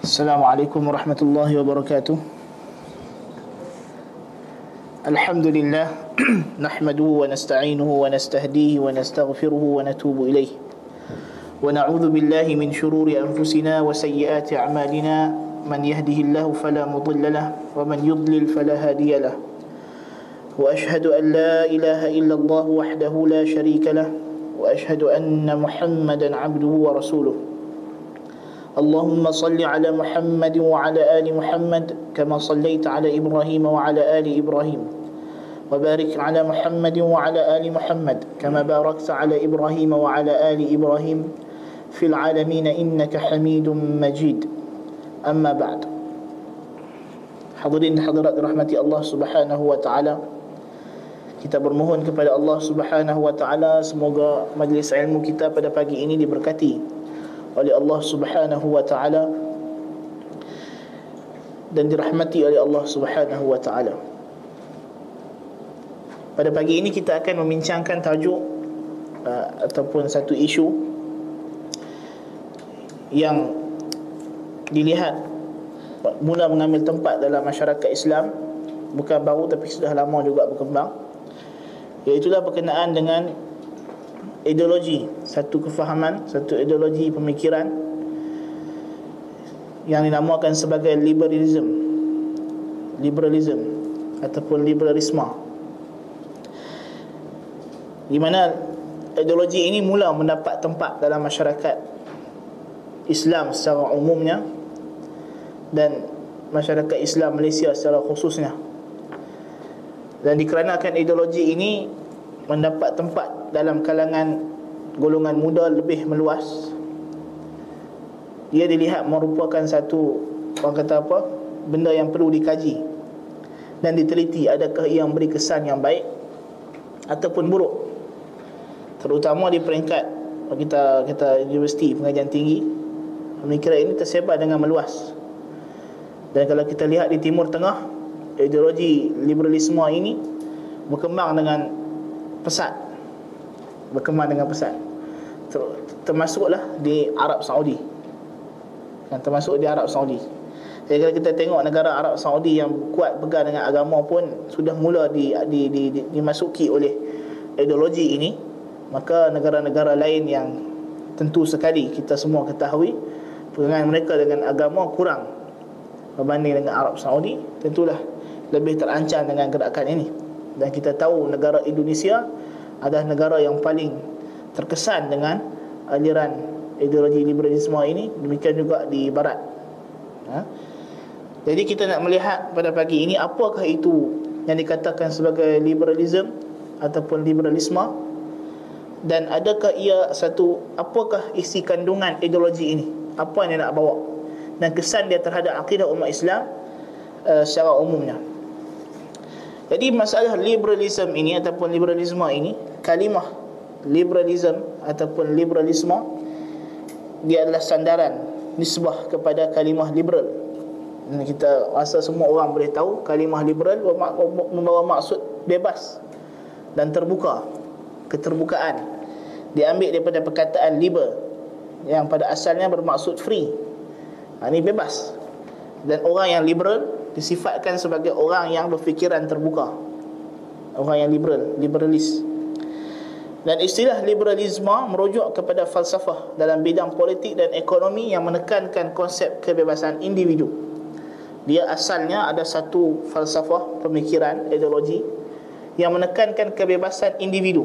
السلام عليكم ورحمة الله وبركاته. الحمد لله نحمده ونستعينه ونستهديه ونستغفره ونتوب إليه. ونعوذ بالله من شرور أنفسنا وسيئات أعمالنا. من يهده الله فلا مضل له ومن يضلل فلا هادي له. وأشهد أن لا إله إلا الله وحده لا شريك له وأشهد أن محمدا عبده ورسوله. اللهم صل على محمد وعلى آل محمد كما صليت على إبراهيم وعلى آل إبراهيم. وبارك على محمد وعلى آل محمد كما باركت على إبراهيم وعلى آل إبراهيم في العالمين إنك حميد مجيد. أما بعد. Hadirat rahmati Allah Subhanahu wa taala. Kita bermohon kepada Allah Subhanahu wa taala semoga majlis ilmu kita pada pagi ini diberkati. Oleh Allah Subhanahu wa taala dan dirahmati oleh Allah Subhanahu wa taala. Pada pagi ini kita akan membincangkan tajuk uh, ataupun satu isu yang dilihat mula mengambil tempat dalam masyarakat Islam bukan baru tapi sudah lama juga berkembang iaitu berkenaan dengan ideologi, satu kefahaman, satu ideologi pemikiran yang dinamakan sebagai liberalism. Liberalism ataupun liberalisme. Di mana ideologi ini mula mendapat tempat dalam masyarakat Islam secara umumnya dan masyarakat Islam Malaysia secara khususnya. Dan dikarenakan ideologi ini mendapat tempat dalam kalangan golongan muda lebih meluas. Dia dilihat merupakan satu orang kata apa benda yang perlu dikaji dan diteliti adakah ia memberi kesan yang baik ataupun buruk. Terutama di peringkat kita kita universiti pengajian tinggi pemikiran ini tersebar dengan meluas. Dan kalau kita lihat di timur tengah ideologi liberalisme ini berkembang dengan pesat. Berkembang dengan pesat. Ter, termasuklah di Arab Saudi. Yang termasuk di Arab Saudi. Jadi kalau kita tengok negara Arab Saudi yang kuat pegang dengan agama pun sudah mula di, di, di, di, dimasuki oleh ideologi ini maka negara-negara lain yang tentu sekali kita semua ketahui pegangan mereka dengan agama kurang berbanding dengan Arab Saudi tentulah lebih terancam dengan gerakan ini dan kita tahu negara Indonesia adalah negara yang paling terkesan dengan aliran ideologi liberalisme ini demikian juga di barat. Ha? jadi kita nak melihat pada pagi ini apakah itu yang dikatakan sebagai liberalism ataupun liberalisme? Dan adakah ia satu apakah isi kandungan ideologi ini? Apa yang dia nak bawa? Dan kesan dia terhadap akidah umat Islam uh, secara umumnya jadi masalah liberalism ini ataupun liberalisme ini kalimah liberalism ataupun liberalisme dia adalah sandaran nisbah kepada kalimah liberal. Dan kita rasa semua orang boleh tahu kalimah liberal membawa maksud bebas dan terbuka, keterbukaan. Diambil daripada perkataan liber yang pada asalnya bermaksud free. Ha, ini bebas. Dan orang yang liberal disifatkan sebagai orang yang berfikiran terbuka. Orang yang liberal liberalis. Dan istilah liberalisme merujuk kepada falsafah dalam bidang politik dan ekonomi yang menekankan konsep kebebasan individu. Dia asalnya ada satu falsafah pemikiran ideologi yang menekankan kebebasan individu.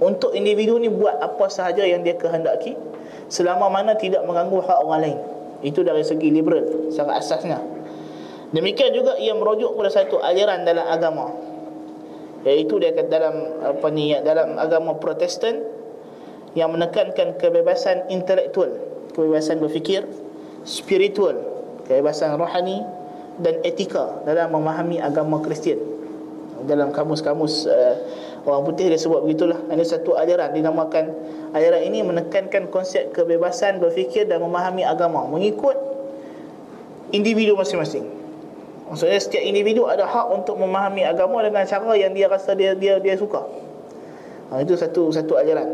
Untuk individu ni buat apa sahaja yang dia kehendaki selama mana tidak mengganggu hak orang lain. Itu dari segi liberal secara asasnya Demikian juga ia merujuk kepada satu aliran dalam agama. Iaitu dia kata dalam apa ni dalam agama Protestan yang menekankan kebebasan intelektual, kebebasan berfikir, spiritual, kebebasan rohani dan etika dalam memahami agama Kristian. Dalam kamus-kamus uh, orang putih dia sebut begitulah. Ini satu aliran dinamakan aliran ini menekankan konsep kebebasan berfikir dan memahami agama mengikut individu masing-masing. Maksudnya setiap individu ada hak untuk memahami agama dengan cara yang dia rasa dia dia dia suka. Ha, itu satu satu ajaran.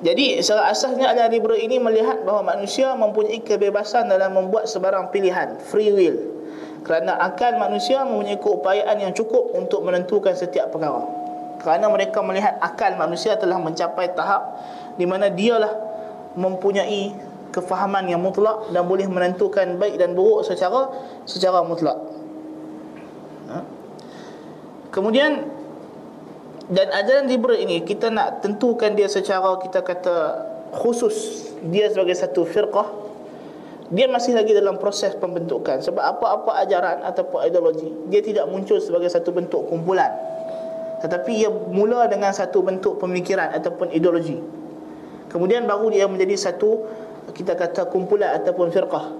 Jadi secara asasnya aliran liberal ini melihat bahawa manusia mempunyai kebebasan dalam membuat sebarang pilihan, free will. Kerana akal manusia mempunyai keupayaan yang cukup untuk menentukan setiap perkara. Kerana mereka melihat akal manusia telah mencapai tahap di mana dialah mempunyai kefahaman yang mutlak dan boleh menentukan baik dan buruk secara secara mutlak. Ha? Kemudian dan ajaran liberal ini kita nak tentukan dia secara kita kata khusus. Dia sebagai satu firqah. Dia masih lagi dalam proses pembentukan. Sebab apa-apa ajaran ataupun ideologi dia tidak muncul sebagai satu bentuk kumpulan. Tetapi ia mula dengan satu bentuk pemikiran ataupun ideologi. Kemudian baru dia menjadi satu kita kata kumpulan ataupun firqah.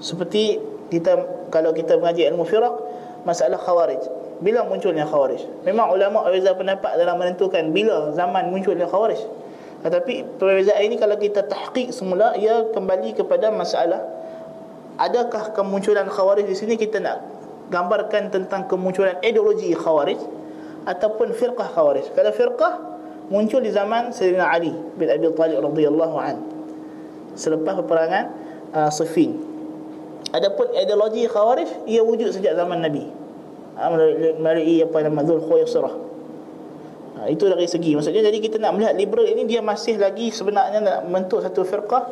Seperti kita kalau kita mengaji ilmu firq masalah khawarij. Bila munculnya khawarij? Memang ulama berbeza pendapat dalam menentukan bila zaman munculnya khawarij. Tetapi perbezaan ini kalau kita tahqiq semula ia kembali kepada masalah adakah kemunculan khawarij di sini? Kita nak gambarkan tentang kemunculan ideologi khawarij ataupun firqah khawarij. Kalau firqah muncul di zaman Sayyidina Ali bin Abi Talib radhiyallahu an selepas peperangan uh, Siffin adapun ideologi khawarij ia wujud sejak zaman Nabi. Ha, melalui apa nama Dhul Khuwaisirah ha, itu dari segi. Maksudnya jadi kita nak melihat liberal ini dia masih lagi sebenarnya nak membentuk satu firqah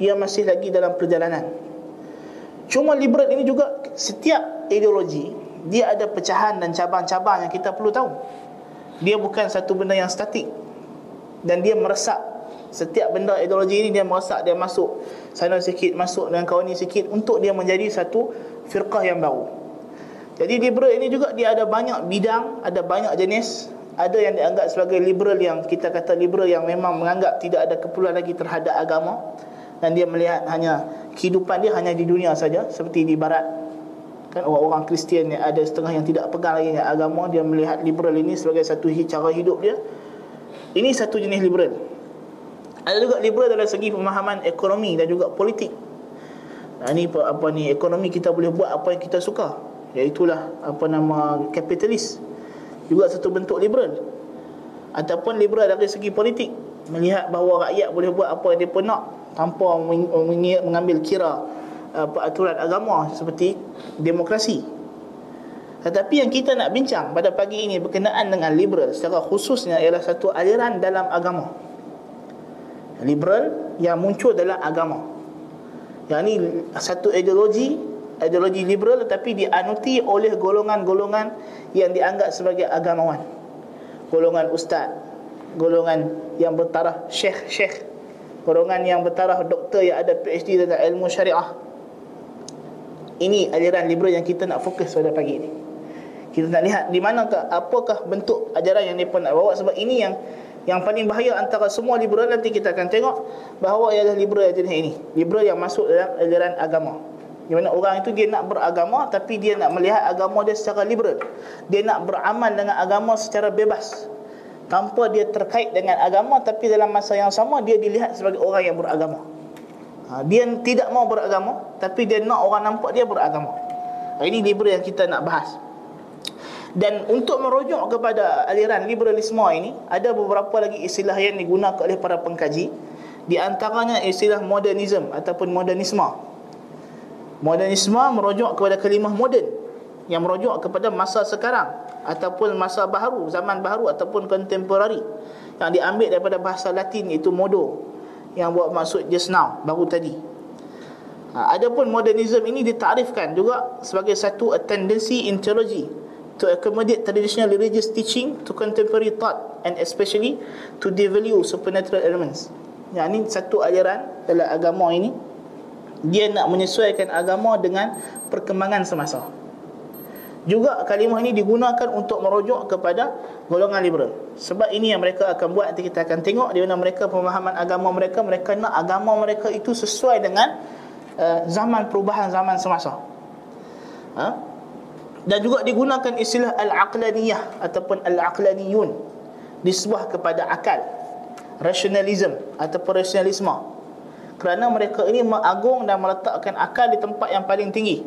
dia masih lagi dalam perjalanan. Cuma liberal ini juga setiap ideologi dia ada pecahan dan cabang-cabang yang kita perlu tahu. Dia bukan satu benda yang statik. Dan dia meresap setiap benda ideologi ini dia meresap dia masuk sana sikit masuk dengan kawan ni sikit untuk dia menjadi satu firqah yang baru jadi liberal ini juga dia ada banyak bidang, ada banyak jenis. Ada yang dianggap sebagai liberal yang kita kata liberal yang memang menganggap tidak ada keperluan lagi terhadap agama dan dia melihat hanya kehidupan dia hanya di dunia saja seperti di barat. Kan orang-orang Kristian yang ada setengah yang tidak pegang lagi dengan agama dia melihat liberal ini sebagai satu cara hidup dia. Ini satu jenis liberal. Ada juga liberal dalam segi pemahaman ekonomi dan juga politik. Nah, ini apa ni ekonomi kita boleh buat apa yang kita suka. Iaitulah apa nama kapitalis Juga satu bentuk liberal. Ataupun liberal dari segi politik. Melihat bahawa rakyat boleh buat apa yang dia nak Tanpa mengambil kira apa, aturan agama Seperti demokrasi. Tetapi yang kita nak bincang pada pagi ini Berkenaan dengan liberal Secara khususnya ialah satu aliran dalam agama Liberal yang muncul dalam agama Yang ini satu ideologi ideologi liberal tetapi dianuti oleh golongan-golongan yang dianggap sebagai agamawan. Golongan ustaz, golongan yang bertaraf syekh-syekh, golongan yang bertaraf doktor yang ada PhD dalam ilmu syariah. Ini aliran liberal yang kita nak fokus pada pagi ini. Kita nak lihat di manakah apakah bentuk ajaran yang mereka nak bawa sebab ini yang yang paling bahaya antara semua liberal nanti kita akan tengok bahawa ialah liberal jenis ini. Liberal yang masuk dalam aliran agama. Di mana orang itu dia nak beragama tapi dia nak melihat agama dia secara liberal. Dia nak beramal dengan agama secara bebas. Tanpa dia terkait dengan agama tapi dalam masa yang sama dia dilihat sebagai orang yang beragama. Ha, dia tidak mau beragama tapi dia nak orang nampak dia beragama. Ini liberal yang kita nak bahas. Dan untuk merujuk kepada aliran liberalisme ini ada beberapa lagi istilah yang digunakan oleh para pengkaji. Di antaranya istilah modernism ataupun modernisme. Modernisme merujuk kepada kalimah moden yang merujuk kepada masa sekarang ataupun masa baru, zaman baru ataupun contemporary yang diambil daripada bahasa Latin iaitu modo yang buat maksud just now baru tadi. Ha, adapun modernism ini ditarifkan juga sebagai satu a tendency in theology to accommodate traditional religious teaching to contemporary thought and especially to devalue supernatural elements. Yang ini satu aliran dalam agama ini dia nak menyesuaikan agama dengan perkembangan semasa. Juga kalimah ini digunakan untuk merujuk kepada golongan liberal. Sebab ini yang mereka akan buat nanti kita akan tengok di mana mereka pemahaman agama mereka mereka nak agama mereka itu sesuai dengan uh, zaman perubahan zaman semasa. Ha? Dan juga digunakan istilah al-aqlaniyah ataupun al-aqlaniyun. Disebut kepada akal, rationalism ataupun rasionalisme. Kerana mereka ini mengagung dan meletakkan akal di tempat yang paling tinggi.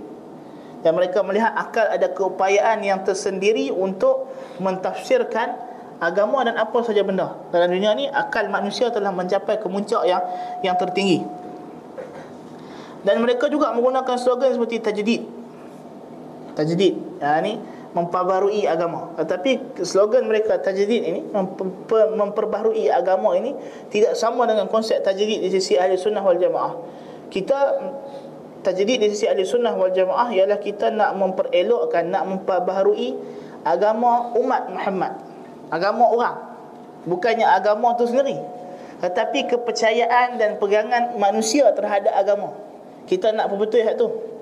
Dan mereka melihat akal ada keupayaan yang tersendiri untuk mentafsirkan agama dan apa saja benda. Dalam dunia ni akal manusia telah mencapai kemuncak yang yang tertinggi. Dan mereka juga menggunakan slogan seperti tajdid. Tajdid ya ni memperbarui agama. Tetapi slogan mereka tajdid ini memper, memperbaharui agama ini tidak sama dengan konsep tajdid di sisi ahli sunnah wal jamaah. Kita tajdid di sisi ahli sunnah wal jamaah ialah kita nak memperelokkan nak memperbaharui agama umat Muhammad. Agama orang. Bukannya agama itu sendiri. Tetapi kepercayaan dan pegangan manusia terhadap agama. Kita nak betul hak tu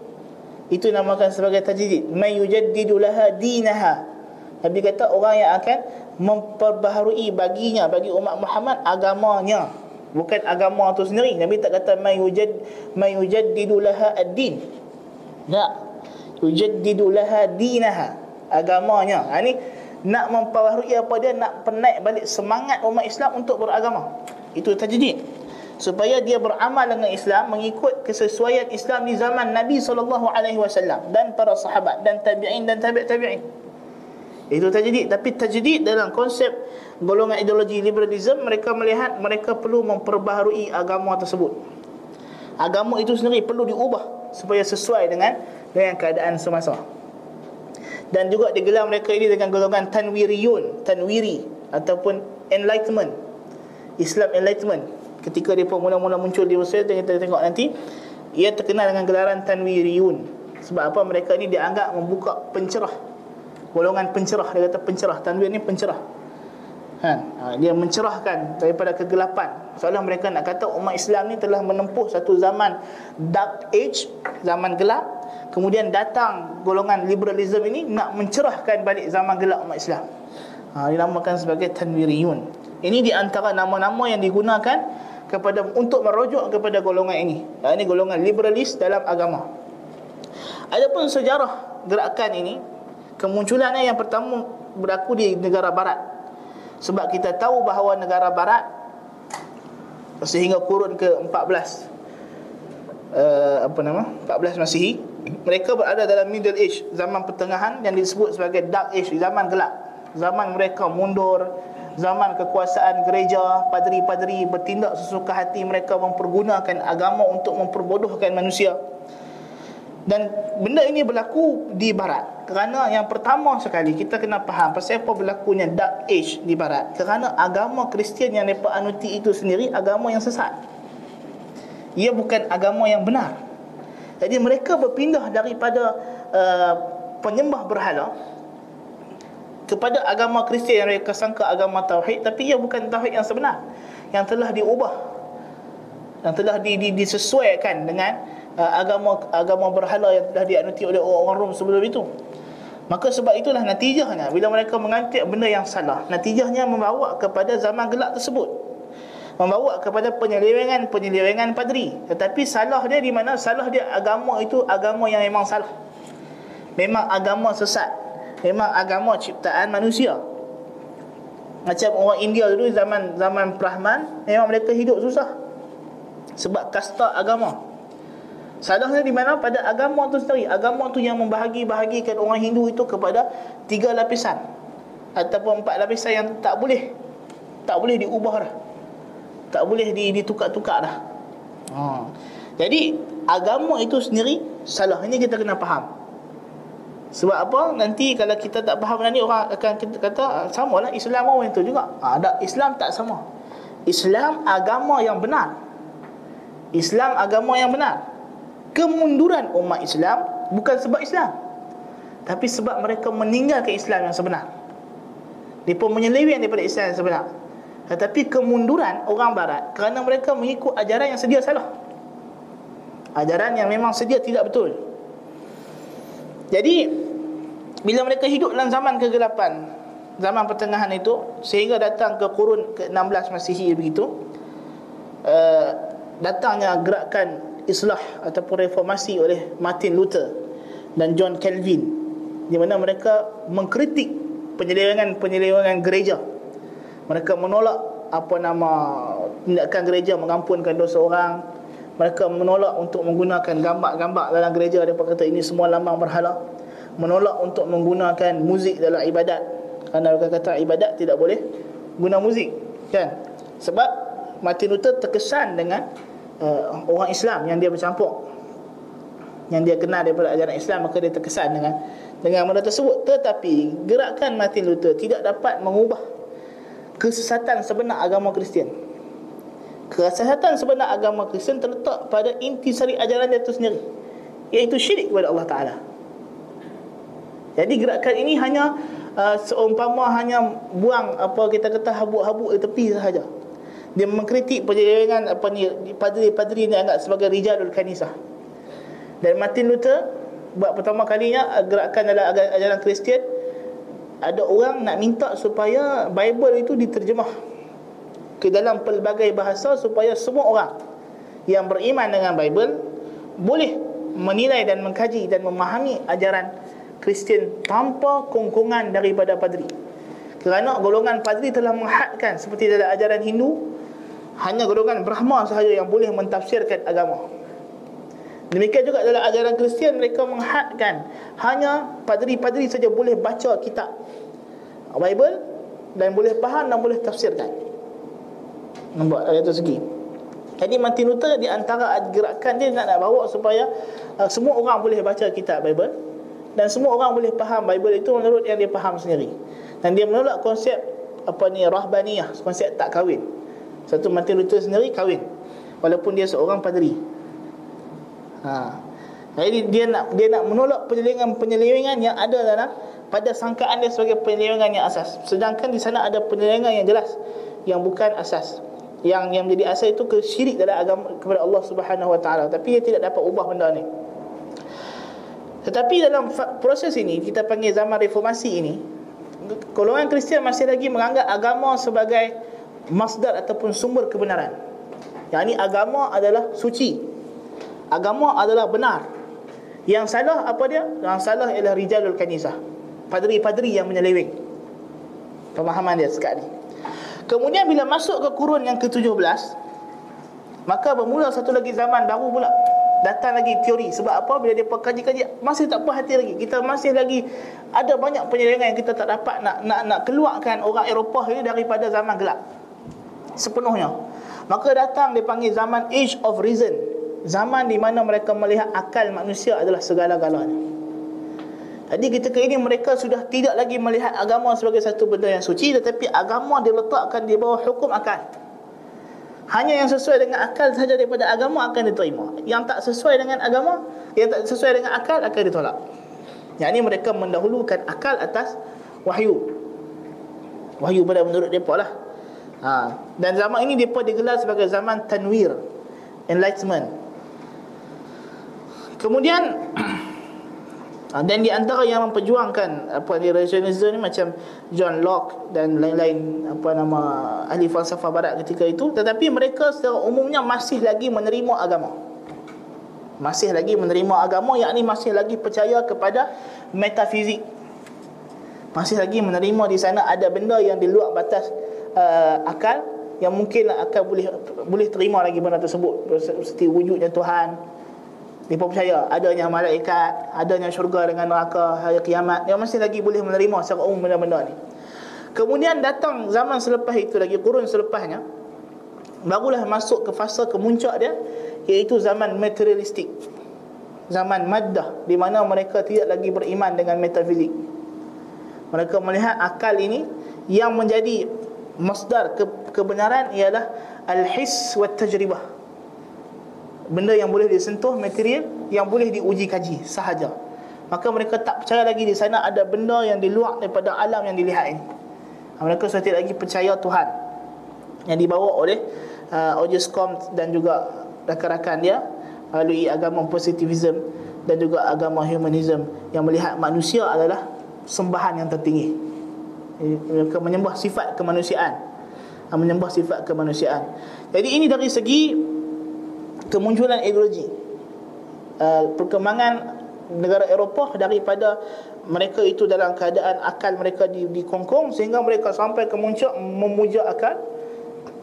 itu namakan sebagai tajdid may yujaddidu laha dinaha. Nabi kata orang yang akan memperbaharui baginya bagi umat Muhammad agamanya. Bukan agama itu sendiri. Nabi tak kata may yujad may yujaddidu laha ad-din. Tak. Yujaddidu laha dinaha. Agamanya. Ha, ni nak memperbaharui apa dia nak penaik balik semangat umat Islam untuk beragama. Itu tajdid supaya dia beramal dengan Islam mengikut kesesuaian Islam di zaman Nabi sallallahu alaihi wasallam dan para sahabat dan tabi'in dan tabi' tabi'in itu tajdid. Tapi tajdid dalam konsep golongan ideologi liberalism mereka melihat mereka perlu memperbaharui agama tersebut. Agama itu sendiri perlu diubah supaya sesuai dengan dengan keadaan semasa. Dan juga digelar mereka ini dengan golongan tanwiriyun tanwiri ataupun enlightenment. Islam enlightenment ketika dia mula-mula muncul di dan kita tengok nanti ia terkenal dengan gelaran tanwiriyun. Sebab apa? Mereka ini dianggap membuka pencerah. Golongan pencerah. Dia kata pencerah. Tanwir ni pencerah. Kan? Ha, dia mencerahkan daripada kegelapan. Soalnya mereka nak kata umat Islam ni telah menempuh satu zaman dark age zaman gelap. Kemudian datang golongan liberalism ini nak mencerahkan balik zaman gelap umat Islam. Ha, dinamakan sebagai tanwiriyun. Ini di antara nama-nama yang digunakan kepada untuk merujuk kepada golongan ini. Ha, ini golongan liberalis dalam agama. Adapun sejarah gerakan ini, kemunculannya yang pertama berlaku di negara barat. Sebab kita tahu bahawa negara barat sehingga kurun ke-14 uh, apa nama 14 Masihi mereka berada dalam middle age zaman pertengahan yang disebut sebagai dark age zaman gelap zaman mereka mundur zaman kekuasaan gereja padri-padri bertindak sesuka hati mereka mempergunakan agama untuk memperbodohkan manusia. Dan benda ini berlaku di barat. Kerana yang pertama sekali kita kena faham pasal apa berlakunya dark age di barat. Kerana agama Kristian yang mereka anuti itu sendiri agama yang sesat. Ia bukan agama yang benar. Jadi mereka berpindah daripada uh, penyembah berhala kepada agama Kristian yang mereka sangka agama tauhid tapi ia bukan tauhid yang sebenar yang telah diubah yang telah di, di, disesuaikan dengan uh, agama agama berhala yang telah dianuti oleh orang Rom sebelum itu maka sebab itulah natijahnya bila mereka mengantik benda yang salah natijahnya membawa kepada zaman gelap tersebut membawa kepada penyelewengan-penyelewengan padri. Tetapi salah dia di mana? Salah dia agama itu agama yang memang salah. Memang agama sesat. Memang agama ciptaan manusia. Macam orang India dulu zaman zaman Brahman, memang mereka hidup susah. Sebab kasta agama. Salahnya di mana? Pada agama itu sendiri. Agama itu yang membahagi-bahagikan orang Hindu itu kepada tiga lapisan. Ataupun empat lapisan yang tak boleh. Tak boleh diubah dah tak boleh ditukar-tukar dah. Ha. Jadi agama itu sendiri salah. Ini kita kena faham. Sebab apa? Nanti kalau kita tak faham nanti orang akan kita kata sama lah Islam orang itu juga. Ha, tak, Islam tak sama. Islam agama yang benar. Islam agama yang benar. Kemunduran umat Islam bukan sebab Islam. Tapi sebab mereka meninggalkan Islam yang sebenar. Mereka menyeleweng daripada Islam yang sebenar. Tetapi kemunduran orang barat kerana mereka mengikut ajaran yang sedia salah. Ajaran yang memang sedia tidak betul. Jadi bila mereka hidup dalam zaman kegelapan, zaman pertengahan itu sehingga datang ke kurun ke-16 Masihi begitu, uh, datangnya gerakan islah ataupun reformasi oleh Martin Luther dan John Calvin di mana mereka mengkritik penyelewengan-penyelewengan gereja. Mereka menolak apa nama tindakan gereja mengampunkan dosa orang. Mereka menolak untuk menggunakan gambar-gambar dalam gereja mereka kata ini semua lambang berhala menolak untuk menggunakan muzik dalam ibadat. Kerana mereka kata ibadat tidak boleh guna muzik kan? Sebab Martin Luther terkesan dengan uh, orang Islam yang dia bercampur. Yang dia kenal daripada ajaran Islam maka dia terkesan dengan dengan benda tersebut. Tetapi gerakan Martin Luther tidak dapat mengubah kesesatan sebenar agama Kristian. Kesesatan sebenar agama Kristian terletak pada intisari ajaran dia itu sendiri iaitu syirik kepada Allah Taala jadi gerakan ini hanya uh, seumpama hanya buang apa kita kata habuk-habuk di tepi sahaja. Dia mengkritik penyelewengan apa ni padri-padri ni anggap sebagai rijalul kanisah. Dan Martin Luther buat pertama kalinya gerakan dalam ajaran Kristian ada orang nak minta supaya Bible itu diterjemah ke dalam pelbagai bahasa supaya semua orang yang beriman dengan Bible boleh menilai dan mengkaji dan memahami ajaran Kristian tanpa kongkongan daripada padri. Kerana golongan padri telah menghadkan seperti dalam ajaran Hindu hanya golongan Brahma sahaja yang boleh mentafsirkan agama. Demikian juga dalam ajaran Kristian mereka menghadkan hanya padri-padri saja boleh baca kitab Bible dan boleh faham dan boleh tafsirkan. Nampak itu segi. Jadi Martin Luther di antara gerakan dia nak, nak bawa supaya uh, semua orang boleh baca kitab Bible dan semua orang boleh faham Bible itu menurut yang dia faham sendiri. Dan dia menolak konsep apa ni rahbaniyah. Konsep tak kahwin. Satu Martin Luther sendiri kahwin. Walaupun dia seorang padri. Ha. Jadi dia nak dia nak menolak penyelewengan-penyelewengan yang ada dalam pada sangkaan dia sebagai penyelewengan yang asas. Sedangkan di sana ada penyelewengan yang jelas yang bukan asas. Yang yang menjadi asas itu kesyirik dalam agama kepada Allah Subhanahu Wa Taala. Tapi dia tidak dapat ubah benda ni tetapi dalam proses ini Kita panggil zaman reformasi ini Golongan Kristian masih lagi menganggap agama sebagai Masdar ataupun sumber kebenaran. Yang ini agama adalah suci. Agama adalah benar. Yang salah apa dia? Yang salah ialah Rijalul Kanisah Padri-padri yang menyeleweng. Pemahaman dia sekarang ni. Kemudian bila masuk ke kurun yang ke-17 Maka bermula satu lagi zaman baru pula datang lagi teori. Sebab apa? Bila dia kaji-kaji masih tak puas hati lagi. Kita masih lagi ada banyak penyelewengan yang kita tak dapat nak nak nak keluarkan orang Eropah ini daripada zaman gelap. Sepenuhnya. Maka datang dia panggil zaman age of reason. Zaman di mana mereka melihat akal manusia adalah segala-galanya. Jadi ketika ini mereka sudah tidak lagi melihat agama sebagai satu benda yang suci tetapi agama diletakkan di bawah hukum akal hanya yang sesuai dengan akal sahaja daripada agama akan diterima. Yang tak sesuai dengan agama, yang tak sesuai dengan akal akan ditolak. Yang ini mereka mendahulukan akal atas wahyu. Wahyu pada menurut mereka lah. Ha. Dan zaman ini mereka digelar sebagai zaman tanwir. Enlightenment. Kemudian dan di antara yang memperjuangkan apa ni rationalism ni macam John Locke dan lain-lain apa nama ahli falsafah barat ketika itu tetapi mereka secara umumnya masih lagi menerima agama. Masih lagi menerima agama yakni masih lagi percaya kepada metafizik. Masih lagi menerima di sana ada benda yang di luar batas uh, akal yang mungkin akan boleh boleh terima lagi benda tersebut seperti wujudnya Tuhan mereka percaya adanya malaikat, adanya syurga dengan neraka hari kiamat. Yang masih lagi boleh menerima secara umum benda-benda ni. Kemudian datang zaman selepas itu lagi kurun selepasnya barulah masuk ke fasa kemuncak dia iaitu zaman materialistik. Zaman maddah di mana mereka tidak lagi beriman dengan metafizik. Mereka melihat akal ini yang menjadi masdar ke kebenaran ialah al-his wa tajribah benda yang boleh disentuh material yang boleh diuji kaji sahaja. Maka mereka tak percaya lagi di sana ada benda yang di luar daripada alam yang dilihat ini. Mereka sudah tidak lagi percaya Tuhan yang dibawa oleh uh, Comte dan juga rakan-rakan dia melalui agama positivism dan juga agama humanism yang melihat manusia adalah sembahan yang tertinggi. Mereka menyembah sifat kemanusiaan. Menyembah sifat kemanusiaan. Jadi ini dari segi kemunculan ideologi uh, perkembangan negara Eropah daripada mereka itu dalam keadaan akal mereka di, dikongkong sehingga mereka sampai ke muncak memuja akal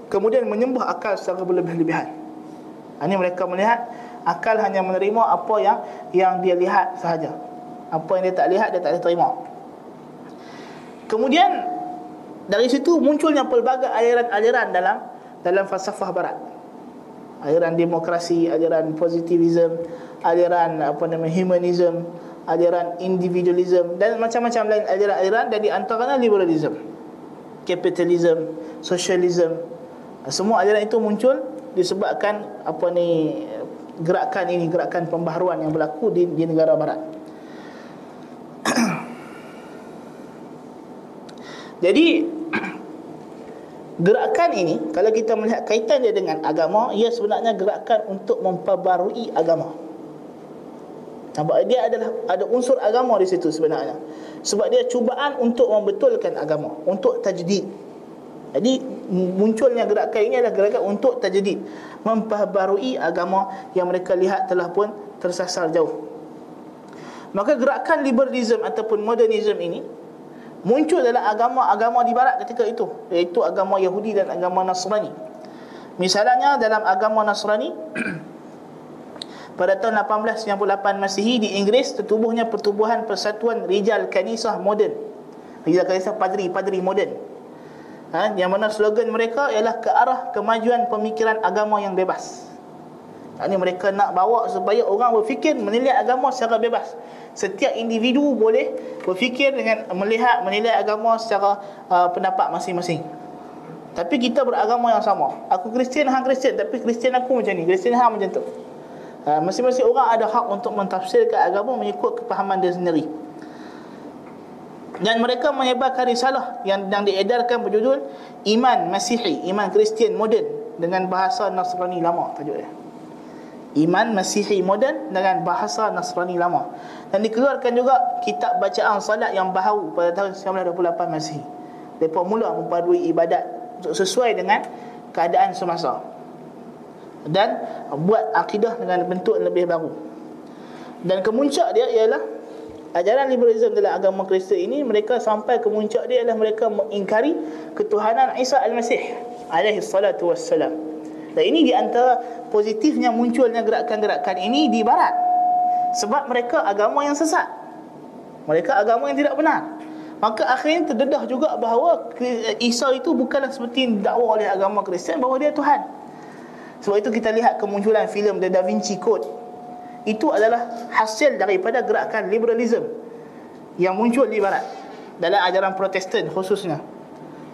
kemudian menyembah akal secara berlebih-lebihan ini mereka melihat akal hanya menerima apa yang yang dia lihat sahaja. Apa yang dia tak lihat dia tak boleh terima. Kemudian dari situ munculnya pelbagai aliran-aliran dalam dalam falsafah barat aliran demokrasi aliran positivism aliran apa nama humanism aliran individualism dan macam-macam lain aliran-aliran dan di antaranya liberalism capitalism socialism. Semua aliran itu muncul disebabkan apa ni gerakan ini gerakan pembaharuan yang berlaku di, di negara barat. Jadi gerakan ini kalau kita melihat kaitan dia dengan agama ia sebenarnya gerakan untuk memperbarui agama Nampak dia adalah ada unsur agama di situ sebenarnya. Sebab dia cubaan untuk membetulkan agama, untuk tajdid. Jadi munculnya gerakan ini adalah gerakan untuk tajdid, memperbarui agama yang mereka lihat telah pun tersasar jauh. Maka gerakan liberalism ataupun modernism ini muncul dalam agama-agama di barat ketika itu, iaitu agama Yahudi dan agama Nasrani. Misalnya dalam agama Nasrani pada tahun 1898 Masihi di Inggeris tertubuhnya pertubuhan persatuan rijal kanisah moden. Rijal kanisah padri-padri moden. Ha, yang mana slogan mereka ialah ke arah kemajuan pemikiran agama yang bebas. Ini mereka nak bawa supaya orang berfikir menilai agama secara bebas. Setiap individu boleh berfikir dengan melihat menilai agama secara uh, pendapat masing-masing. Tapi kita beragama yang sama. Aku Kristian, hang Kristian, tapi Kristian aku macam ni, Kristian hang macam tu. Ha, masing-masing orang ada hak untuk mentafsirkan agama mengikut kepahaman dia sendiri. Dan mereka menyebarkan risalah yang yang diedarkan berjudul Iman Masihi, Iman Kristian Moden dengan bahasa Nasrani lama tajuk dia. Iman Masihi Moden dengan bahasa Nasrani lama. Dan dikeluarkan juga kitab bacaan salat yang baharu pada tahun 1928 Masihi. Mereka mula mempadui ibadat sesuai dengan keadaan semasa dan buat akidah dengan bentuk lebih baru. Dan kemuncak dia ialah ajaran liberalism dalam agama Kristian ini mereka sampai kemuncak dia ialah mereka mengingkari ketuhanan Isa Al-Masih alaihi salatu wassalam. Dan ini di antara positifnya munculnya gerakan-gerakan ini di barat. Sebab mereka agama yang sesat. Mereka agama yang tidak benar. Maka akhirnya terdedah juga bahawa Isa itu bukanlah seperti dakwa oleh agama Kristian bahawa dia Tuhan. Sebab itu kita lihat kemunculan filem The Da Vinci Code Itu adalah hasil daripada gerakan liberalism Yang muncul di barat Dalam ajaran protestan khususnya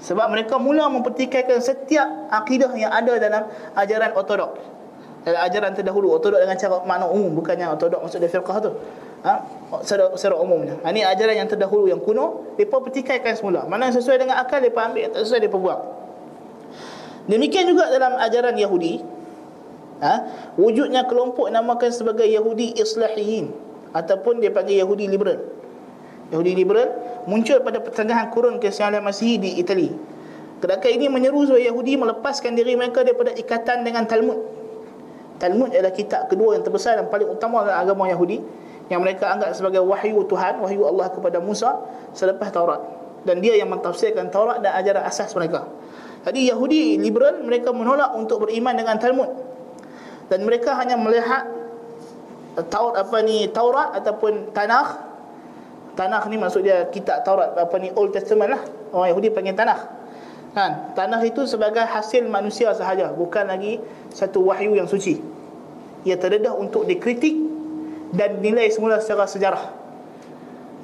Sebab mereka mula mempertikaikan setiap akidah yang ada dalam ajaran ortodok. Dalam ajaran terdahulu Ortodok dengan cara makna umum Bukannya ortodok maksud dia firqah tu. Ha? secara, secara umumnya Ini ajaran yang terdahulu yang kuno Mereka pertikaikan semula. Mana yang sesuai dengan akal Mereka ambil Yang tak sesuai mereka buang. Demikian juga dalam ajaran Yahudi ha? wujudnya kelompok namakan sebagai Yahudi Islahiyin ataupun dia panggil Yahudi Liberal Yahudi Liberal muncul pada pertengahan kurun ke-9 Masihi di Itali gerakan ini menyeru supaya Yahudi melepaskan diri mereka daripada ikatan dengan Talmud Talmud adalah kitab kedua yang terbesar dan paling utama dalam agama Yahudi yang mereka anggap sebagai wahyu Tuhan, wahyu Allah kepada Musa selepas Taurat. Dan dia yang mentafsirkan Taurat dan ajaran asas mereka. Jadi Yahudi liberal mereka menolak untuk beriman dengan Talmud dan mereka hanya melihat Taurat apa ni Taurat ataupun Tanakh Tanakh ni maksud dia kitab Taurat apa ni Old Testament lah orang Yahudi panggil Tanakh kan Tanakh itu sebagai hasil manusia sahaja bukan lagi satu wahyu yang suci ia terdedah untuk dikritik dan nilai semula secara sejarah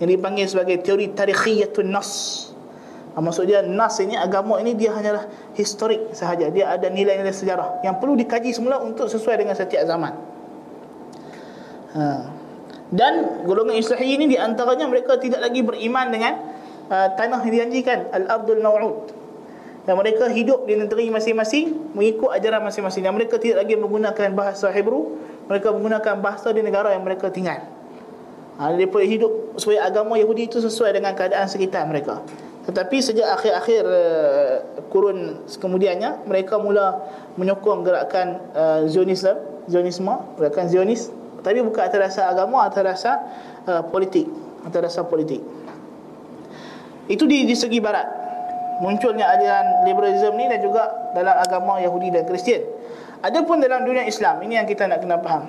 yang dipanggil sebagai teori tarikhiyatun nas Ha, maksud dia nas ini agama ini dia hanyalah historik sahaja. Dia ada nilai-nilai sejarah yang perlu dikaji semula untuk sesuai dengan setiap zaman. Ha. Dan golongan Islahi ini di antaranya mereka tidak lagi beriman dengan uh, tanah yang dijanjikan Al-Ardul Maw'ud. Dan mereka hidup di negeri masing-masing mengikut ajaran masing-masing. Dan mereka tidak lagi menggunakan bahasa Hebrew, mereka menggunakan bahasa di negara yang mereka tinggal. Ha, mereka hidup supaya agama Yahudi itu sesuai dengan keadaan sekitar mereka. Tetapi sejak akhir-akhir uh, kurun kemudiannya mereka mula menyokong gerakan uh, Zionisme, Zionisme, gerakan Zionis tapi bukan atas dasar agama, atas dasar uh, politik, atas dasar politik. Itu di, di segi barat. Munculnya aliran liberalism ni dan juga dalam agama Yahudi dan Kristian. Adapun dalam dunia Islam, ini yang kita nak kena faham.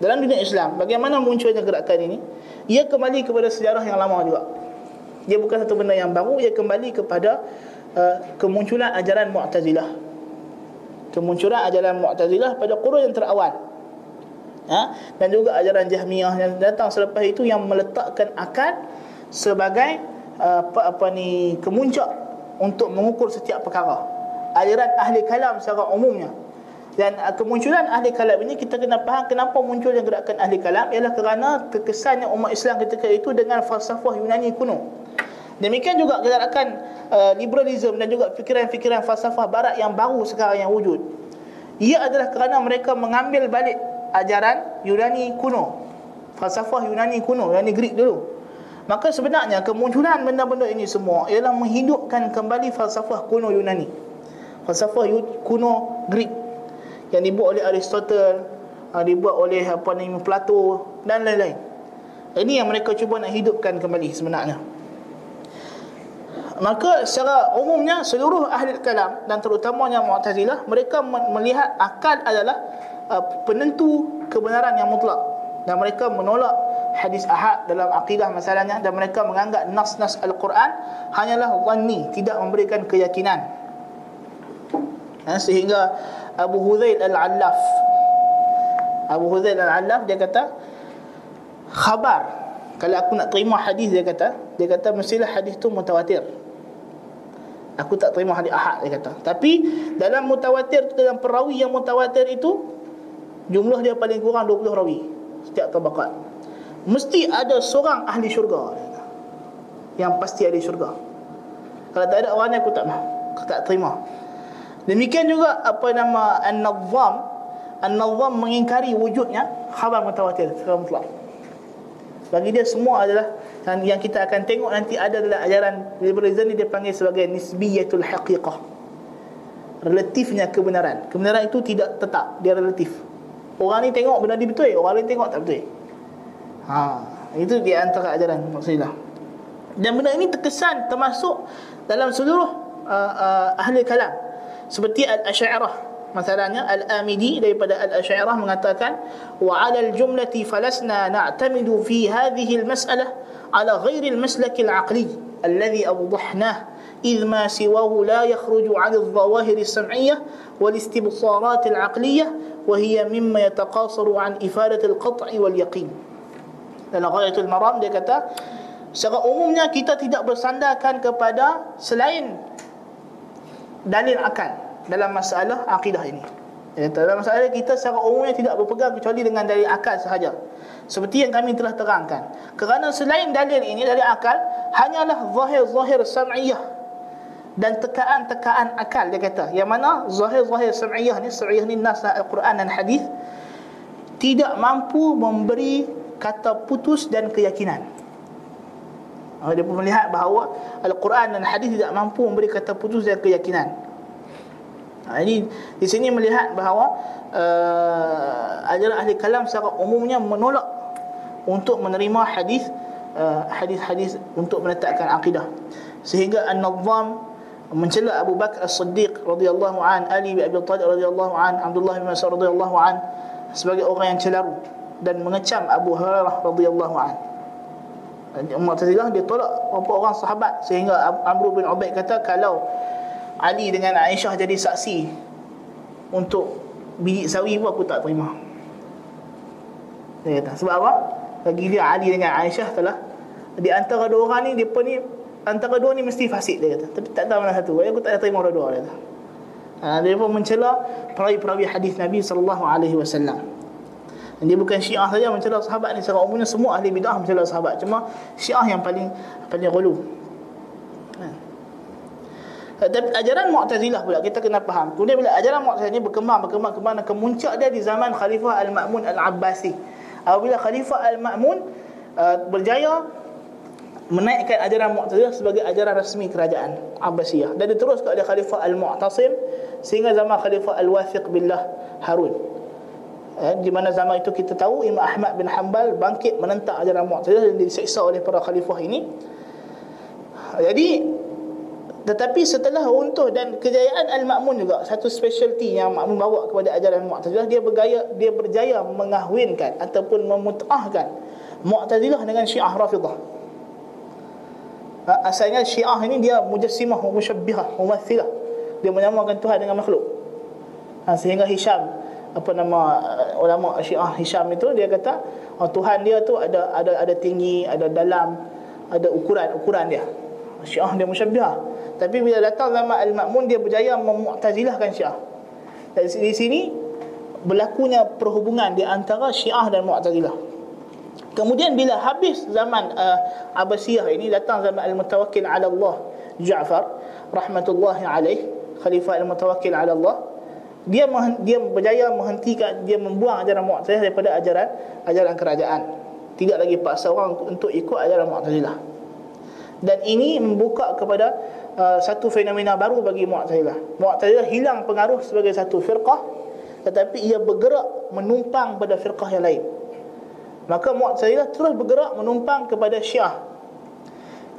Dalam dunia Islam, bagaimana munculnya gerakan ini? Ia kembali kepada sejarah yang lama juga. Dia bukan satu benda yang baru, ia kembali kepada uh, kemunculan ajaran Mu'tazilah. Kemunculan ajaran Mu'tazilah pada kurun yang terawal. Ha? Dan juga ajaran Jahmiyah yang datang selepas itu yang meletakkan akal sebagai uh, apa apa ni kemuncak untuk mengukur setiap perkara. Ajaran ahli kalam secara umumnya dan uh, kemunculan ahli kalam ini kita kena faham kenapa munculnya gerakan ahli kalam ialah kerana terkesannya umat Islam ketika itu dengan falsafah Yunani kuno. Demikian juga gerakan uh, liberalism dan juga fikiran-fikiran falsafah barat yang baru sekarang yang wujud. Ia adalah kerana mereka mengambil balik ajaran Yunani kuno. Falsafah Yunani kuno, Yunani Greek dulu. Maka sebenarnya kemunculan benda-benda ini semua ialah menghidupkan kembali falsafah kuno Yunani. Falsafah kuno Greek yang dibuat oleh Aristotle, dibuat oleh apa ni Plato dan lain-lain. Ini yang mereka cuba nak hidupkan kembali sebenarnya. Maka secara umumnya seluruh ahli kalam dan terutamanya Mu'tazilah mereka melihat akal adalah uh, penentu kebenaran yang mutlak. Dan mereka menolak hadis ahad dalam akidah masalahnya dan mereka menganggap nas-nas al-Quran hanyalah wanni tidak memberikan keyakinan. Ha, sehingga Abu Hudzail Al-Allaf Abu Hudzail Al-Allaf dia kata khabar. Kalau aku nak terima hadis dia kata dia kata mestilah hadis tu mutawatir. Aku tak terima hadis ahad dia kata. Tapi dalam mutawatir dalam perawi yang mutawatir itu jumlah dia paling kurang 20 rawi setiap tabaqat mesti ada seorang ahli syurga yang pasti ahli syurga kalau tak ada orang ni aku tak mahu aku tak terima Demikian juga apa nama An-Nazam An-Nazam mengingkari wujudnya khabar mutawatir secara mutlak. Bagi dia semua adalah dan yang kita akan tengok nanti ada dalam ajaran liberalism ni dia panggil sebagai nisbiyatul haqiqah. Relatifnya kebenaran. Kebenaran itu tidak tetap, dia relatif. Orang ni tengok benda ni betul, orang ni tengok tak betul. Ha, itu di antara ajaran maksudnya. Dan benda ini terkesan termasuk dalam seluruh uh, uh, ahli kalam seperti al-Asy'ariyah masalahnya al-Amidi daripada al-Asy'ariyah mengatakan wa 'ala al-jumlati falasna na'tamidu fi hadhihi al-mas'alah 'ala ghairi al-maslak al-'aqli alladhi awdahna إذ ما سواه لا يخرج عن الظواهر السمعية والاستبصارات العقلية وهي مما يتقاصر عن إفادة القطع واليقين dan ghayatul maram dia kata secara umumnya kita tidak bersandarkan kepada selain dalil akal dalam masalah akidah ini. Ya, dalam masalah kita secara umumnya tidak berpegang kecuali dengan dalil akal sahaja. Seperti yang kami telah terangkan. Kerana selain dalil ini dari akal hanyalah zahir-zahir sam'iyah dan tekaan-tekaan akal dia kata. Yang mana zahir-zahir sam'iyah ni, sam'iyah ni nas Al-Quran dan hadis tidak mampu memberi kata putus dan keyakinan. Oh, dia pun melihat bahawa Al-Quran dan hadis tidak mampu memberi kata putus dan keyakinan. Ha, ini di sini melihat bahawa uh, ajaran ahli kalam secara umumnya menolak untuk menerima hadis uh, hadis-hadis untuk menetapkan akidah. Sehingga An-Nazzam mencela Abu Bakar As-Siddiq radhiyallahu an, Ali bin Abi Thalib radhiyallahu an, Abdullah bin Mas'ud radhiyallahu an sebagai orang yang celaru dan mengecam Abu Hurairah radhiyallahu an. Mu'tazilah dia tolak beberapa orang sahabat sehingga Amr bin Ubaid kata kalau Ali dengan Aisyah jadi saksi untuk biji sawi pun aku tak terima. Dia kata sebab apa? Bagi dia Ali dengan Aisyah telah di antara dua orang ni depa ni antara dua ni mesti fasik dia kata. Tapi tak tahu mana satu. Aku tak terima dua-dua dia kata. Ha, dia pun mencela perawi-perawi hadis Nabi sallallahu alaihi wasallam. Dan dia bukan syiah saja mencela sahabat ni secara umumnya semua ahli bidah mencela sahabat. Cuma syiah yang paling paling gulu. Ha. Dan ajaran Mu'tazilah pula kita kena faham. Kemudian bila ajaran Mu'tazilah ni berkembang berkembang ke mana kemuncak dia di zaman Khalifah Al-Ma'mun Al-Abbasi. Apabila Khalifah Al-Ma'mun uh, berjaya menaikkan ajaran Mu'tazilah sebagai ajaran rasmi kerajaan Abbasiyah dan diteruskan oleh Khalifah Al-Mu'tasim sehingga zaman Khalifah Al-Wathiq billah Harun eh, di mana zaman itu kita tahu Imam Ahmad bin Hanbal bangkit menentang ajaran Mu'tazilah dan diseksa oleh para khalifah ini. Jadi tetapi setelah runtuh dan kejayaan Al-Ma'mun juga satu specialty yang Ma'mun bawa kepada ajaran Mu'tazilah dia bergaya dia berjaya mengahwinkan ataupun memutahkan Mu'tazilah dengan Syiah Rafidah. Asalnya Syiah ini dia mujassimah, musyabbihah, mumathilah. Dia menyamakan Tuhan dengan makhluk. Ha, sehingga Hisham apa nama uh, ulama Syiah Hisham itu dia kata oh, Tuhan dia tu ada ada ada tinggi, ada dalam, ada ukuran-ukuran dia. Syiah dia musyabbihah. Tapi bila datang zaman Al-Ma'mun dia berjaya memu'tazilahkan Syiah. Dan di sini berlakunya perhubungan di antara Syiah dan Mu'tazilah. Kemudian bila habis zaman uh, Abbasiyah ini datang zaman Al-Mutawakkil 'ala Allah Ja'far rahmatullahi alaih khalifah Al-Mutawakkil 'ala Allah dia dia berjaya menghentikan dia membuang ajaran Mu'tazilah daripada ajaran ajaran kerajaan. Tidak lagi paksa orang untuk ikut ajaran Mu'tazilah. Dan ini membuka kepada uh, satu fenomena baru bagi Mu'tazilah. Mu'tazilah hilang pengaruh sebagai satu firqah tetapi ia bergerak menumpang pada firqah yang lain. Maka Mu'tazilah terus bergerak menumpang kepada Syiah.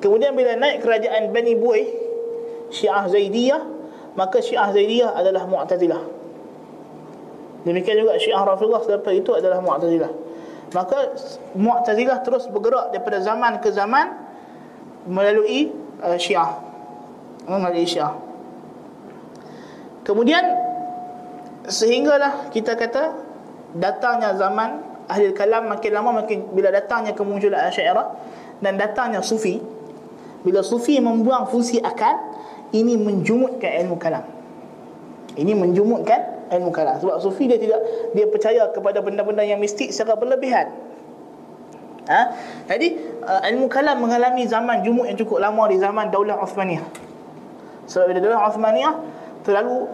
Kemudian bila naik kerajaan Bani Bu'ih, Syiah Zaidiyah maka Syiah Zaidiyah adalah Mu'tazilah. Demikian juga Syiah Rafidhah selepas itu adalah Mu'tazilah. Maka Mu'tazilah terus bergerak daripada zaman ke zaman melalui uh, Syiah. Melalui Syiah. Kemudian sehinggalah kita kata datangnya zaman ahli kalam makin lama makin bila datangnya kemunculan Asy'ariyah dan datangnya Sufi bila Sufi membuang fungsi akal ini menjumutkan ilmu kalam. Ini menjumutkan ilmu kalam. Sebab sufi dia tidak dia percaya kepada benda-benda yang mistik secara berlebihan. Ha? Jadi uh, ilmu kalam mengalami zaman jumut yang cukup lama di zaman Daulah Uthmaniyah. Sebab bila Daulah Uthmaniyah terlalu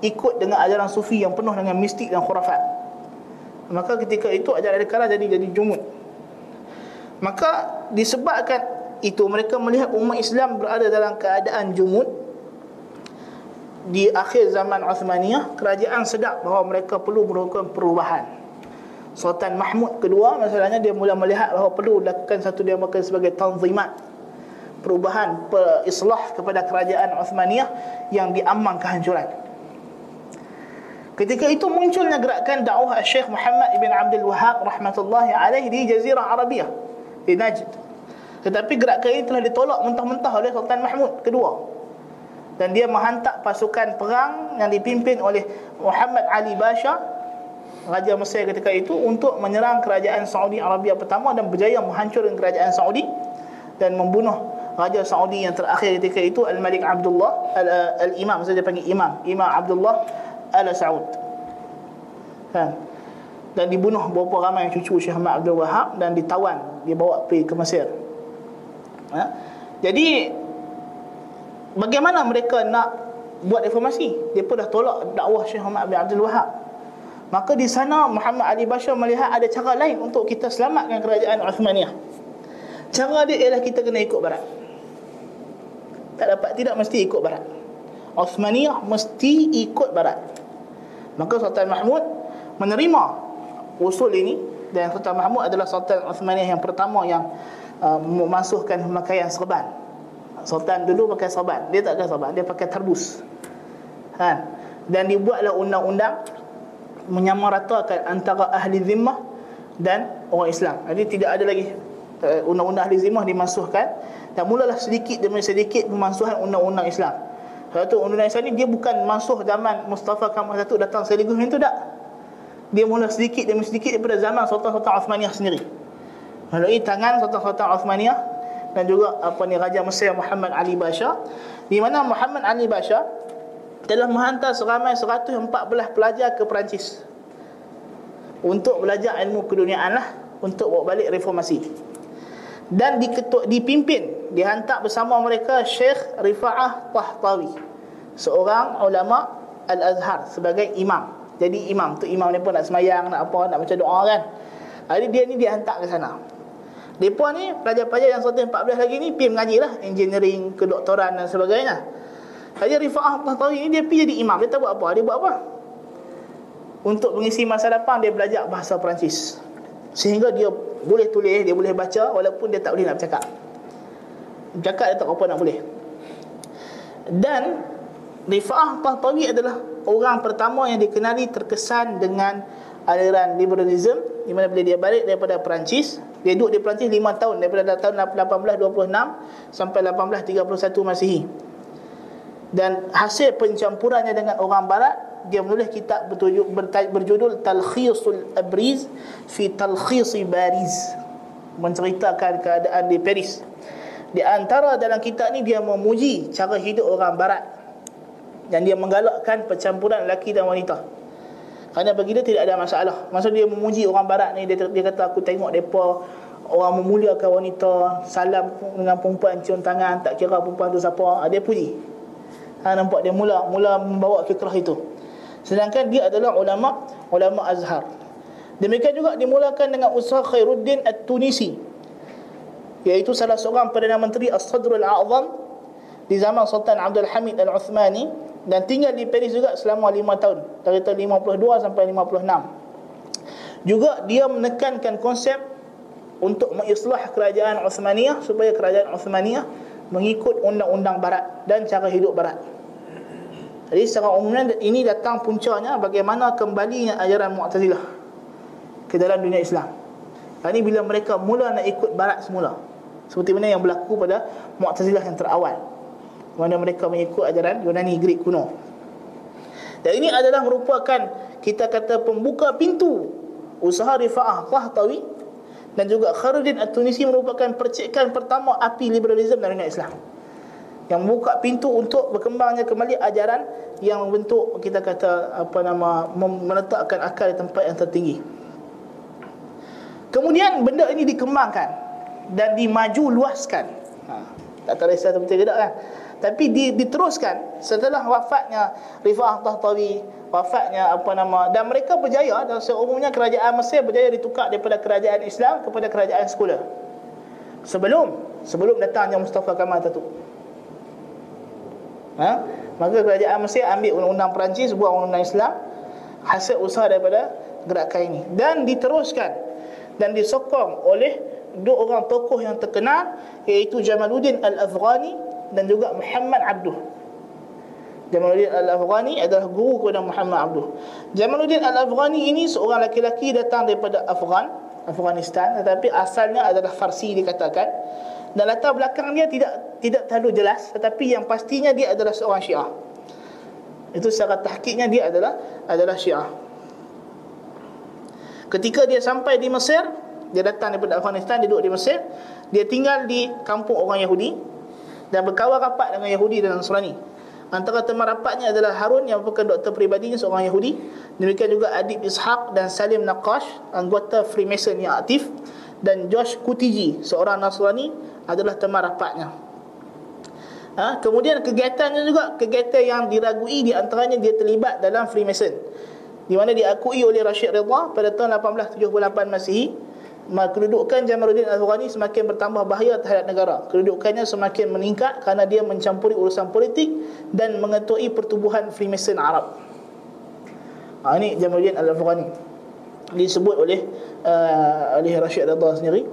ikut dengan ajaran sufi yang penuh dengan mistik dan khurafat. Maka ketika itu ajaran kalam jadi jadi jumut. Maka disebabkan itu mereka melihat umat Islam berada dalam keadaan jumud. Di akhir zaman Uthmaniyah kerajaan sedap bahawa mereka perlu melakukan perubahan. Sultan Mahmud kedua masalahnya dia mula melihat bahawa perlu lakukan satu dia makan sebagai tanzimat. Perubahan islah kepada kerajaan Uthmaniyah yang diambang kehancuran Ketika itu munculnya gerakan dakwah Syekh Muhammad ibn Abdul Wahab rahmatullahi alaih di Jazirah Arabia di Najd tetapi gerakan ini telah ditolak mentah-mentah oleh Sultan Mahmud kedua. Dan dia menghantar pasukan perang yang dipimpin oleh Muhammad Ali Basha, Raja Mesir ketika itu untuk menyerang kerajaan Saudi Arabia pertama dan berjaya menghancurkan kerajaan Saudi dan membunuh Raja Saudi yang terakhir ketika itu Al-Malik Abdullah Al-Imam, saya panggil Imam, Imam Abdullah Al-Saud. Kan? Dan dibunuh beberapa ramai cucu Syekh Ahmad Abdul Wahab dan ditawan, dibawa pergi ke Mesir. Ha? Jadi Bagaimana mereka nak Buat reformasi Mereka dah tolak dakwah Syekh Muhammad bin Abdul Wahab. Maka di sana Muhammad Ali Bashar melihat ada cara lain Untuk kita selamatkan kerajaan Uthmaniyah. Cara dia ialah kita kena ikut barat. Tak dapat tidak mesti ikut barat. Uthmaniyah mesti ikut barat Maka Sultan Mahmud menerima usul ini dan Sultan Mahmud adalah Sultan Uthmaniyah yang pertama yang uh, memasukkan pemakaian serban. Sultan dulu pakai serban, dia tak pakai serban, dia pakai terbus. Ha. Dan dibuatlah undang-undang menyamaratakan antara ahli zimmah dan orang Islam. Jadi tidak ada lagi uh, undang-undang ahli zimmah dimasukkan dan mulalah sedikit demi sedikit pemansuhan undang-undang Islam. Satu undang-undang Islam ni dia bukan masuk zaman Mustafa Kamal satu datang sekaligus itu tak. Dia mula sedikit demi sedikit daripada zaman Sultan-Sultan Uthmaniyah sendiri melalui tangan Sultan-Sultan Uthmaniyah dan juga apa ni Raja Mesir Muhammad Ali Basha di mana Muhammad Ali Basha telah menghantar seramai 114 pelajar ke Perancis untuk belajar ilmu keduniaan lah untuk bawa balik reformasi dan diketuk, dipimpin dihantar bersama mereka Syekh Rifa'ah Tahtawi seorang ulama Al-Azhar sebagai imam jadi imam tu imam ni pun nak semayang nak apa nak baca doa kan jadi dia ni dihantar ke sana Depa ni pelajar-pelajar yang 114 lagi ni pergi mengaji lah engineering, kedoktoran dan sebagainya. Haji Rifa'ah Tahtawi ni dia pergi jadi imam. Dia tak buat apa? Dia buat apa? Untuk mengisi masa depan dia belajar bahasa Perancis. Sehingga dia boleh tulis, dia boleh baca walaupun dia tak boleh nak bercakap. Bercakap dia tak apa nak boleh. Dan Rifa'ah Tahtawi adalah orang pertama yang dikenali terkesan dengan aliran liberalism di mana bila dia balik daripada Perancis dia duduk di Perancis 5 tahun daripada tahun 1826 sampai 1831 Masihi dan hasil pencampurannya dengan orang barat dia menulis kitab bertujuk, berjudul Talkhisul Abriz fi Talkhisi Bariz menceritakan keadaan di Paris di antara dalam kitab ni dia memuji cara hidup orang barat. Dan dia menggalakkan percampuran lelaki dan wanita. Kerana bagi dia tidak ada masalah. Masa dia memuji orang barat ni dia, dia kata aku tengok mereka orang memuliakan wanita salam dengan perempuan cium tangan tak kira perempuan tu siapa. Ah, dia puji. Ha, nampak dia mula mula membawa fikrah itu. Sedangkan dia adalah ulama ulama Azhar. Demikian juga dimulakan dengan usaha Khairuddin At-Tunisi iaitu salah seorang Perdana Menteri As-Sadr Al-A'zam di zaman Sultan Abdul Hamid Al-Uthmani dan tinggal di Paris juga selama 5 tahun dari tahun 52 sampai 56 juga dia menekankan konsep untuk mengislah kerajaan Uthmaniyah supaya kerajaan Uthmaniyah mengikut undang-undang barat dan cara hidup barat. Jadi secara umumnya ini datang puncanya bagaimana kembalinya ajaran Mu'tazilah ke dalam dunia Islam. Ini bila mereka mula nak ikut barat semula seperti mana yang berlaku pada Mu'tazilah yang terawal. Mana mereka mengikut ajaran Yunani Greek kuno. Dan ini adalah merupakan Kita kata pembuka pintu Usaha Rifa'ah Tahtawi Dan juga Kharuddin At-Tunisi Merupakan percikan pertama api liberalisme dalam dunia Islam. Yang membuka pintu untuk berkembangnya kembali ajaran yang membentuk kita kata apa nama meletakkan akal di tempat yang tertinggi. Kemudian benda ini dikembangkan dan dimaju luaskan. Ha, tak tahu risau tu betul ke tak kan? Tapi di, diteruskan setelah wafatnya Rifa'ah Tahtawi, wafatnya apa nama dan mereka berjaya dan seumumnya kerajaan Mesir berjaya ditukar daripada kerajaan Islam kepada kerajaan sekular. Sebelum sebelum datangnya Mustafa Kamal Atatürk. Ha? Maka kerajaan Mesir ambil undang-undang Perancis buat undang-undang Islam hasil usaha daripada gerakan ini dan diteruskan dan disokong oleh dua orang tokoh yang terkenal iaitu Jamaluddin Al-Afghani dan juga Muhammad Abduh. Jamaluddin Al-Afghani adalah guru kepada Muhammad Abduh. Jamaluddin Al-Afghani ini seorang laki-laki datang daripada Afghan, Afghanistan tetapi asalnya adalah Farsi dikatakan. Dan latar belakang dia tidak tidak terlalu jelas tetapi yang pastinya dia adalah seorang Syiah. Itu secara tahqiqnya dia adalah adalah Syiah. Ketika dia sampai di Mesir, dia datang daripada Afghanistan, dia duduk di Mesir. Dia tinggal di kampung orang Yahudi dan berkawan rapat dengan Yahudi dan Nasrani. Antara teman rapatnya adalah Harun yang merupakan doktor peribadinya seorang Yahudi. Demikian juga Adib Ishaq dan Salim Naqash, anggota Freemason yang aktif. Dan Josh Kutiji, seorang Nasrani, adalah teman rapatnya. Ha? Kemudian kegiatannya juga, kegiatan yang diragui di antaranya dia terlibat dalam Freemason. Di mana diakui oleh Rashid Ridha pada tahun 1878 Masihi kedudukan Jamaluddin Al-Afghani semakin bertambah bahaya terhadap negara. Kedudukannya semakin meningkat kerana dia mencampuri urusan politik dan mengetui pertubuhan Freemason Arab. Ha, ini Jamaluddin Al-Afghani. Disebut oleh uh, oleh Rashid Ridha sendiri.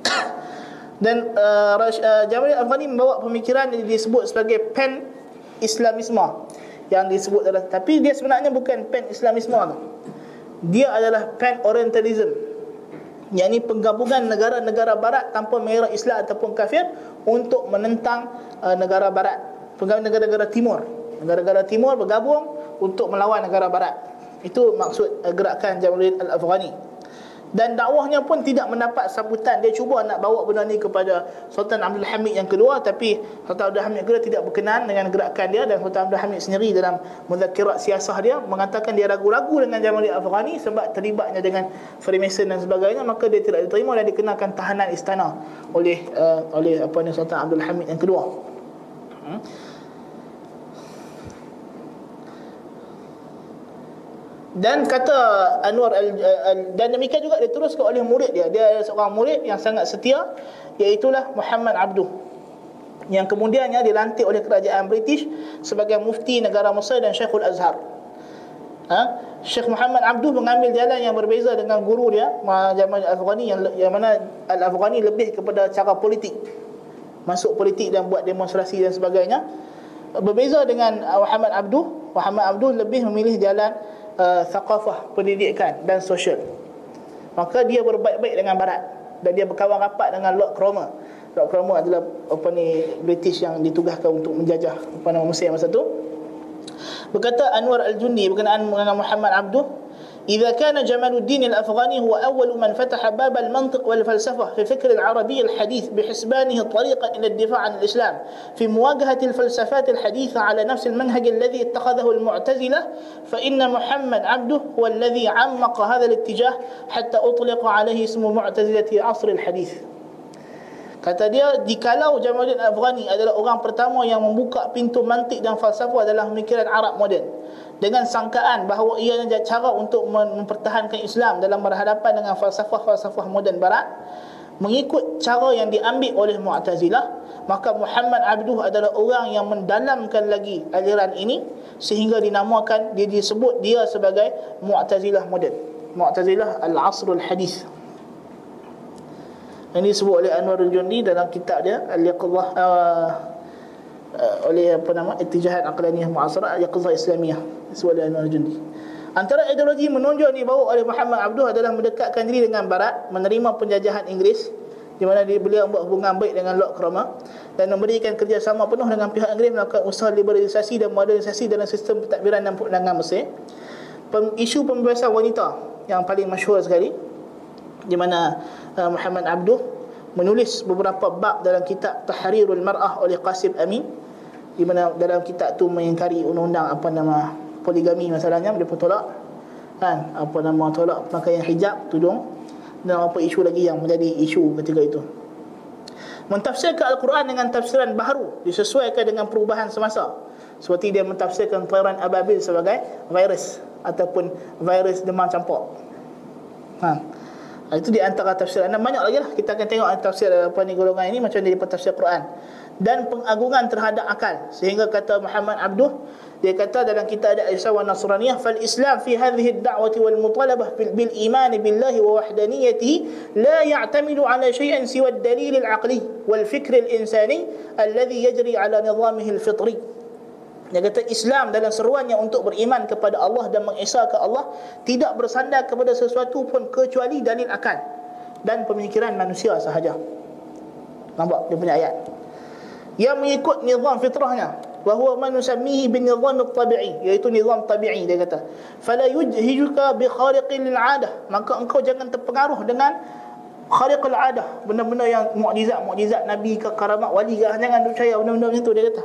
dan uh, uh, Jamaluddin Al-Afghani membawa pemikiran yang disebut sebagai pen Islamisme yang disebut adalah tapi dia sebenarnya bukan pen Islamisme tu. Dia adalah pen Orientalism yang ini penggabungan negara-negara barat tanpa mengira Islam ataupun kafir untuk menentang uh, negara barat. Penggabungan negara-negara timur. Negara-negara timur bergabung untuk melawan negara barat. Itu maksud uh, gerakan Jamaluddin Al-Afghani dan dakwahnya pun tidak mendapat sambutan. Dia cuba nak bawa benda ni kepada Sultan Abdul Hamid yang kedua tapi Sultan Abdul Hamid kedua tidak berkenan dengan gerakan dia. Dan Sultan Abdul Hamid sendiri dalam mudzakirat siasah dia mengatakan dia ragu-ragu dengan Jamaluddin Afghani sebab terlibatnya dengan Freemason dan sebagainya. Maka dia tidak diterima dan dikenakan tahanan istana oleh uh, oleh apa ni Sultan Abdul Hamid yang kedua hmm? Dan kata Anwar al, al, dan demikian juga diteruskan oleh murid dia. Dia seorang murid yang sangat setia iaitu Muhammad Abduh yang kemudiannya dilantik oleh kerajaan British sebagai mufti negara Mesir dan Syekhul Azhar. Ha? Syekh Muhammad Abduh mengambil jalan yang berbeza dengan guru dia Jamal Al-Afghani yang, yang mana Al-Afghani lebih kepada cara politik. Masuk politik dan buat demonstrasi dan sebagainya. Berbeza dengan Muhammad Abduh Muhammad Abduh lebih memilih jalan uh, thaqafah pendidikan dan sosial maka dia berbaik-baik dengan barat dan dia berkawan rapat dengan Lord Cromer. Lord Cromer adalah apa ni British yang ditugaskan untuk menjajah apa nama Mesir masa tu. Berkata Anwar Al-Jundi berkenaan dengan Muhammad Abduh إذا كان جمال الدين الأفغاني هو أول من فتح باب المنطق والفلسفة في الفكر العربي الحديث بحسبانه طريقا إلى الدفاع عن الإسلام في مواجهة الفلسفات الحديثة على نفس المنهج الذي اتخذه المعتزلة فإن محمد عبده هو الذي عمق هذا الاتجاه حتى أطلق عليه اسم معتزلة عصر الحديث. Kata dia, dikalau Jamaluddin Afghani adalah orang pertama yang membuka pintu mantik dan falsafah adalah pemikiran Arab moden. Dengan sangkaan bahawa ia adalah cara untuk mempertahankan Islam dalam berhadapan dengan falsafah-falsafah moden barat mengikut cara yang diambil oleh Mu'tazilah maka Muhammad Abduh adalah orang yang mendalamkan lagi aliran ini sehingga dinamakan dia disebut dia sebagai Mu'tazilah moden. Mu'tazilah al-asrul hadis. Ini disebut oleh Anwarul Jundi dalam kitab dia Al-Yaqadhah uh, uh, oleh apa nama Ittijahat Aqlaniyah Mu'asarah Al-Yaqadhah Islamiyah. Anwarul Jundi Antara ideologi menonjol dibawa oleh Muhammad Abduh adalah mendekatkan diri dengan Barat menerima penjajahan Inggeris di mana dia beliau buat hubungan baik dengan Lord Cromer dan memberikan kerjasama penuh dengan pihak Inggeris melakukan usaha liberalisasi dan modernisasi dalam sistem pentadbiran dan perundangan Mesir. Isu pembebasan wanita yang paling masyhur sekali di mana uh, Muhammad Abduh menulis beberapa bab dalam kitab Tahrirul Mar'ah oleh Qasim Amin di mana dalam kitab tu mengingkari undang-undang apa nama poligami masalahnya dia pun tolak. Kan? Apa nama tolak pakaian hijab tudung dan apa isu lagi yang menjadi isu ketika itu. Mentafsirkan Al-Quran dengan tafsiran baru disesuaikan dengan perubahan semasa. Seperti dia mentafsirkan Tayran Ababil sebagai virus ataupun virus demam campak ha. Itu di antara tafsir dan banyak lagi lah. Kita akan tengok tafsir apa ni golongan ini macam dia tafsir Quran dan pengagungan terhadap akal sehingga kata Muhammad Abduh dia kata dalam kitab ada Isa Nasraniyah fal Islam fi hadhihi ad-da'wati wal mutalabah bil iman billahi wa wahdaniyatihi la ya'tamidu ala shay'in siwa ad-dalil al-aqli wal fikr al-insani alladhi yajri ala nizamihi al-fitri dia kata Islam dalam seruannya untuk beriman kepada Allah dan mengesahkan Allah tidak bersandar kepada sesuatu pun kecuali dalil akal dan pemikiran manusia sahaja. Nampak dia punya ayat. Yang mengikut nizam fitrahnya. Wa huwa man nusammihi bin nizam at-tabi'i. Iaitu nizam tabi'i dia kata. Fala yujhijuka bi khariqil 'adah. Maka engkau jangan terpengaruh dengan khariqul 'adah. Benda-benda yang mukjizat-mukjizat nabi ke karamat wali ke jangan percaya benda-benda macam tu dia kata.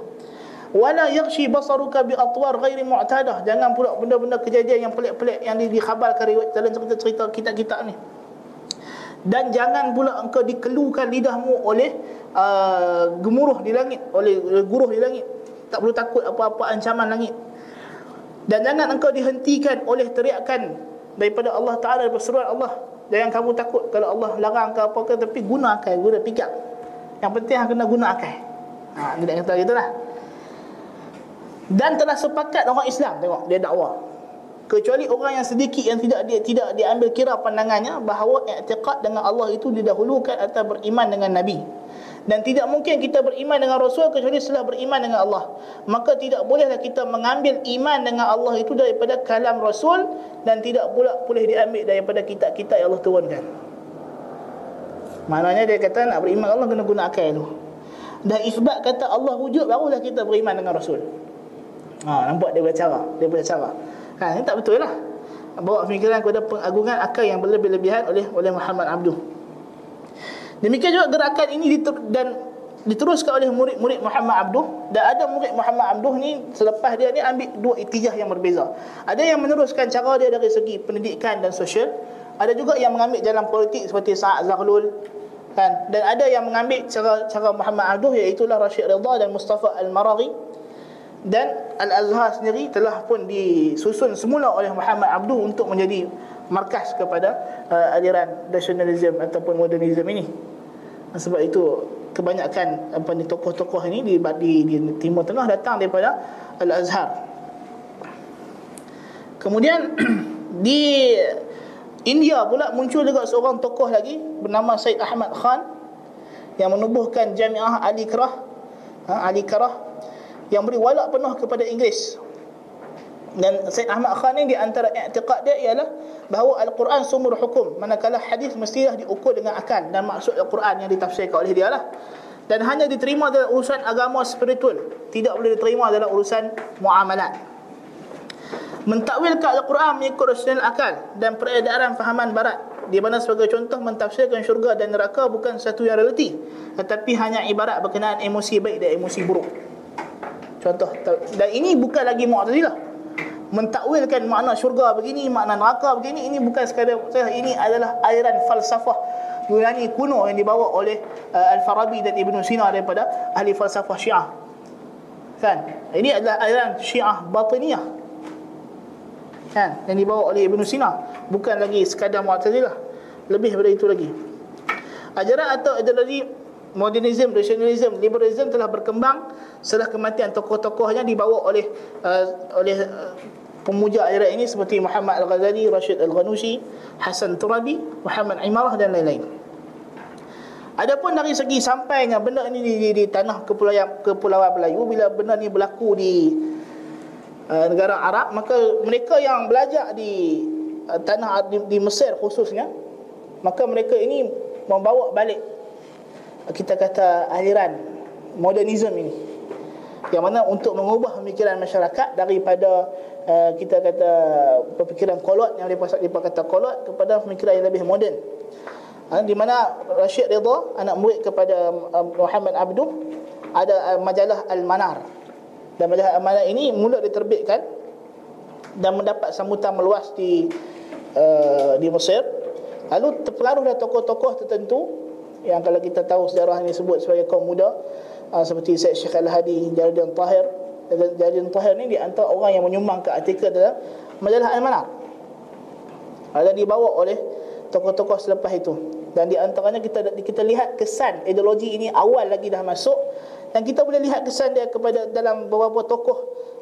Wala yaghshi basaruka bi atwar ghairi mu'tadah. Jangan pula benda-benda kejadian yang pelik-pelik yang dikhabarkan riwayat dalam cerita-cerita kitab-kitab ni dan jangan pula engkau dikelukan lidahmu oleh uh, gemuruh di langit oleh guruh di langit. Tak perlu takut apa-apa ancaman langit. Dan jangan engkau dihentikan oleh teriakan daripada Allah Taala daripada seruan Allah. Jangan kamu takut kalau Allah larang ke apa ke tapi guna akal guna pikir yang penting kena guna akal ha dia kata gitulah dan telah sepakat orang Islam tengok dia dakwah kecuali orang yang sedikit yang tidak dia tidak diambil kira pandangannya bahawa i'tiqad dengan Allah itu didahulukan atau beriman dengan nabi. Dan tidak mungkin kita beriman dengan rasul kecuali setelah beriman dengan Allah. Maka tidak bolehlah kita mengambil iman dengan Allah itu daripada kalam rasul dan tidak pula boleh diambil daripada kitab-kitab yang Allah turunkan. Maknanya dia kata nak beriman Allah kena guna akal tu dan isbat kata Allah wujud barulah kita beriman dengan rasul. Ha, nampak dia bercara, dia bercara. Ha, ini tak betul lah. Bawa pemikiran kepada pengagungan akal yang berlebih-lebihan oleh oleh Muhammad Abduh. Demikian juga gerakan ini diter, dan diteruskan oleh murid-murid Muhammad Abduh dan ada murid Muhammad Abduh ni selepas dia ni ambil dua itijah yang berbeza. Ada yang meneruskan cara dia dari segi pendidikan dan sosial, ada juga yang mengambil jalan politik seperti Sa'ad Zahlul kan dan ada yang mengambil cara cara Muhammad Abduh iaitu Rashid Ridha dan Mustafa Al-Maraghi dan Al-Azhar sendiri telah pun disusun semula oleh Muhammad Abduh untuk menjadi markas kepada uh, aliran nasionalisme ataupun modernisme ini. Sebab itu kebanyakan apa ni tokoh-tokoh ini di, di, di Timur Tengah datang daripada Al-Azhar. Kemudian di India pula muncul juga seorang tokoh lagi bernama Said Ahmad Khan yang menubuhkan Jamiah Ali Karah ha, Ali Karah yang beri walak penuh kepada Inggeris. Dan Said Ahmad Khan ni di antara i'tiqad dia ialah bahawa Al-Quran sumber hukum. Manakala hadis mestilah diukur dengan akal dan maksud Al-Quran yang ditafsirkan oleh dia lah. Dan hanya diterima dalam urusan agama spiritual tidak boleh diterima dalam urusan muamalat. Mentakwilkan Al-Quran mengikut rasional akal dan peredaran fahaman barat. Di mana sebagai contoh mentafsirkan syurga dan neraka bukan satu yang relatif tetapi hanya ibarat berkenaan emosi baik dan emosi buruk contoh dan ini bukan lagi mu'tazilah mentakwilkan makna syurga begini, makna neraka begini, ini bukan sekadar ini adalah aliran falsafah Yunani kuno yang dibawa oleh uh, Al-Farabi dan Ibn Sina daripada ahli falsafah Syiah. Kan? Ini adalah aliran Syiah batiniyah. Kan? Yang dibawa oleh Ibn Sina, bukan lagi sekadar Mu'tazilah. Lebih daripada itu lagi. Ajaran atau ideologi modernism, rationalism, liberalism telah berkembang setelah kematian tokoh-tokohnya dibawa oleh uh, oleh uh, pemuja ajaran ini seperti Muhammad Al-Ghazali, Rashid Al-Ghanushi, Hasan Turabi, Muhammad Imarah dan lain-lain. Adapun dari segi sampainya benda ini di, di, di tanah kepulauan kepulauan Melayu bila benda ini berlaku di uh, negara Arab maka mereka yang belajar di uh, tanah di, di Mesir khususnya maka mereka ini membawa balik kita kata aliran modernisme ini. Yang mana untuk mengubah pemikiran masyarakat daripada uh, kita kata pemikiran kolot yang mereka kata kolot kepada pemikiran yang lebih moden. Uh, di mana Rashid Ridha anak murid kepada uh, Muhammad Abduh ada uh, majalah Al-Manar. Dan majalah Al-Manar ini mula diterbitkan dan mendapat sambutan meluas di uh, di Mesir. Lalu terpengaruh dari tokoh-tokoh tertentu yang kalau kita tahu sejarah ini sebut sebagai kaum muda uh, seperti Syed Syekh Al-Hadi Jalaluddin Tahir. Jalaluddin Tahir ni di antara orang yang menyumbang ke artikel dalam majalah Al-Manar dan dibawa oleh tokoh-tokoh selepas itu. Dan di antaranya kita kita lihat kesan ideologi ini awal lagi dah masuk. Dan kita boleh lihat kesan dia kepada dalam beberapa tokoh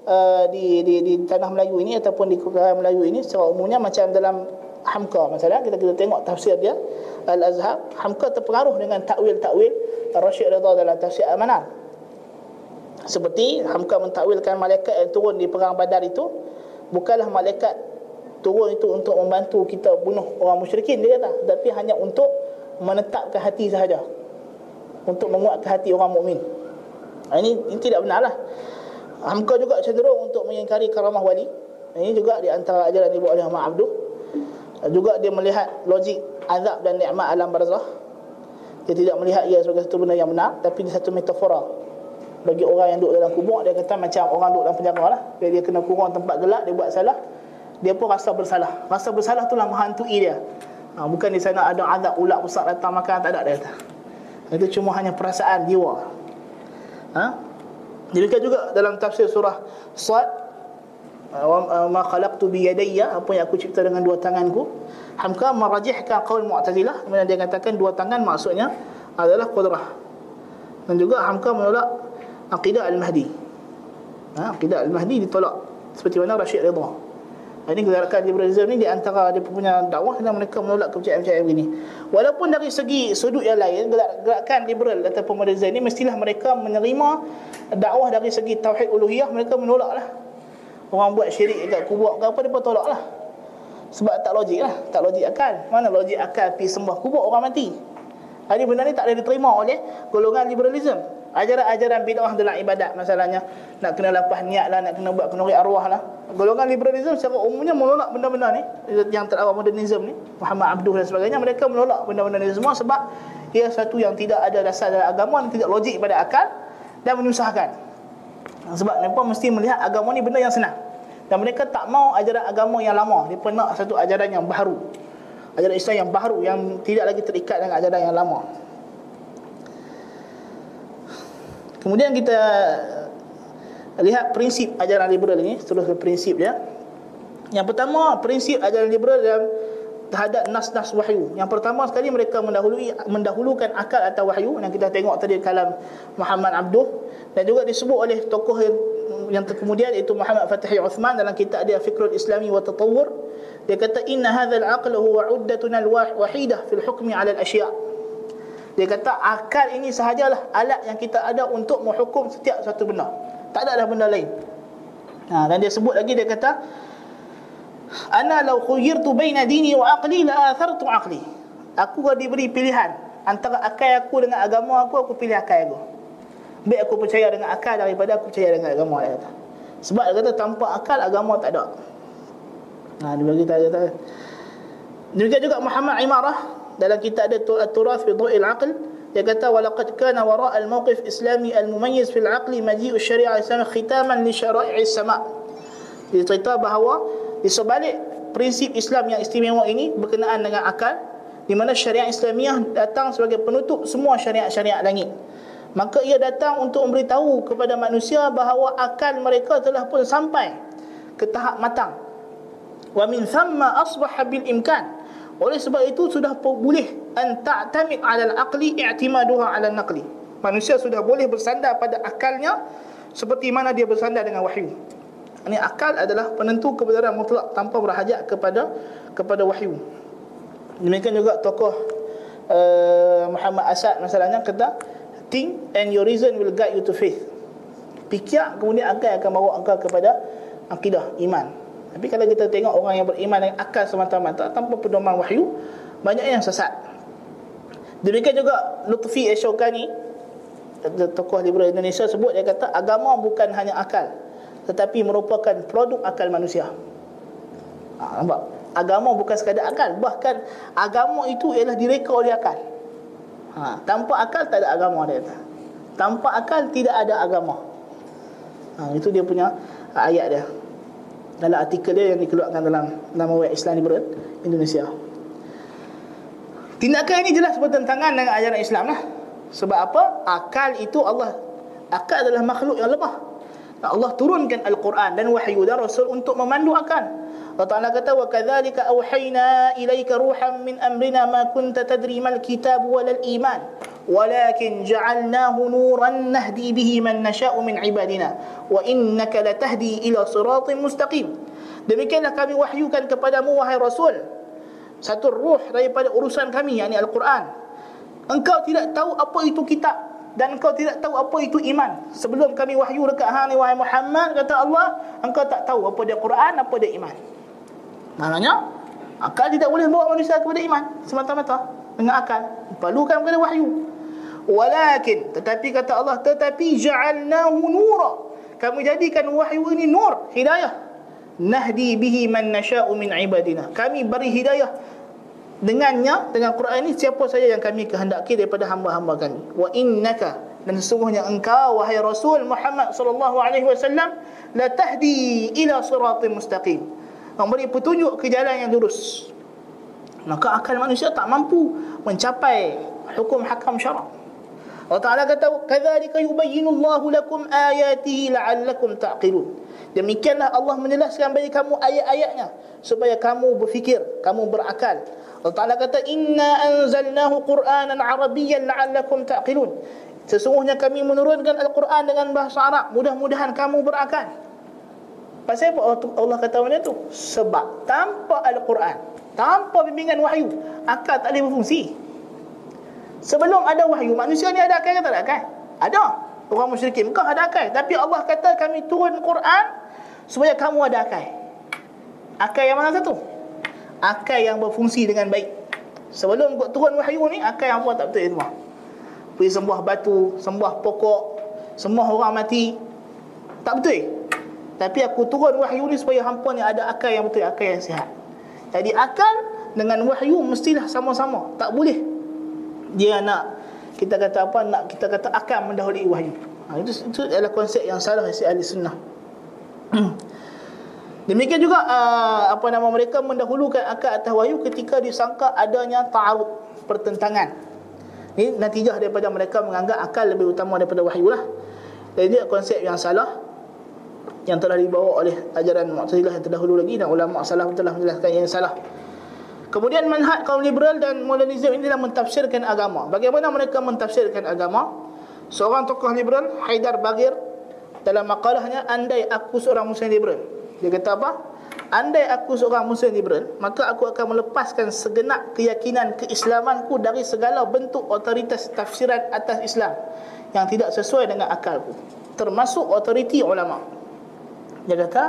uh, di, di di tanah Melayu ini ataupun di kepulauan Melayu ini. Secara umumnya macam dalam Hamka masalah. Kita kita tengok tafsir dia Al-Azhar. Hamka terpengaruh dengan takwil-takwil Rashid Ridha dalam tafsir Al-Manar. Seperti Hamka mentakwilkan malaikat yang turun di perang Badar itu bukanlah malaikat turun itu untuk membantu kita bunuh orang musyrikin dia kata. Tapi hanya untuk menetapkan hati sahaja. Untuk menguatkan hati orang mukmin. Ha, ini, ini tidak benarlah Hamka juga cenderung untuk mengingkari karamah wali. Ini juga di antara ajaran dibuat oleh Muhammad Abdul juga dia melihat logik azab dan nikmat alam barzah. Dia tidak melihat ia sebagai satu benda yang benar tapi dia satu metafora. Bagi orang yang duduk dalam kubur dia kata macam orang duduk dalam penjara lah. Bila dia kena kurung tempat gelap dia buat salah dia pun rasa bersalah. Rasa bersalah tu lah menghantui dia. Ha, bukan di sana ada azab ulat besar datang makan tak ada dia kata. Itu cuma hanya perasaan jiwa. Ha? Demikian juga dalam tafsir surah Sad ma khalaqtu bi yadayya apa yang aku cipta dengan dua tanganku. Hamka merajihkan qaul mu'tazilah. Kemudian dia katakan dua tangan maksudnya adalah qudrah. Dan juga hamka menolak akidah al-mahdi. Ha, akidah al-mahdi ditolak. Seperti mana Rashid Ridha. Ini gerakan liberalism ni di antara dia punya dakwah dan mereka menolak kepercayaan-kepercayaan begini. Walaupun dari segi sudut yang lain, gerakan liberal ataupun modernism ni mestilah mereka menerima dakwah dari segi tauhid uluhiyah, mereka menolaklah Orang buat syirik dekat kubur ke apa, dia pun tolak lah. Sebab tak logik lah. Tak logik akal. Mana logik akal pergi sembah kubur orang mati. Jadi benda ni tak boleh diterima oleh golongan liberalism. Ajaran-ajaran bid'ah dalam ibadat masalahnya. Nak kena lepas niat lah, nak kena buat kenuri arwah lah. Golongan liberalism secara umumnya menolak benda-benda ni. Yang terawal modernism ni. Muhammad Abduh dan sebagainya. Mereka menolak benda-benda ni semua sebab ia satu yang tidak ada dasar dalam agama dan tidak logik pada akal dan menyusahkan. Sebab mereka mesti melihat agama ni benda yang senang. Dan mereka tak mau ajaran agama yang lama. Mereka nak satu ajaran yang baru. Ajaran Islam yang baru yang tidak lagi terikat dengan ajaran yang lama. Kemudian kita lihat prinsip ajaran liberal ini, ke prinsip dia. Yang pertama, prinsip ajaran liberal dalam terhadap nas-nas wahyu. Yang pertama sekali mereka mendahului mendahulukan akal atau wahyu. Yang kita tengok tadi kalam Muhammad Abduh. Dan juga disebut oleh tokoh yang yang kemudian itu Muhammad Fatahi Uthman dalam kitab dia Fikrul Islami wa Tatawur dia kata inna hadzal aql huwa uddatuna al-wahidah fil hukmi 'ala al-ashya' dia kata akal ini sahajalah alat yang kita ada untuk menghukum setiap satu benda. Tak ada dah benda lain. Ha, dan dia sebut lagi dia kata ana law khuyirtu baina dini wa aqli la athartu aqli. Aku kalau diberi pilihan antara akal aku dengan agama aku aku pilih akal aku. Baik aku percaya dengan akal daripada aku percaya dengan agama dia kata. Sebab dia kata tanpa akal agama tak ada. Ha dia bagi tahu kata. Demikian juga Muhammad Imarah dalam kitab dia At-Turath fi Dhu'il Aql dia kata walaqad kana wara' al-mawqif islami al-mumayyiz fil aqli maji'u syariah islam khitaman li syara'i sama dia cerita bahawa di sebalik prinsip Islam yang istimewa ini berkenaan dengan akal di mana syariat Islamiah datang sebagai penutup semua syariat-syariat langit maka ia datang untuk memberitahu kepada manusia bahawa akal mereka telah pun sampai ke tahap matang wa min thamma asbaha bil imkan oleh sebab itu sudah boleh an ta'tamid 'ala al-aqli i'timaduha 'ala an-naqli. Manusia sudah boleh bersandar pada akalnya seperti mana dia bersandar dengan wahyu. Ini akal adalah penentu kebenaran mutlak tanpa berhajat kepada kepada wahyu. Demikian juga tokoh uh, Muhammad Asad masalahnya kata think and your reason will guide you to faith. Fikir kemudian akal akan bawa engkau kepada akidah iman. Tapi kalau kita tengok orang yang beriman dengan akal semata-mata tanpa pedoman wahyu, banyak yang sesat. Demikian juga Lutfi Ashokani, tokoh liberal Indonesia sebut dia kata agama bukan hanya akal tetapi merupakan produk akal manusia. Ha, nampak? Agama bukan sekadar akal, bahkan agama itu ialah direka oleh akal. Ha, tanpa akal tak ada agama dia kata. Tanpa akal tidak ada agama. Ha, itu dia punya ayat dia dalam artikel dia yang dikeluarkan dalam nama web Islam Liberal Indonesia. Tindakan ini jelas bertentangan dengan ajaran Islam lah. Sebab apa? Akal itu Allah akal adalah makhluk yang lemah. Allah turunkan Al-Quran dan wahyu dan Rasul untuk memandu akal. Allah Ta'ala kata wa kadzalika auhayna ilaika ruhan min amrina ma kunta tadri mal kitab wal iman ولكن جعلناه نورا نهدي به من نشاء من عبادنا وإنك لتهدي إلى صراط مستقيم demikianlah kami wahyukan kepadamu wahai Rasul satu ruh daripada urusan kami yakni Al-Quran engkau tidak tahu apa itu kitab dan engkau tidak tahu apa itu iman sebelum kami wahyu dekat hang ni wahai Muhammad kata Allah engkau tak tahu apa dia Quran apa dia iman maknanya akal tidak boleh bawa manusia kepada iman semata-mata dengan akal perlukan kepada wahyu Walakin tetapi kata Allah tetapi ja'alnahu nura. Kami jadikan wahyu ini nur, hidayah. Nahdi bihi man nasha'u min ibadina. Kami beri hidayah dengannya dengan Quran ini siapa saja yang kami kehendaki daripada hamba-hamba kami. Wa innaka dan sesungguhnya engkau wahai Rasul Muhammad sallallahu alaihi wasallam la tahdi ila siratin mustaqim. Memberi petunjuk ke jalan yang lurus. Maka akal manusia tak mampu mencapai hukum hakam syarak. Allah Ta'ala kata kadzalika yubayyinullahu lakum ayatihi la'allakum taqilun demikianlah Allah menjelaskan bagi kamu ayat-ayatnya supaya kamu berfikir kamu berakal Allah Ta'ala kata inna anzalnahu qur'anan arabiyyan la'allakum taqilun sesungguhnya kami menurunkan al-Quran dengan bahasa Arab mudah-mudahan kamu berakal pasal apa Allah kata macam tu sebab tanpa al-Quran tanpa bimbingan wahyu akal tak boleh berfungsi Sebelum ada wahyu, manusia ni ada akal ke tak ada akal? Ada. Orang musyrikin, kau ada akal. Tapi Allah kata kami turun Quran supaya kamu ada akal. Akal yang mana satu? Akal yang berfungsi dengan baik. Sebelum kau turun wahyu ni, akal apa tak betul semua. Pergi sembah batu, sembah pokok, semua orang mati. Tak betul. Tapi aku turun wahyu ni supaya hampa ni ada akal yang betul, akal yang sihat. Jadi akal dengan wahyu mestilah sama-sama. Tak boleh dia nak kita kata apa nak kita kata akan mendahului wahyu ha, itu itu adalah konsep yang salah si ahli sunnah demikian juga uh, apa nama mereka mendahulukan akal atas wahyu ketika disangka adanya ta'arud pertentangan ini natijah daripada mereka menganggap akal lebih utama daripada wahyu lah jadi konsep yang salah yang telah dibawa oleh ajaran Mu'tazilah yang terdahulu lagi dan ulama salaf telah menjelaskan yang salah Kemudian manhaj kaum liberal dan modernisme ini adalah mentafsirkan agama. Bagaimana mereka mentafsirkan agama? Seorang tokoh liberal, Haidar Bagir, dalam makalahnya, andai aku seorang muslim liberal. Dia kata apa? Andai aku seorang muslim liberal, maka aku akan melepaskan segenap keyakinan keislamanku dari segala bentuk otoritas tafsiran atas Islam yang tidak sesuai dengan akalku. Termasuk otoriti ulama. Dia kata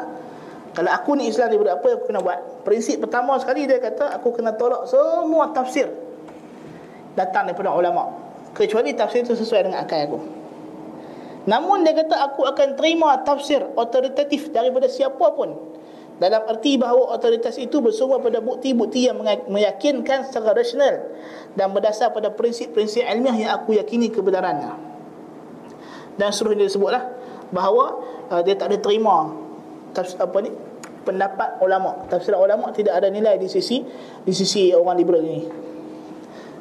kalau aku ni Islam daripada apa yang aku kena buat Prinsip pertama sekali dia kata Aku kena tolak semua tafsir Datang daripada ulama Kecuali tafsir itu sesuai dengan akal aku Namun dia kata aku akan terima tafsir otoritatif daripada siapa pun dalam arti bahawa otoritas itu bersumber pada bukti-bukti yang meyakinkan secara rasional dan berdasar pada prinsip-prinsip ilmiah yang aku yakini kebenarannya. Dan seterusnya disebutlah bahawa uh, dia tak ada terima tafsir apa ni pendapat ulama. Tafsir ulama tidak ada nilai di sisi di sisi orang liberal ini.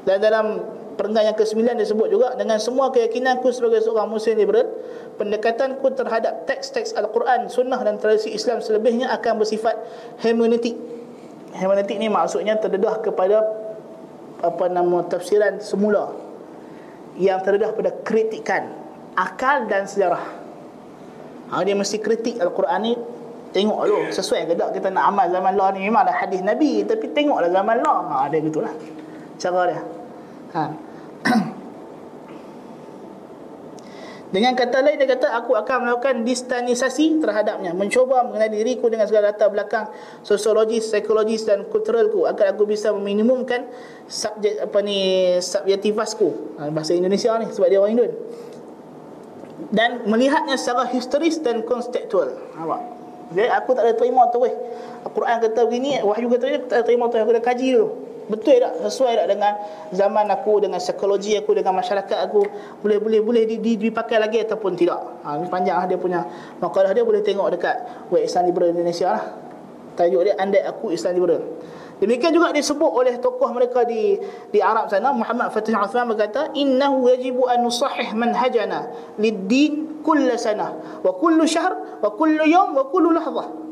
Dan dalam perenggan yang ke-9 disebut juga dengan semua keyakinanku sebagai seorang muslim liberal pendekatanku terhadap teks-teks Al-Quran, Sunnah dan tradisi Islam selebihnya akan bersifat hermeneutik. Hermeneutik ni maksudnya terdedah kepada apa nama tafsiran semula yang terdedah pada kritikan akal dan sejarah. Ha, dia mesti kritik Al-Quran ni Tengok dulu sesuai ke tak kita nak amal zaman lah ni Memang ada hadis Nabi Tapi tengoklah zaman lah ha, Dia gitulah Cara dia ha. Dengan kata lain dia kata aku akan melakukan distanisasi terhadapnya, mencuba mengenai diriku dengan segala latar belakang sosiologis, psikologis dan kulturalku agar aku bisa meminimumkan subjek apa ni subjektivitasku. Ha, bahasa Indonesia ni sebab dia orang Indon. Dan melihatnya secara historis dan konseptual. Nampak? Jadi aku tak ada terima tu weh. Al-Quran kata begini, wahyu kata begini, tak ada terima tu. Aku dah kaji dulu. Betul tak? Sesuai tak dengan zaman aku, dengan psikologi aku, dengan masyarakat aku? Boleh boleh boleh dipakai lagi ataupun tidak? Ha, Ini panjang lah dia punya Makalah dia. Boleh tengok dekat Web Islam Liberal Indonesia lah. Tajuk dia Andai Aku Islam Liberal. Demikian juga disebut oleh tokoh mereka di di Arab sana Muhammad Fatih Uthman berkata innahu yajibu an nusahih manhajana lid-din kull sana. Wa kullu syahr wa kullu yawm wa kullu lahzah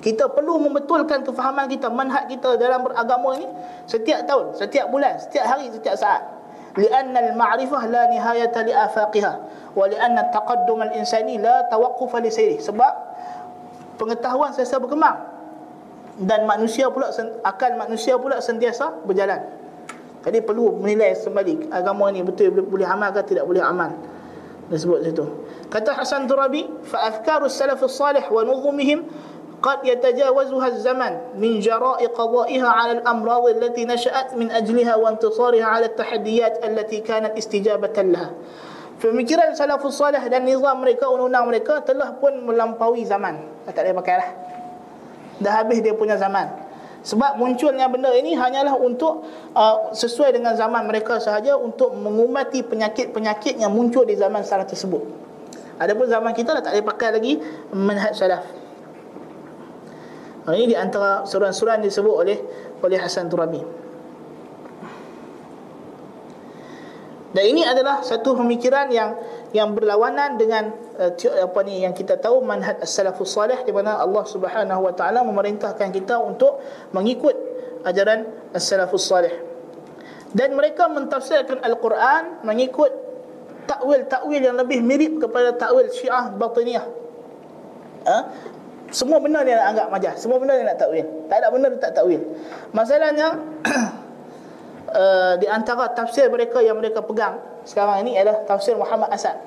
kita perlu membetulkan kefahaman kita, manhaj kita dalam beragama ini setiap tahun, setiap bulan, setiap hari, setiap saat. Nihayata li afaqiha wa lianna taqaddum al-insani la tawaqquf li sayri. Sebab pengetahuan sentiasa berkembang dan manusia pula akan manusia pula sentiasa berjalan. Jadi perlu menilai kembali agama ini betul boleh amal ke tidak boleh amal. Disebut situ. Kata Hasan Turabi, fa afkaru salih wa nuzumihim قد يتجاوزها الزمن من جراء قضائها على الأمراض التي نشأت من أجلها وانتصارها على التحديات التي كانت استجابة لها Pemikiran salafus salih dan nizam mereka, undang-undang mereka telah pun melampaui zaman. Tak boleh pakai lah. Dah habis dia punya zaman. Sebab munculnya benda ini hanyalah untuk uh, sesuai dengan zaman mereka sahaja untuk mengumati penyakit-penyakit yang muncul di zaman salaf tersebut. Adapun zaman kita dah tak boleh pakai lagi manhaj salaf. Ha, ini di antara suran-suran disebut oleh oleh Hasan Turabi. Dan ini adalah satu pemikiran yang yang berlawanan dengan uh, apa ni yang kita tahu manhaj as-salafus salih di mana Allah Subhanahu wa taala memerintahkan kita untuk mengikut ajaran as-salafus salih. Dan mereka mentafsirkan Al-Quran mengikut takwil-takwil yang lebih mirip kepada takwil Syiah Batiniyah. Ha? Semua benda dia nak anggap majaz Semua benda dia nak takwil. Tak ada benda dia tak takwil. Masalahnya uh, Di antara tafsir mereka yang mereka pegang Sekarang ini adalah tafsir Muhammad Asad.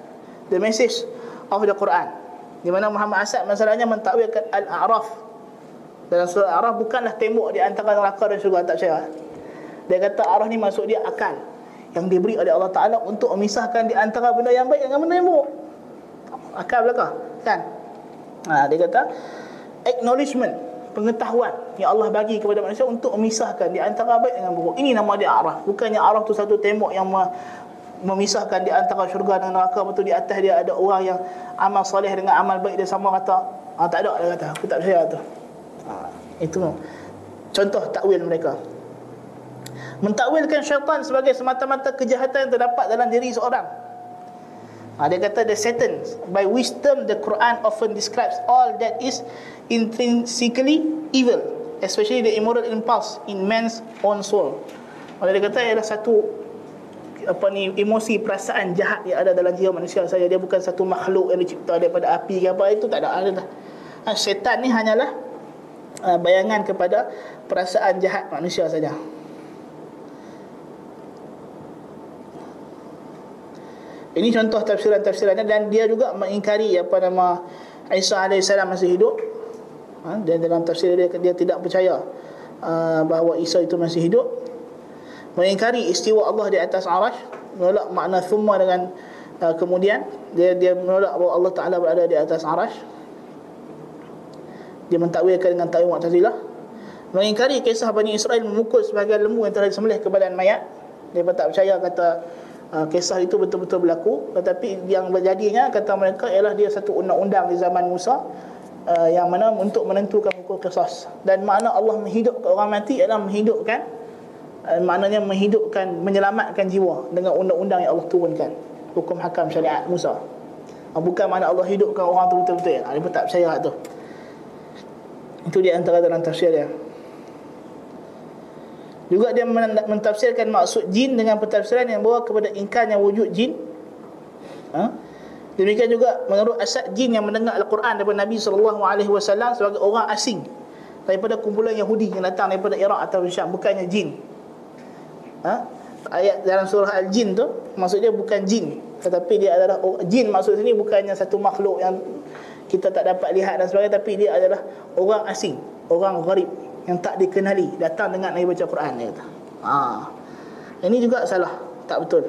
The message of the Quran. Di mana Muhammad Asad masalahnya mentakwilkan Al-A'raf. Dalam surah Al-A'raf bukanlah tembok di antara neraka dan syurga Tak percaya Dia kata A'raf ni masuk dia akal. Yang diberi oleh Allah Ta'ala Untuk memisahkan di antara benda yang baik dengan benda yang buruk. Akal belakang Kan Ha, dia kata acknowledgement pengetahuan yang Allah bagi kepada manusia untuk memisahkan di antara baik dengan buruk. Ini nama dia araf. Bukannya araf tu satu tembok yang memisahkan di antara syurga dan neraka betul di atas dia ada orang yang amal soleh dengan amal baik dia sama kata ah tak ada dia kata aku tak percaya tu. Ha, itu contoh takwil mereka. Mentakwilkan syaitan sebagai semata-mata kejahatan yang terdapat dalam diri seorang Ha, dia kata the Satan by wisdom the Quran often describes all that is intrinsically evil, especially the immoral impulse in man's own soul. Maka dia kata ialah satu apa ni emosi perasaan jahat yang ada dalam jiwa manusia saja dia bukan satu makhluk yang dicipta daripada api ke apa itu tak ada ada. Ha, syaitan ni hanyalah uh, bayangan kepada perasaan jahat manusia saja. Ini contoh tafsiran-tafsirannya dan dia juga mengingkari apa nama Isa AS masih hidup. Ha? Dan dalam tafsir dia Dia tidak percaya uh, Bahawa Isa itu masih hidup. Mengingkari istiwa Allah di atas arash Menolak makna thumma dengan uh, Kemudian Dia dia menolak bahawa Allah Ta'ala berada di atas arash Dia mentakwilkan dengan ta'wil Mu'tazilah. Mengingkari kisah Bani Israel memukul sebagai lembu yang telah disembelih ke badan mayat. Dia tak percaya kata uh, kisah itu betul-betul berlaku. Tetapi yang berjadinya kata mereka ialah dia satu undang-undang di zaman Musa uh, Yang mana untuk menentukan hukum kisah Dan makna Allah menghidupkan orang mati ialah menghidupkan uh, Maknanya menghidupkan, menyelamatkan jiwa Dengan undang-undang yang Allah turunkan Hukum hakam syariat Musa. Uh, Bukan makna Allah hidupkan orang tu betul-betul. Dia pun tak percaya tu. Itu di antara dalam tafsir dia juga dia mentafsirkan maksud jin dengan pentafsiran yang bawa kepada ingkarnya wujud jin. Ha? Demikian juga menurut asad jin yang mendengar Al-Quran daripada Nabi SAW sebagai orang asing daripada kumpulan Yahudi yang datang daripada Iraq atau Syam bukannya jin. Ha? Ayat dalam surah Al-Jin tu maksudnya bukan jin tetapi dia adalah jin maksud sini bukannya satu makhluk yang kita tak dapat lihat dan sebagainya tapi dia adalah orang asing, orang gharib yang tak dikenali datang dengan Nabi baca Quran dia kata. Ha. Ini juga salah, tak betul.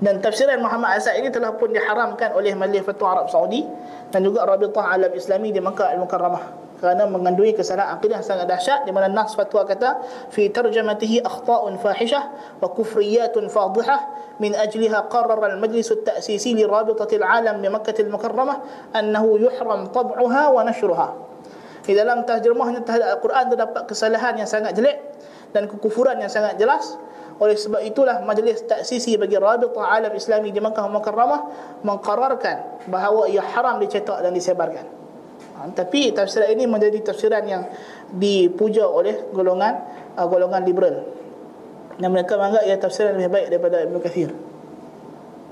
Dan tafsiran Muhammad Asad ini telah pun diharamkan oleh Majlis Fatwa Arab Saudi dan juga Rabitah Alam Islami di Makkah Al-Mukarramah kerana mengandungi kesalahan akidah sangat dahsyat di mana nas fatwa kata fi tarjamatihi akhta'un fahishah wa kufriyatun fadhihah min ajliha qarrara al-majlis at-ta'sisi li rabitati al-alam bi Makkah Al-Mukarramah annahu yuhram tab'uha wa nashruha di dalam terjemahnya terhadap Al-Quran terdapat kesalahan yang sangat jelek dan kekufuran yang sangat jelas. Oleh sebab itulah majlis taksisi bagi Rabitah Alam Islami di Makkah Mukarramah mengkararkan bahawa ia haram dicetak dan disebarkan. Ha, tapi tafsiran ini menjadi tafsiran yang dipuja oleh golongan uh, golongan liberal. Dan mereka menganggap ia tafsiran lebih baik daripada Ibn Kathir.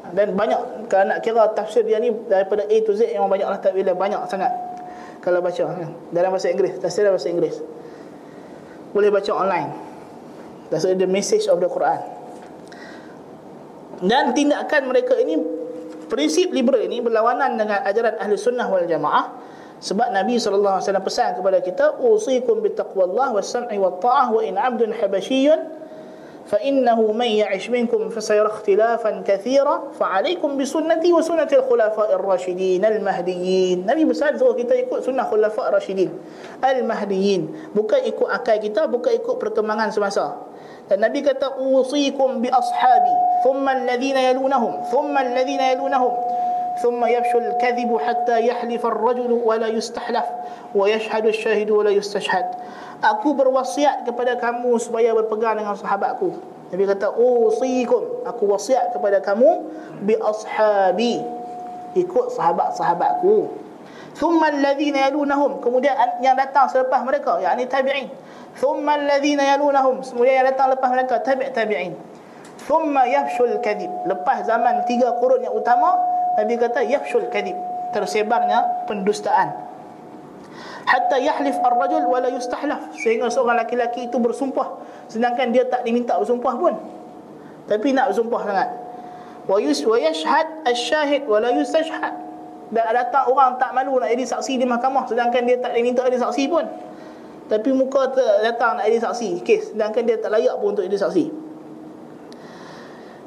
Ha, dan banyak kalau nak kira tafsir dia ni daripada A to Z memang banyaklah takwil banyak sangat kalau baca kan? dalam bahasa Inggeris tafsir dalam bahasa Inggeris. Boleh baca online. That's the message of the Quran. Dan tindakan mereka ini prinsip liberal ini berlawanan dengan ajaran ahli sunnah wal jamaah. Sebab Nabi SAW pesan kepada kita usikum bitaqwallah was-sam'i wat-ta'ah wa in 'abdun habasyiyun فإنه من يعش منكم فسيرى اختلافا كثيرا فعليكم بسنتي وسنة الخلفاء الراشدين المهديين Nabi besar suruh kita ikut sunnah khulafah rashidin al-mahdiyin bukan ikut akal kita bukan ikut perkembangan semasa dan Nabi kata usikum bi ashabi thumma alladhina yalunahum thumma alladhina yalunahum ثم يفشل الكذب حتى يحلف الرجل ولا يستحلف ويشهد الشاهد ولا يستشهد Aku berwasiat kepada kamu supaya berpegang dengan sahabatku. Nabi kata, "Usikum." Aku wasiat kepada kamu bi ashabi. Ikut sahabat-sahabatku. Thumma alladhina yalunahum. Kemudian yang datang selepas mereka, yakni tabi'in. Thumma alladhina yalunahum. Kemudian yang datang lepas mereka, tabi' tabi'in. Thumma yafshul kadhib. Lepas zaman tiga kurun yang utama, Nabi kata yafshul kadhib. Tersebarnya pendustaan hatta yahlif ar-rajul wa la yustahlaf. Sehingga seorang laki-laki itu bersumpah. Sedangkan dia tak diminta bersumpah pun. Tapi nak bersumpah sangat. Wa yus wa yashhad asy-syahid wa la yustashhad. Dan datang orang tak malu nak jadi saksi di mahkamah. Sedangkan dia tak diminta jadi saksi pun. Tapi muka datang nak jadi saksi kes. Sedangkan dia tak layak pun untuk jadi saksi.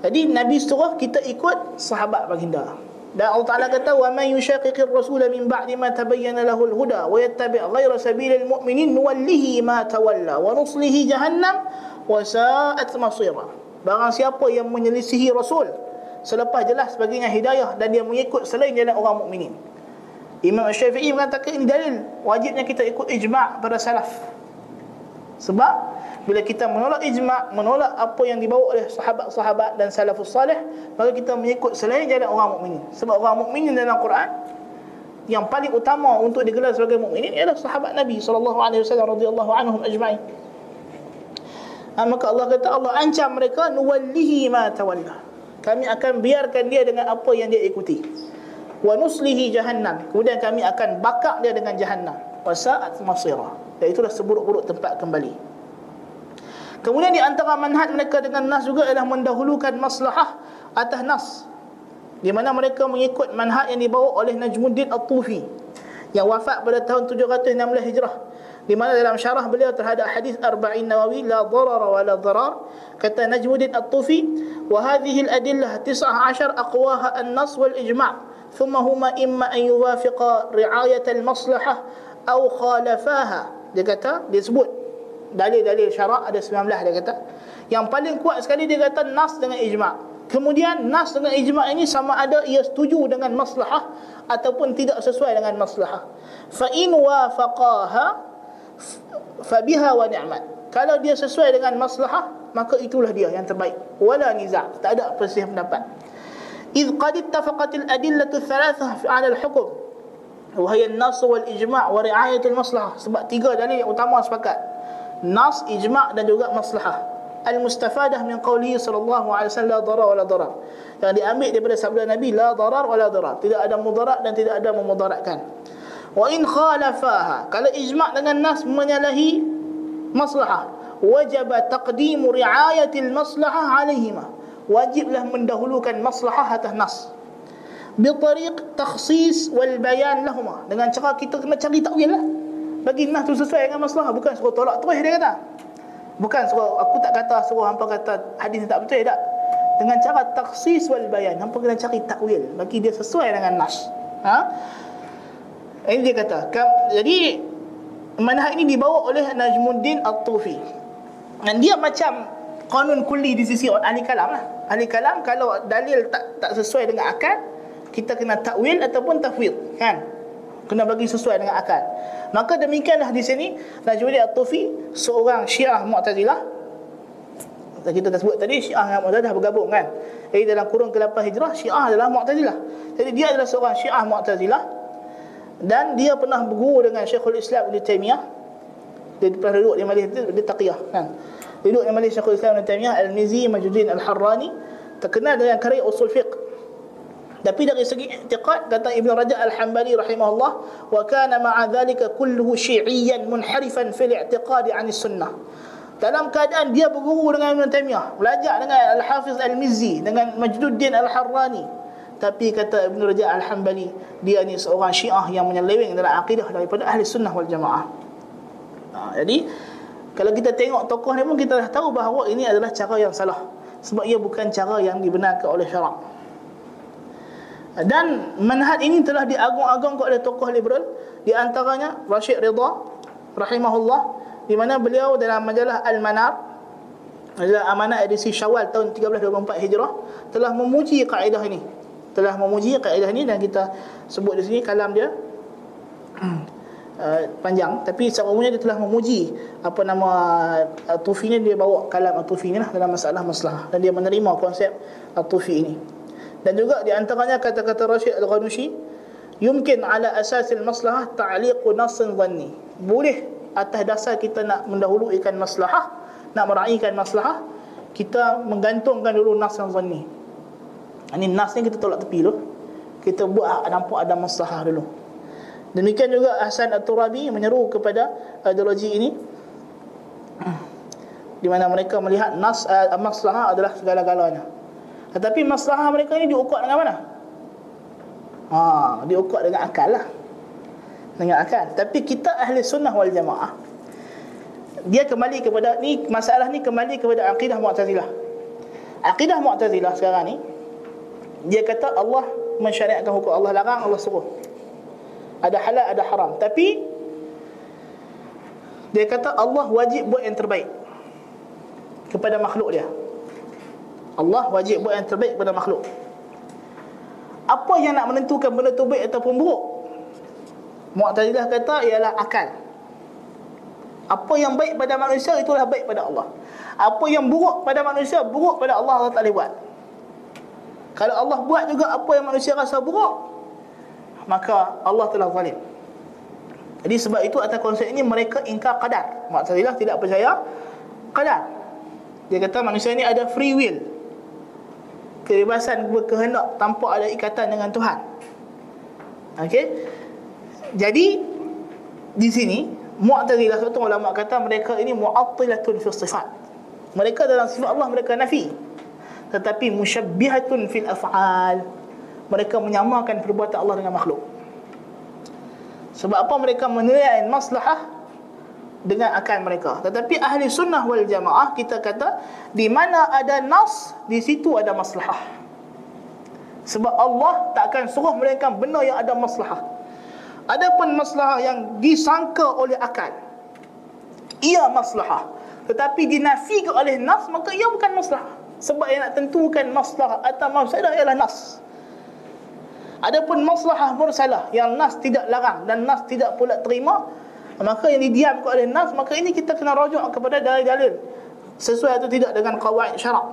Jadi Nabi suruh kita ikut sahabat baginda dan Allah Taala kata wa man yushaqiqir rasul min ba'di ma tabayyana lahu al-huda wa yattabi' ghayra sabilil mu'minin nuwallihi ma tawalla wa nuslihi jahannam wa sa'at masira. Barang siapa yang menyelisihi rasul selepas jelas baginya hidayah dan dia mengikut selain jalan orang mukminin. Imam Syafi'i mengatakan ini dalil wajibnya kita ikut ijma' para salaf. Sebab bila kita menolak ijma' menolak apa yang dibawa oleh sahabat-sahabat dan salafus salih maka kita mengikut selain jalan orang mukminin. Sebab orang mukminin dalam Quran yang paling utama untuk digelar sebagai mukminin ialah sahabat Nabi wasallam radhiyallahu anhum ajma'in. Ha, maka Allah kata Allah ancam mereka nuwallihi ma tawalla. Kami akan biarkan dia dengan apa yang dia ikuti. Wa nuslihi jahannam. Kemudian kami akan bakar dia dengan jahannam. Wa sa'at masira. Dan itulah seburuk-buruk tempat kembali Kemudian di antara manhaj mereka dengan nas juga ialah mendahulukan maslahah atas nas. Di mana mereka mengikut manhaj yang dibawa oleh Najmuddin At-Tufi yang wafat pada tahun 716 Hijrah. Di mana dalam syarah beliau terhadap hadis Arba'in Nawawi la darara wa la darar kata Najmuddin At-Tufi wa hadhihi al-adillah 19 aqwaha an-nas wal ijma' thumma huma imma an yuwafiqa ri'ayat al-maslahah aw khalafaha dia kata disebut dalil-dalil syarak ada 19 dia kata yang paling kuat sekali dia kata nas dengan ijma' kemudian nas dengan ijma' ini sama ada ia setuju dengan maslahah ataupun tidak sesuai dengan maslahah fa in wafaqaha fa biha wa ni'mat kalau dia sesuai dengan maslahah maka itulah dia yang terbaik wala niza' tak ada perselisihan pendapat إذ قد اتفقت الأدلة الثلاثة على الحكم وهي النص والإجماع ورعاية المصلحة sebab tiga dalil yang utama sepakat nas ijma' dan juga maslahah. Al-mustafadah min qawlihi sallallahu alaihi wasallam la darar wala darar. Yang diambil daripada sabda Nabi la darar wala darar. Tidak ada mudarat dan tidak ada memudaratkan. Wa in khalafaha kalau ijma' dengan nas menyalahi maslahah wajib taqdim ri'ayati al-maslahah alaihima. Wajiblah mendahulukan maslahah atas nas. Bitariq takhsis wal bayan lahumah dengan cara kita kena cari takwil lah bagi nas tu sesuai dengan maslahah bukan suruh tolak terus dia kata bukan suruh aku tak kata suruh hampa kata hadis tak betul tak dengan cara takhsis wal bayan hampa kena cari takwil bagi dia sesuai dengan nas ha ini dia kata jadi manhaj ini dibawa oleh Najmuddin At-Tufi dan dia macam kanun kulli di sisi ahli kalam lah. Ahli kalam kalau dalil tak tak sesuai dengan akal, kita kena takwil ataupun tafwid, kan? Kena bagi sesuai dengan akal. Maka demikianlah di sini Najmuddin At-Tufi seorang Syiah Mu'tazilah. Kita dah sebut tadi Syiah dan Mu'tazilah bergabung kan. Jadi dalam kurun ke-8 Hijrah Syiah adalah Mu'tazilah. Jadi dia adalah seorang Syiah Mu'tazilah dan dia pernah berguru dengan Syekhul Islam Ibn Taymiyah. Dia pernah duduk di majlis dia taqiyah kan duduk yang Malaysia Syekhul Islam Ibn Taymiyah Al-Mizi Majuddin Al-Harrani terkenal dengan karya usul fiqh tapi dari segi i'tiqad kata Ibn Rajab Al-Hambali rahimahullah wa kana ma'a dhalika kulluhu syi'iyyan munharifan fil i'tiqad 'an sunnah dalam keadaan dia berguru dengan Ibn Taymiyah belajar dengan Al-Hafiz Al-Mizzi dengan Majduddin Al-Harrani. Tapi kata Ibn Rajab Al-Hambali dia ni seorang syiah yang menyeleweng dalam akidah daripada ahli sunnah wal jamaah. Ha, jadi kalau kita tengok tokoh ni pun kita dah tahu bahawa ini adalah cara yang salah. Sebab ia bukan cara yang dibenarkan oleh syarak dan manhaj ini telah diagung-agungkan oleh tokoh liberal di antaranya Rashid Ridha rahimahullah di mana beliau dalam majalah Al-Manar adalah amanah edisi Syawal tahun 1324 Hijrah telah memuji kaedah ini. Telah memuji kaedah ini dan kita sebut di sini kalam dia Uh, panjang. Tapi secara umumnya dia telah memuji apa nama uh, Tufi ni dia bawa kalam Tufi ni lah dalam masalah masalah. Dan dia menerima konsep Tufi ini dan juga di antaranya kata-kata Rashid Al-Ghanushi yumkin ala asas al-maslahah ta'liq nass dhanni. Boleh atas dasar kita nak mendahulukan maslahah nak meraihkan maslahah kita menggantungkan dulu nas yang ini nas ni kita tolak tepi dulu. Kita buat nampak ada maslahah dulu. Demikian juga Hasan At-Turabi menyeru kepada ideologi ini. Di mana mereka melihat nas uh, maslahah adalah segala-galanya. Tetapi maslahah mereka ini diukur dengan mana? Ha, diukur dengan akal lah. Dengan akal. Tapi kita ahli sunnah wal jamaah dia kembali kepada ni masalah ni kembali kepada akidah Mu'tazilah. Akidah Mu'tazilah sekarang ni dia kata Allah mensyariatkan hukum Allah larang Allah suruh ada halal ada haram tapi dia kata Allah wajib buat yang terbaik kepada makhluk dia Allah wajib buat yang terbaik kepada makhluk apa yang nak menentukan benda tu baik ataupun buruk Mu'tazilah kata ialah akal apa yang baik pada manusia itulah baik pada Allah apa yang buruk pada manusia buruk pada Allah Allah tak boleh buat kalau Allah buat juga apa yang manusia rasa buruk maka Allah telah zalim. Jadi sebab itu atas konsep ini mereka ingkar qadar. Mu'tazilah tidak percaya qadar. Dia kata manusia ini ada free will. Kebebasan berkehendak tanpa ada ikatan dengan Tuhan. Okey. Jadi di sini Mu'tazilah satu ulama kata mereka ini mu'attilatun fi sifat. Mereka dalam sifat Allah mereka nafi. Tetapi musyabbihatun fil af'al mereka menyamakan perbuatan Allah dengan makhluk. Sebab apa mereka menilai maslahah dengan akal mereka. Tetapi ahli sunnah wal jamaah kita kata di mana ada nas, di situ ada maslahah. Sebab Allah tak akan suruh mereka benda yang ada maslahah. Adapun maslahah yang disangka oleh akal. Ia maslahah. Tetapi dinafikan oleh nas maka ia bukan maslahah. Sebab yang nak tentukan maslahah atau mafsadah ialah nas. Adapun maslahah mursalah yang nas tidak larang dan nas tidak pula terima, maka yang didiamkan oleh nas, maka ini kita kena rujuk kepada dalil-dalil sesuai atau tidak dengan kawaid syarak.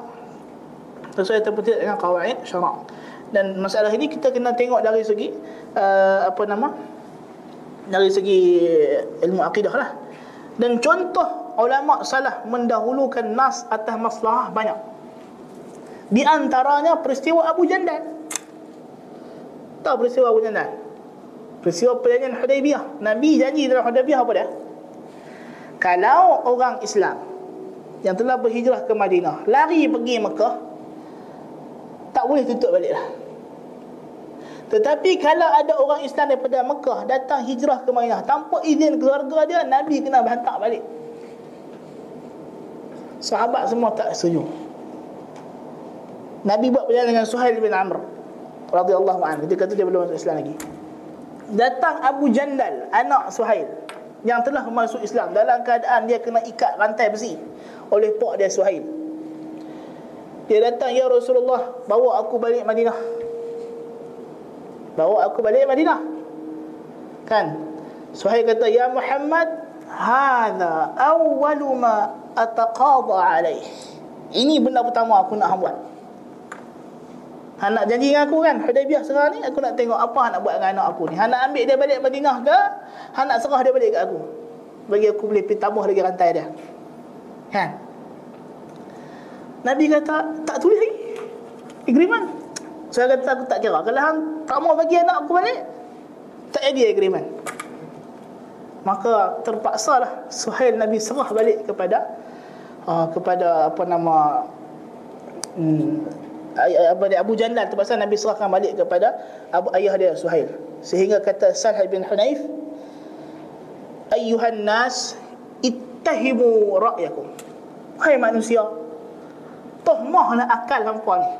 Sesuai atau tidak dengan kawaid syarak. Dan masalah ini kita kena tengok dari segi uh, apa nama? Dari segi ilmu akidah lah. Dan contoh ulama salah mendahulukan nas atas maslahah banyak. Di antaranya peristiwa Abu Jandal. Tahu peristiwa Abu Jandal? Peristiwa perjanjian Hudaybiyah. Nabi janji dalam Hudaybiyah apa dia? Kalau orang Islam yang telah berhijrah ke Madinah lari pergi Mekah tak boleh tutup balik lah. Tetapi kalau ada orang Islam daripada Mekah datang hijrah ke Madinah tanpa izin keluarga dia, Nabi kena hantar balik. Sahabat semua tak setuju. Nabi buat perjalanan dengan Suhail bin Amr radhiyallahu anhu ketika itu dia belum masuk Islam lagi datang Abu Jandal anak Suhail yang telah masuk Islam. Dalam keadaan dia kena ikat rantai besi oleh pak dia Suhail. Dia datang ya Rasulullah bawa aku balik Madinah. Bawa aku balik Madinah. Kan? Suhail kata ya Muhammad hadha awwalu ma ataqadha alaih ini benda pertama aku nak buat Han nak janji dengan aku kan Hudaibiyah sekarang ni Aku nak tengok apa nak buat dengan anak aku ni. Han nak ambil dia balik Madinah ke Han nak serah dia balik ke aku. Bagi aku boleh pergi tambah lagi rantai dia. Kan? Nabi kata Tak tulis lagi. Agreement. Saya kata aku tak kira. Kalau Han tak mau bagi anak aku balik Tak jadi agreement. Maka terpaksa lah Suhail Nabi serah balik kepada uh, Kepada apa nama hmm, apa Abu Jandal terpaksa Nabi serahkan balik kepada Abu ayah dia Suhail. Sehingga kata Salih bin Hunayf ayyuhan nas ittahimu ra'yakum. Hai manusia tohmahlah akal hampa ni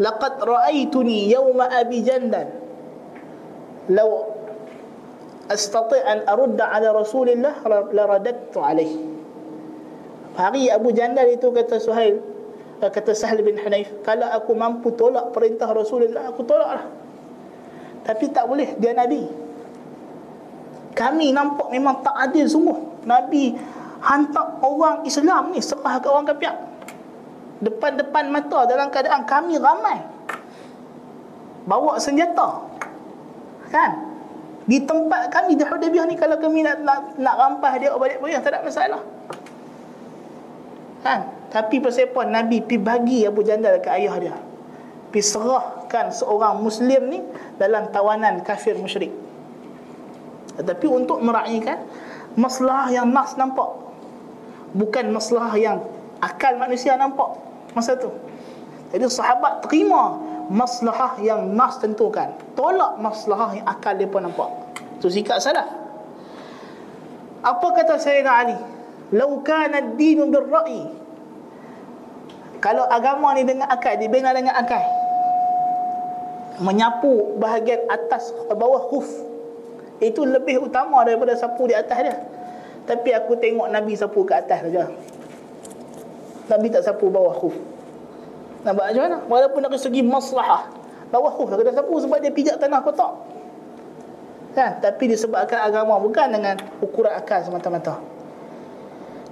laqad ra'aituni yawma abi jandal. Law astati' an arudda ala rasulillah la radattu alaihi hari Abu Jandal itu kata Suhail kata Sahal bin Hunayf kalau aku mampu tolak perintah Rasulullah aku tolaklah. Tapi tak boleh dia nabi. Kami nampak memang tak adil sungguh. Nabi hantar orang Islam ni serah ke orang kafir depan-depan mata dalam keadaan kami ramai. Bawa senjata. Kan? Di tempat kami di Hudaybiyah ni kalau kami nak nak, nak rampas dia balik pergi tak ada masalah. Kan tapi pasal apa? Nabi pi bagi Abu Jandal ke ayah dia. Pi serahkan seorang muslim ni dalam tawanan kafir musyrik. Tetapi untuk meraihkan masalah yang nas nampak. Bukan masalah yang akal manusia nampak masa tu. Jadi sahabat terima masalah yang nas tentukan. Tolak masalah yang akal dia pun nampak. Tu sikap salah apa kata Sayyidina Ali? Lau kana ad-dinu bil-ra'i Kalau agama ni dengan akal Dibina dengan akal. Menyapu bahagian atas Bawah khuf Itu lebih utama daripada sapu di atas dia. Tapi aku tengok Nabi sapu ke atas saja. Nabi tak sapu bawah khuf Nampak macam mana? Walaupun dari segi maslahah Bawah khuf lah kena sapu sebab dia pijak tanah kotak. Kan? Tapi disebabkan agama bukan dengan ukuran akal semata-mata.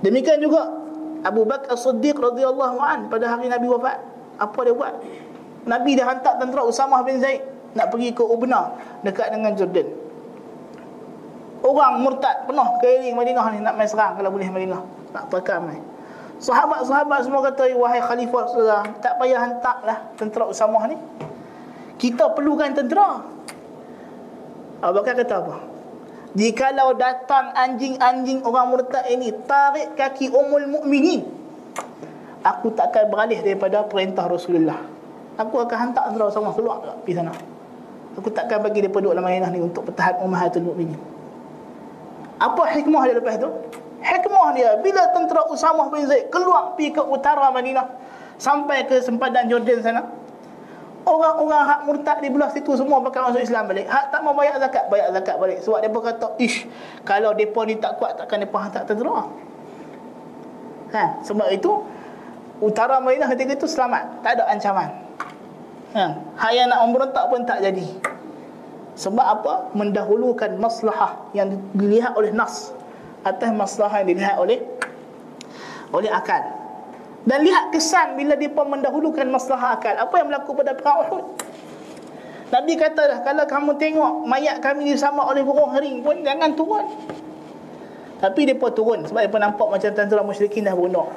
Demikian juga Abu Bakar As-Siddiq radhiyallahu an pada hari Nabi wafat. Apa dia buat? Nabi dah hantar tentera Usamah bin Zaid nak pergi ke Ubna dekat dengan Jordan. Orang murtad penuh keliling Madinah ni nak main serang kalau boleh Madinah. Nak pakar mai. Sahabat-sahabat semua kata, "Wahai khalifah Rasulullah, tak payah hantarlah tentera Usamah ni. Kita perlukan tentera." Abu Bakar kata apa? Jikalau datang anjing-anjing orang murtad ini tarik kaki umul mukminin, aku tak akan beralih daripada perintah Rasulullah. Aku akan hantar antara sama keluar pergi sana. Aku takkan bagi dia duduk dalam Madinah ni untuk pertahan Ummahatul Mukminin. Apa hikmah dia lepas tu? Hikmah dia bila tentera Usamah bin Zaid keluar pergi ke utara Madinah sampai ke sempadan Jordan sana. Orang-orang hak murtad di belah situ semua bakal masuk Islam balik. Hak tak mau bayar zakat, bayar zakat balik. Sebab dia berkata, "Ish, kalau depa ni tak kuat takkan depa hantar tentera." Ha, sebab itu utara Madinah ketika itu selamat, tak ada ancaman. Ha, hak yang nak memberontak pun tak jadi. Sebab apa? Mendahulukan maslahah yang dilihat oleh nas atas maslahah yang dilihat oleh oleh akal. Dan lihat kesan bila dia pun mendahulukan masalah akal. Apa yang berlaku pada perang Uhud? Nabi kata dah, kalau kamu tengok mayat kami disama oleh burung hering pun, jangan turun. Tapi dia pun turun sebab pun nampak macam tentera musyrikin dah bunuh.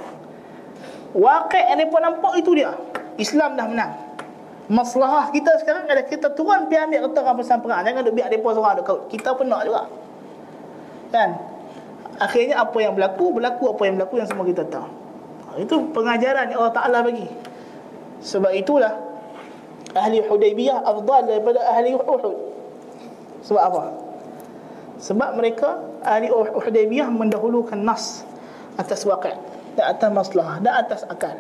Wakil yang pun nampak itu dia. Islam dah menang. Masalah kita sekarang adalah kita turun pergi ambil kata rampasan perang. Jangan duk biar mereka seorang duk Kita pun nak juga. Kan? Akhirnya apa yang berlaku, berlaku apa yang berlaku yang semua kita tahu. Itu pengajaran yang Allah Ta'ala bagi. Sebab itulah Ahli Hudaybiyah afdal daripada ahli Uhud. Sebab apa? Sebab mereka Ahli Hudaybiyah mendahulukan nas Atas waqid Dan atas masalah Dan atas akal.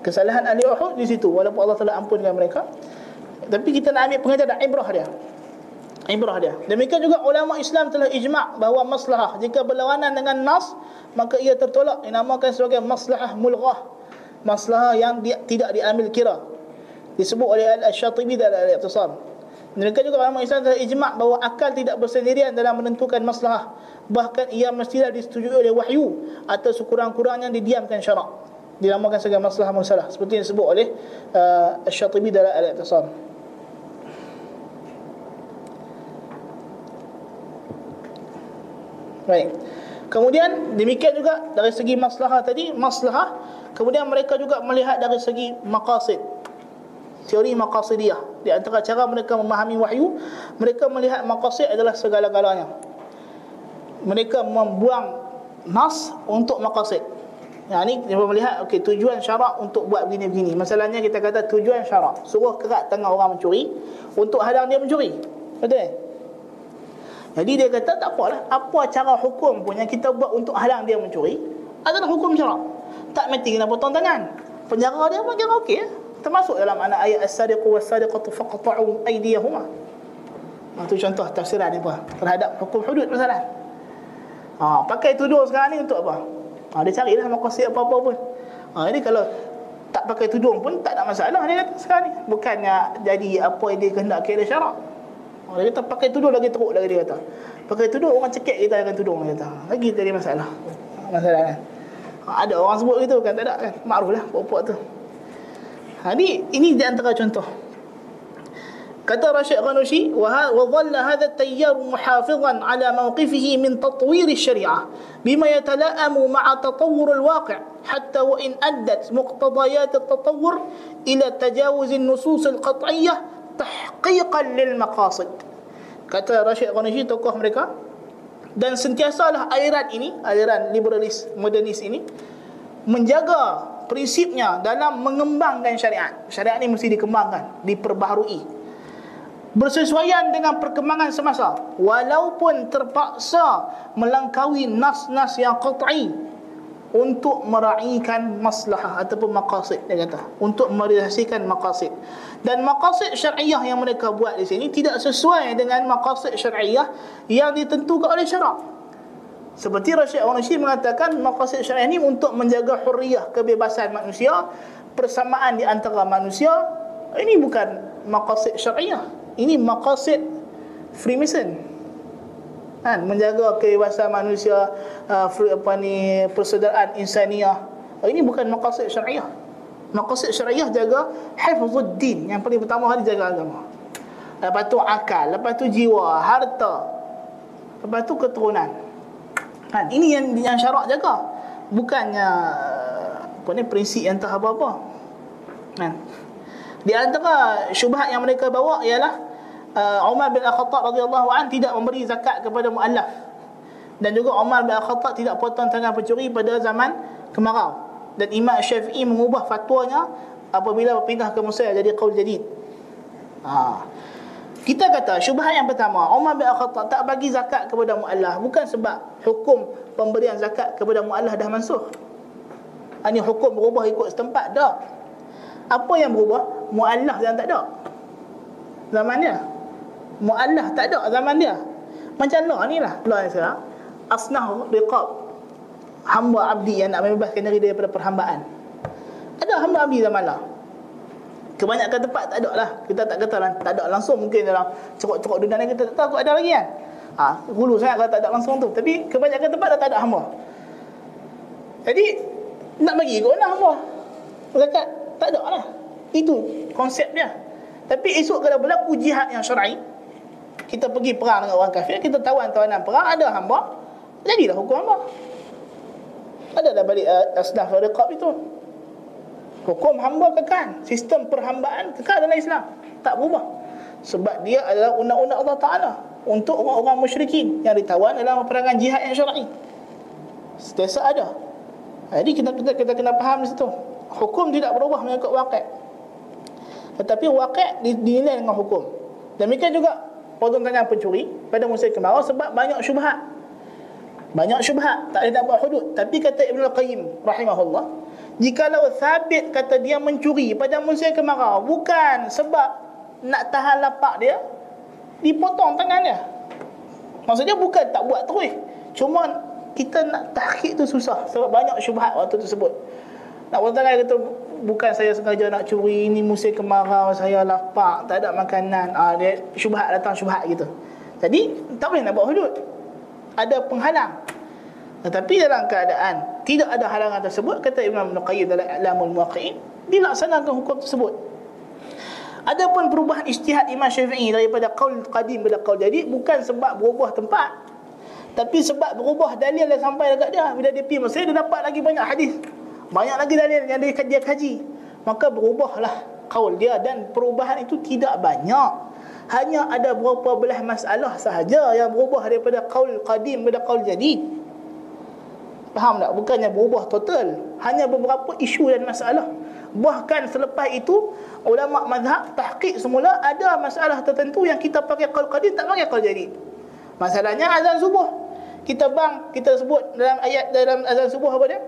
Kesalahan ahli Uhud di situ Walaupun Allah telah ampunkan mereka. Tapi kita nak ambil pengajaran Ibrah dia Ibrah dia. Demikian juga ulama Islam telah ijma' bahawa maslahah Jika berlawanan dengan nas maka ia tertolak dinamakan sebagai maslahah mulghah. Maslahah yang di, tidak diambil kira. Disebut oleh al-syatibi dalam al-i'tisam mereka juga ulama Islam telah ijma' bahawa akal tidak bersendirian dalam menentukan maslahah. Bahkan ia mestilah disetujui oleh wahyu atau sekurang-kurangnya didiamkan syarak. Dinamakan sebagai maslahah mursalah seperti yang disebut oleh uh, al-syatibi dalam al-i'tisam Baik. Kemudian demikian juga dari segi maslahah tadi, maslahah. Kemudian mereka juga melihat dari segi maqasid. Teori maqasidiyah. Di antara cara mereka memahami wahyu, mereka melihat maqasid adalah segala-galanya. Mereka membuang nas untuk maqasid. Yang ini dia melihat okay, tujuan syarak untuk buat begini-begini. Masalahnya kita kata tujuan syarak. Suruh kerat tengah orang mencuri untuk halang dia mencuri. Betul? Jadi dia kata tak apalah. Apa cara hukum pun yang kita buat untuk halang dia mencuri? Adalah hukum syarak? Tak mesti kena potong tangan. Penjara dia pun kira okey? Termasuk dalam anak ayat As-sadiqu was-sadiqatu faqta'u aydiyahuma. Itu contoh tafsiran ni apa? Terhadap hukum hudud masalah. Ha, Pakai tudung sekarang ni untuk apa? Ha, Dia carilah makasih apa-apa pun. Ha, Jadi kalau tak pakai tudung pun tak ada masalah dia kata sekarang ni. Bukannya jadi apa yang dia kehendak kira syarak dia kata pakai tudung lagi teruk lagi dia kata. Pakai tudung orang cekik kita dengan tudung dia kata. Lagi jadi masalah. Masalah kan. Ada orang sebut gitu kan tak ada kan. Makruflah puak-puak tu. Ha ni ini di antara contoh. Kata Rashid Ghanushi, wa dhalla hadha at-tayyar muhafizan ala mawqifihi min tatwir asy-syari'ah bima yatala'amu ma'a tatawwur al-waqi' hatta wa in addat muqtadayat at-tatawwur ila tajawuz an-nusus al-qat'iyyah tahqiqan lil maqasid kata Rashid Ghanishi tokoh mereka. Dan sentiasalah aliran ini aliran liberalis modernis ini menjaga prinsipnya dalam mengembangkan syariat. Syariat ini mesti dikembangkan diperbaharui. Bersesuaian dengan perkembangan semasa walaupun terpaksa melangkaui nas-nas yang qat'i untuk meraihkan maslahah ataupun maqasid dia kata. Untuk merealisasikan maqasid. Dan maqasid syariah yang mereka buat di sini tidak sesuai dengan maqasid syariah yang ditentukan oleh syarak. Seperti Rashid Al-Nashi mengatakan maqasid syariah ini untuk menjaga hurriyah kebebasan manusia persamaan di antara manusia. Ini bukan maqasid syariah. Ini maqasid Freemason kan? Menjaga kebebasan manusia uh, apa ni persaudaraan insaniah. Oh, ini bukan maqasid syariah. Maqasid syariah jaga hifzuddin. Yang paling pertama hari jaga agama. Lepas tu akal lepas tu jiwa harta lepas tu keturunan. Kan? Ini yang yang syarak jaga. Bukannya apa ni prinsip yang tak apa-apa. Kan? Di antara syubhat yang mereka bawa ialah uh, Umar bin Al-Khattab radhiyallahu an tidak memberi zakat kepada muallaf. Dan juga Umar bin Al-Khattab tidak potong tangan pencuri pada zaman kemarau. Dan Imam Syafi'i mengubah fatwanya apabila berpindah ke Mesir jadi qaul jadid. Ha. Kita kata syubhat yang pertama, Umar bin Khattab tak bagi zakat kepada muallah bukan sebab hukum pemberian zakat kepada muallah dah mansuh. Ini hukum berubah ikut setempat dah. Apa yang berubah? Muallah yang tak ada. Zaman dia. Muallah tak ada zaman dia. Macam law ni lah. Law yang sekarang. Asnah riqab. Hamba abdi yang nak membebaskan diri daripada perhambaan. Ada hamba abdi zaman lah. Kebanyakan tempat tak ada lah Kita tak kata lah Tak ada langsung mungkin dalam Ceruk-ceruk dunia ni kita tak tahu ada lagi kan ha, Hulu sangat kalau tak ada langsung tu Tapi kebanyakan tempat dah tak ada hamba Jadi Nak bagi ke mana hamba Zakat Tak ada lah Itu konsep dia Tapi esok kalau berlaku jihad yang syar'i Kita pergi perang dengan orang kafir Kita tawan tawanan perang Ada hamba Jadilah hukum hamba Ada dah balik uh, Asnaf Riqab itu Hukum hamba kekal. Sistem perhambaan kekal dalam Islam. Tak berubah. Sebab dia adalah undang-undang Allah Ta'ala. Untuk orang-orang musyrikin yang ditawan dalam perangan jihad yang syar'i. Setiasa ada. Jadi kita, kita, kita kena faham di situ. Hukum tidak berubah mengikut wakil. Tetapi wakil dinilai dengan hukum. Demikian juga potong tangan pencuri pada musim kemarau sebab banyak syubhat. Banyak syubhat. Tak ada buat hudud. Tapi kata Ibn Al-Qayyim rahimahullah, Jikalau sabit kata dia mencuri pada musim kemarau Bukan sebab nak tahan lapak dia Dipotong tangan dia Maksudnya bukan tak buat terus Cuma kita nak tahkik tu susah Sebab banyak syubhat waktu tersebut Nak potong tangan kata Bukan saya sengaja nak curi Ini musim kemarau saya lapak Tak ada makanan ah, dia Syubhat datang syubhat gitu Jadi tak boleh nak buat hudud Ada penghalang tetapi dalam keadaan tidak ada halangan tersebut kata Ibn Ibn Qayyim dalam Alamul Muwaqqi'in dilaksanakan hukum tersebut. Adapun perubahan ijtihad Imam Syafi'i daripada qaul qadim kepada qaul jadi bukan sebab berubah tempat. Tapi sebab berubah dalil yang sampai dekat dia bila dia pergi Mesir dia dapat lagi banyak hadis. Banyak lagi dalil yang dia kaji kaji. Maka berubahlah qaul dia dan perubahan itu tidak banyak. Hanya ada beberapa belah masalah sahaja yang berubah daripada qaul qadim kepada qaul jadid. Faham tak? Bukannya berubah total. Hanya beberapa isu dan masalah. Bahkan selepas itu, ulama mazhab tahqiq semula ada masalah tertentu yang kita pakai qaul qadim tak pakai qaul jadi. Masalahnya azan subuh. Kita bang, kita sebut dalam ayat dalam azan subuh apa dia?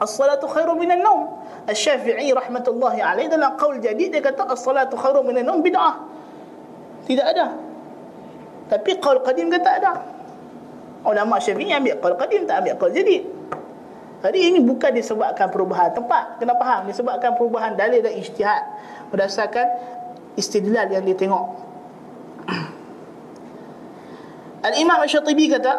As-salatu khairu minan naum. Asy-Syafi'i rahmatullahi alaih dalam qaul jadi dia kata as-salatu khairu minan naum bid'ah. Tidak ada. Tapi qaul qadim kata ada. Ulama syafi'i ambil qaul qadim tak ambil qaul jadid. Jadi ini bukan disebabkan perubahan tempat. Kena faham disebabkan perubahan dalil dan ijtihad berdasarkan istidlal yang ditengok. Al-Imam Asy-Syatibi kata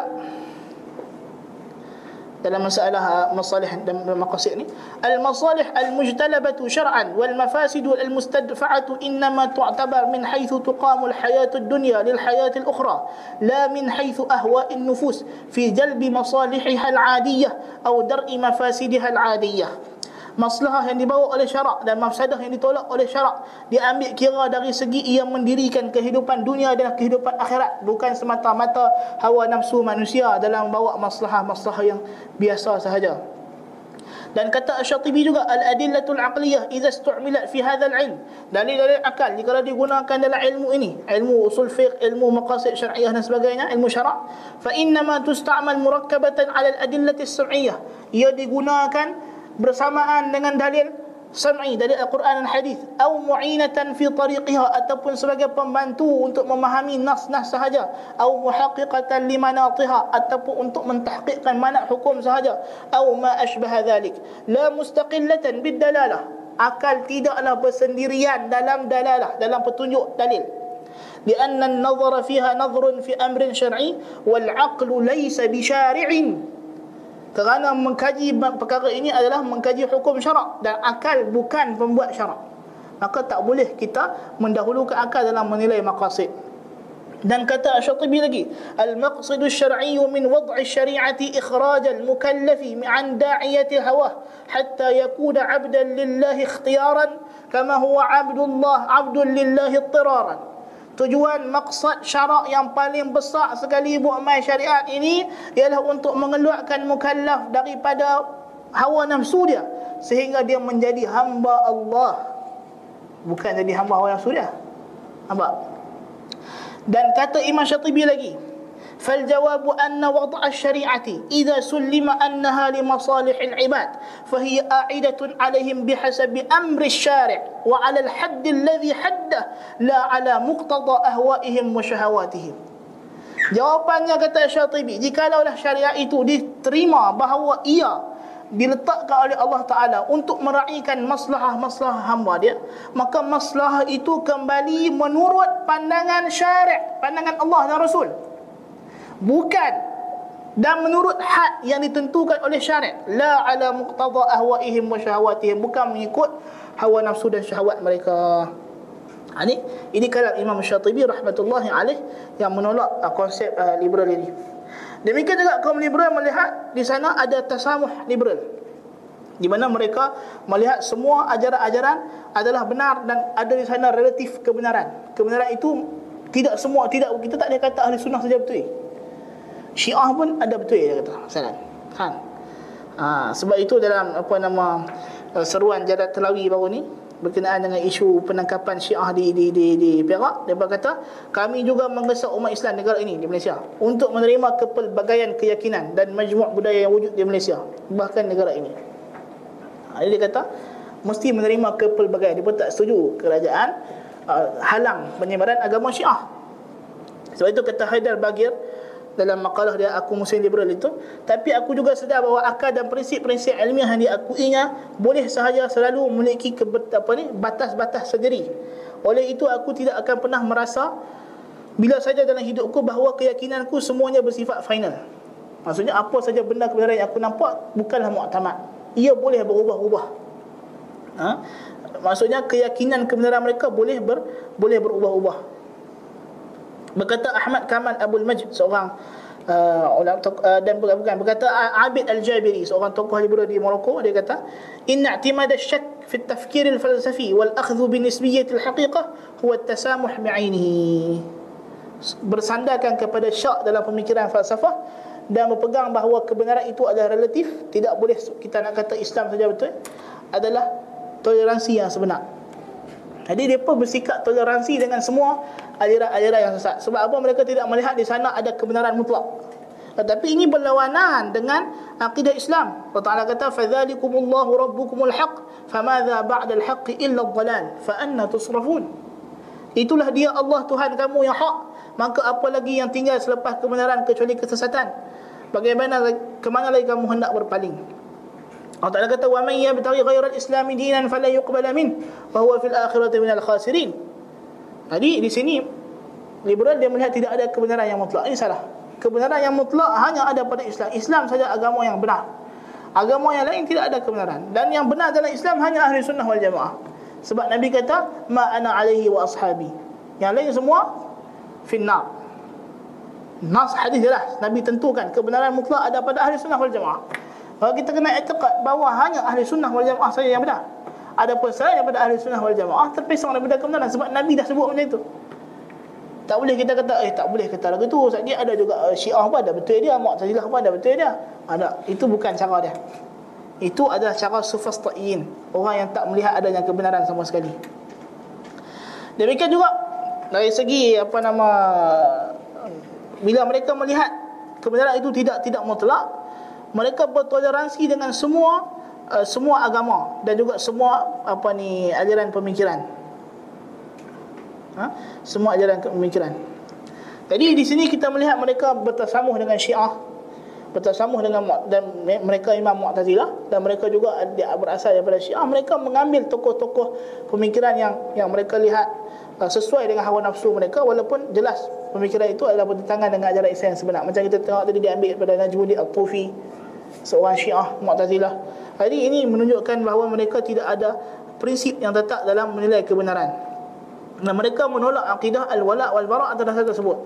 dalam masalah masalih dan maqasid ni al masalih al mujtalabatu syar'an wal mafasid wal mustadfa'atu innama tu'tabar min haythu tuqamu al hayatu ad dunya lil hayati al ukhra la min haythu ahwa' an nufus fi jalbi masalihiha al 'adiyah aw dar'i mafasidiha al 'adiyah maslahah yang dibawa oleh syarak dan mafsadah yang ditolak oleh syarak. Diambil kira dari segi ia mendirikan kehidupan dunia dan kehidupan akhirat. Bukan semata-mata hawa nafsu manusia dalam bawa maslahah-maslahah yang biasa sahaja. Dan kata Asy-Syatibi juga al-adillatul aqliyah idza istu'milat fi hadzal ilm. Dalil-dalil akal jika digunakan dalam ilmu ini ilmu usul fiqh ilmu maqasid syar'iyyah dan sebagainya ilmu syarak fa inna ma tusta'mal murakkabatan 'ala al-adillati as-sam'iyyah ia digunakan bersamaan dengan dalil sam'i dari Al-Quran dan hadis atau mu'inatan fi tariqiha ataupun sebagai pembantu untuk memahami nas-nas sahaja atau muhaqqiqatan limanatiha ataupun untuk mentahqiqkan mana hukum sahaja atau ma ashbaha dhalik la mustaqillatan bid-dalalah akal tidaklah bersendirian dalam dalalah dalam petunjuk dalil لأن النظر فيها نظر في أمر شرعي والعقل ليس بشارع kerana mengkaji perkara ini adalah mengkaji hukum syarak dan akal bukan pembuat syarak. Maka tak boleh kita mendahulukan akal dalam menilai maqasid. Dan kata Asy-Syatibi lagi al-maqsidu asy-syar'i min wad'i asy-syari'ati ikhraj al-mukallafi an da'iyati hawa hatta yakuna 'abdan lillahi ikhtiyaran kama huwa 'abdullah 'abdun lillahi ittiraran Tujuan maksud syarak yang paling besar sekali buat mai syariat ini ialah untuk mengeluarkan mukallaf daripada hawa nafsu dia sehingga dia menjadi hamba Allah. Bukan jadi hamba hawa nafsu dia. Nampak? Dan kata Imam Syatibi lagi فالجواب أن وضع الشريعة إذا سلم أنها لمصالح العباد فهي أعيدة عليهم بحسب أمر الشارع وعلى الحد الذي حده لا على مقتضى أهوائهم وشهواتهم Jawapannya kata Syatibi Jikalau syariat itu diterima bahawa ia diletakkan oleh Allah Ta'ala untuk meraihkan masalah-masalah hamba dia maka masalah itu kembali menurut pandangan syariat pandangan Allah dan Rasul bukan dan menurut had yang ditentukan oleh syariat la ala muqtada ahwaihim wa syahawatihim bukan mengikut hawa nafsu dan syahwat mereka ini ini kalam Imam Syatibi rahmatullahi alaih yang menolak uh, konsep uh, liberal ini Demikian juga kaum liberal melihat di sana ada tasamuh liberal. Di mana mereka melihat semua ajaran-ajaran adalah benar dan ada di sana relatif kebenaran. Kebenaran itu tidak semua tidak kita tak ada kata ahli sunnah saja betul. Syiah pun ada betul dia kata. Salah. Kan? Ha, sebab itu dalam apa nama uh, seruan jadat telawi baru ni berkenaan dengan isu penangkapan Syiah di di di di Perak dia berkata kami juga menggesa umat Islam negara ini di Malaysia untuk menerima kepelbagaian keyakinan dan majmuk budaya yang wujud di Malaysia bahkan negara ini ha, dia kata mesti menerima kepelbagaian dia pun tak setuju kerajaan uh, halang penyebaran agama Syiah sebab itu kata Haidar Bagir dalam makalah dia aku muslim liberal itu tapi aku juga sedar bahawa akal dan prinsip-prinsip ilmiah yang diakuinya boleh sahaja selalu memiliki apa ni batas-batas sendiri. Oleh itu aku tidak akan pernah merasa bila saja dalam hidupku bahawa keyakinanku semuanya bersifat final. Maksudnya apa saja benda kebenaran yang aku nampak bukanlah muktamad. Ia boleh berubah-ubah. Ha? maksudnya keyakinan kebenaran mereka boleh ber, boleh berubah-ubah Berkata Ahmad Kamal Abdul Majd seorang uh, ulama uh, dan bukan, bukan. Berkata Abid Al-Jabiri seorang tokoh liberal di Morocco dia kata inna i'timad asy-syak fi at-tafkir al-falsafi wal akhdhu bi nisbiyyah al-haqiqah huwa at-tasamuh bi'ainihi. Bersandarkan kepada syak dalam pemikiran falsafah dan berpegang bahawa kebenaran itu adalah relatif tidak boleh kita nak kata Islam saja betul adalah toleransi yang sebenar jadi mereka bersikap toleransi dengan semua aliran-aliran yang sesat. Sebab apa mereka tidak melihat di sana ada kebenaran mutlak. Tetapi ini berlawanan dengan akidah Islam. Allah Taala kata fadzalikumullahu rabbukumul haq famadza ba'dal haqqi illa dhalal fa anna tusrafun. Itulah dia Allah Tuhan kamu yang hak. Maka apa lagi yang tinggal selepas kebenaran kecuali kesesatan? Bagaimana ke mana lagi kamu hendak berpaling? Allah Taala kata yabtaghi ghayra al-islam dinan fala yuqbala min wa huwa fil akhirati minal khasirin. Jadi di sini liberal dia melihat tidak ada kebenaran yang mutlak. Ini salah. Kebenaran yang mutlak hanya ada pada Islam. Islam saja agama yang benar. Agama yang lain tidak ada kebenaran. Dan yang benar dalam Islam hanya ahli sunnah wal jamaah. Sebab Nabi kata, Ma ana alaihi wa ashabi. Yang lain semua, finnar. Nas hadis jelas. Nabi tentukan kebenaran mutlak ada pada ahli sunnah wal jamaah. Kalau kita kena etikad bahawa hanya ahli sunnah wal jamaah saja yang benar. Ada pun selain daripada ahli sunnah wal jamaah terpisah daripada kebenaran sebab Nabi dah sebut macam itu. Tak boleh kita kata eh tak boleh kata lagu tu sebab dia ada juga uh, Syiah pun ada betul dia, Mu'tazilah pun ada betul dia. Ada. Itu bukan cara dia. Itu adalah cara sufastaiin, orang yang tak melihat adanya kebenaran sama sekali. Demikian juga dari segi apa nama bila mereka melihat kebenaran itu tidak tidak mutlak, mereka bertoleransi dengan semua uh, semua agama dan juga semua apa ni ajaran pemikiran. Ha? Semua ajaran pemikiran. Jadi di sini kita melihat mereka bertasamuh dengan Syiah, bertasamuh dengan dan mereka Imam Mu'tazilah dan mereka juga berasal daripada Syiah. Mereka mengambil tokoh-tokoh pemikiran yang yang mereka lihat uh, sesuai dengan hawa nafsu mereka walaupun jelas pemikiran itu adalah bertentangan dengan ajaran Islam sebenar. Macam kita tengok tadi diambil daripada Najmuddin Al-Tufi, seorang Syiah Mu'tazilah. Jadi ini menunjukkan bahawa mereka tidak ada prinsip yang tetap dalam menilai kebenaran. Dan mereka menolak akidah al-wala' wal-bara' atas dasar tersebut.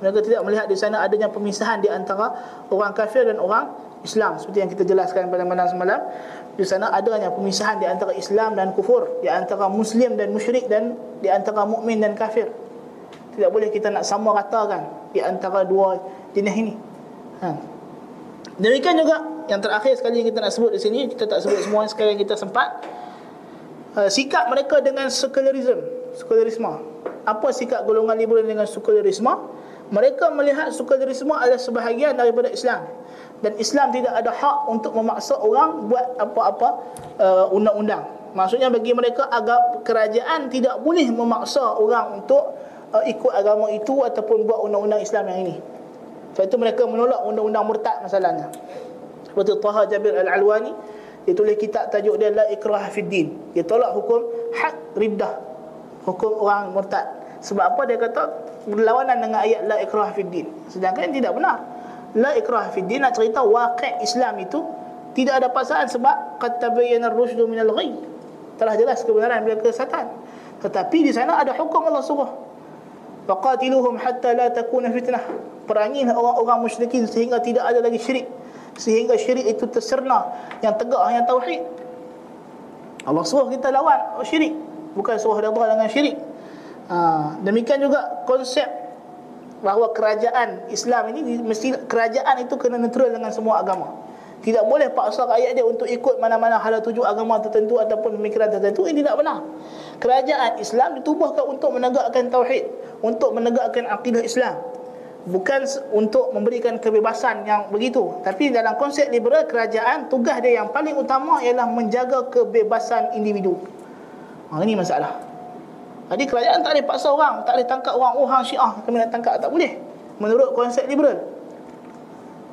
Mereka tidak melihat di sana adanya pemisahan di antara orang kafir dan orang Islam seperti yang kita jelaskan pada malam semalam. Di sana adanya pemisahan di antara Islam dan kufur, di antara muslim dan musyrik dan di antara mukmin dan kafir. Tidak boleh kita nak sama ratakan di antara dua jenis ini. Ha. Demikian juga yang terakhir sekali yang kita nak sebut di sini kita tak sebut semua yang kita sempat. Uh, sikap mereka dengan sekularisme sekularisme apa sikap golongan liberal dengan sekularisme mereka melihat sekularisme adalah sebahagian daripada Islam. Dan Islam tidak ada hak untuk memaksa orang buat apa-apa uh, undang-undang. Maksudnya bagi mereka agak kerajaan tidak boleh memaksa orang untuk uh, ikut agama itu ataupun buat undang-undang Islam yang ini sebab itu mereka menolak undang-undang murtad masalahnya seperti Taha Jabir Al-Alwani dia tulis kitab tajuk dia La Ikrah Fiddin dia tolak hukum had riddah hukum orang murtad sebab apa dia kata berlawanan dengan ayat la ikrah fid din. Sedangkan tidak benar. La ikrah fid din nak cerita waqi' Islam itu tidak ada paksaan sebab qad tabayyana ar-rusydu min al-ghayy. Telah jelas kebenaran dari kesesatan. Tetapi di sana ada hukum Allah suruh. Faqatiluhum hatta la takuna fitnah. Perangilah orang-orang musyrikin sehingga tidak ada lagi syirik. Sehingga syirik itu terserna yang tegak hanya tauhid. Allah suruh kita lawan syirik. Bukan suruh redha dengan syirik. Ha, demikian juga konsep bahawa kerajaan Islam ini mesti kerajaan itu kena neutral dengan semua agama. Tidak boleh paksa rakyat dia untuk ikut mana-mana hala tuju agama tertentu ataupun pemikiran tertentu ini tidak benar. Kerajaan Islam ditubuhkan untuk menegakkan tauhid, untuk menegakkan akidah Islam. Bukan untuk memberikan kebebasan yang begitu. Tapi dalam konsep liberal kerajaan tugas dia yang paling utama ialah menjaga kebebasan individu. Ha, ini masalah. Jadi kerajaan tak boleh paksa orang, tak boleh tangkap orang, oh hang Syiah kami nak tangkap tak boleh. Menurut konsep liberal.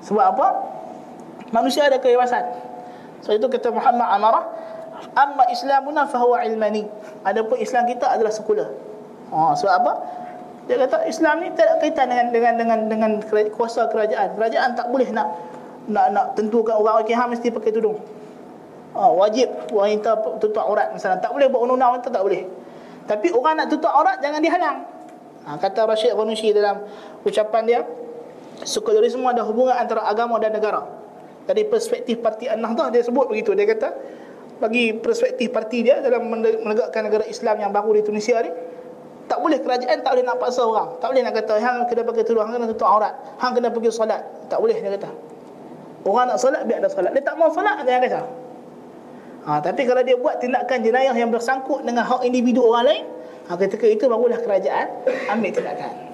Sebab apa? Manusia ada kebebasan. Sebab itu kata Muhammad Amarah, amma islamuna fahuwa ilmani. Adapun Islam kita adalah sekular. Ha, sebab apa? Dia kata Islam ni tak kaitan dengan dengan dengan dengan kuasa kerajaan. Kerajaan tak boleh nak nak nak tentukan orang okey hang mesti pakai tudung. Ha, wajib wanita tutup aurat misalnya tak boleh buat undang-undang tak boleh. Tapi orang nak tutup aurat jangan dihalang. Ha, kata Rashid Ghanushi dalam ucapan dia, sekularisme ada hubungan antara agama dan negara. Dari perspektif parti An-Nahdhah dia sebut begitu. Dia kata bagi perspektif parti dia dalam menegakkan negara Islam yang baru di Tunisia ni, tak boleh kerajaan tak boleh nak paksa orang. Tak boleh nak kata hang kena pakai tudung, hang kena tutup aurat, hang kena pergi solat. Tak boleh dia kata. Orang nak solat biar ada solat. Dia tak mau solat dia kata. Ha, tapi kalau dia buat tindakan jenayah yang bersangkut dengan hak individu orang lain, ha, ketika itu barulah kerajaan ambil tindakan.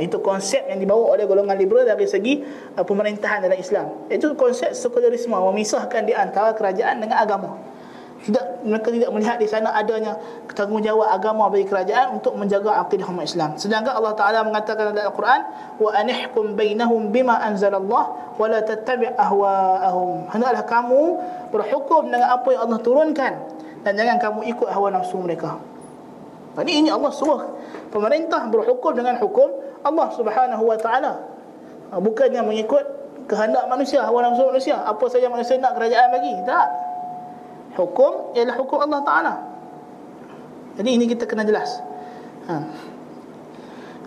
Itu konsep yang dibawa oleh golongan liberal dari segi uh, pemerintahan dalam Islam. Itu konsep sekularisme memisahkan di antara kerajaan dengan agama tidak mereka tidak melihat di sana adanya tanggungjawab agama bagi kerajaan untuk menjaga akidah umat Islam. Sedangkan Allah Taala mengatakan dalam Al-Quran, "Wa anihkum bainahum bima anzalallah wa la tattabi' ahwa'ahum." Hendaklah kamu berhukum dengan apa yang Allah turunkan dan jangan kamu ikut hawa nafsu mereka. Ini ini Allah suruh pemerintah berhukum dengan hukum Allah Subhanahu wa taala. Bukannya mengikut kehendak manusia, hawa nafsu manusia. Apa saja manusia nak kerajaan bagi. Tak hukum ialah hukum Allah Ta'ala jadi ini kita kena jelas ha.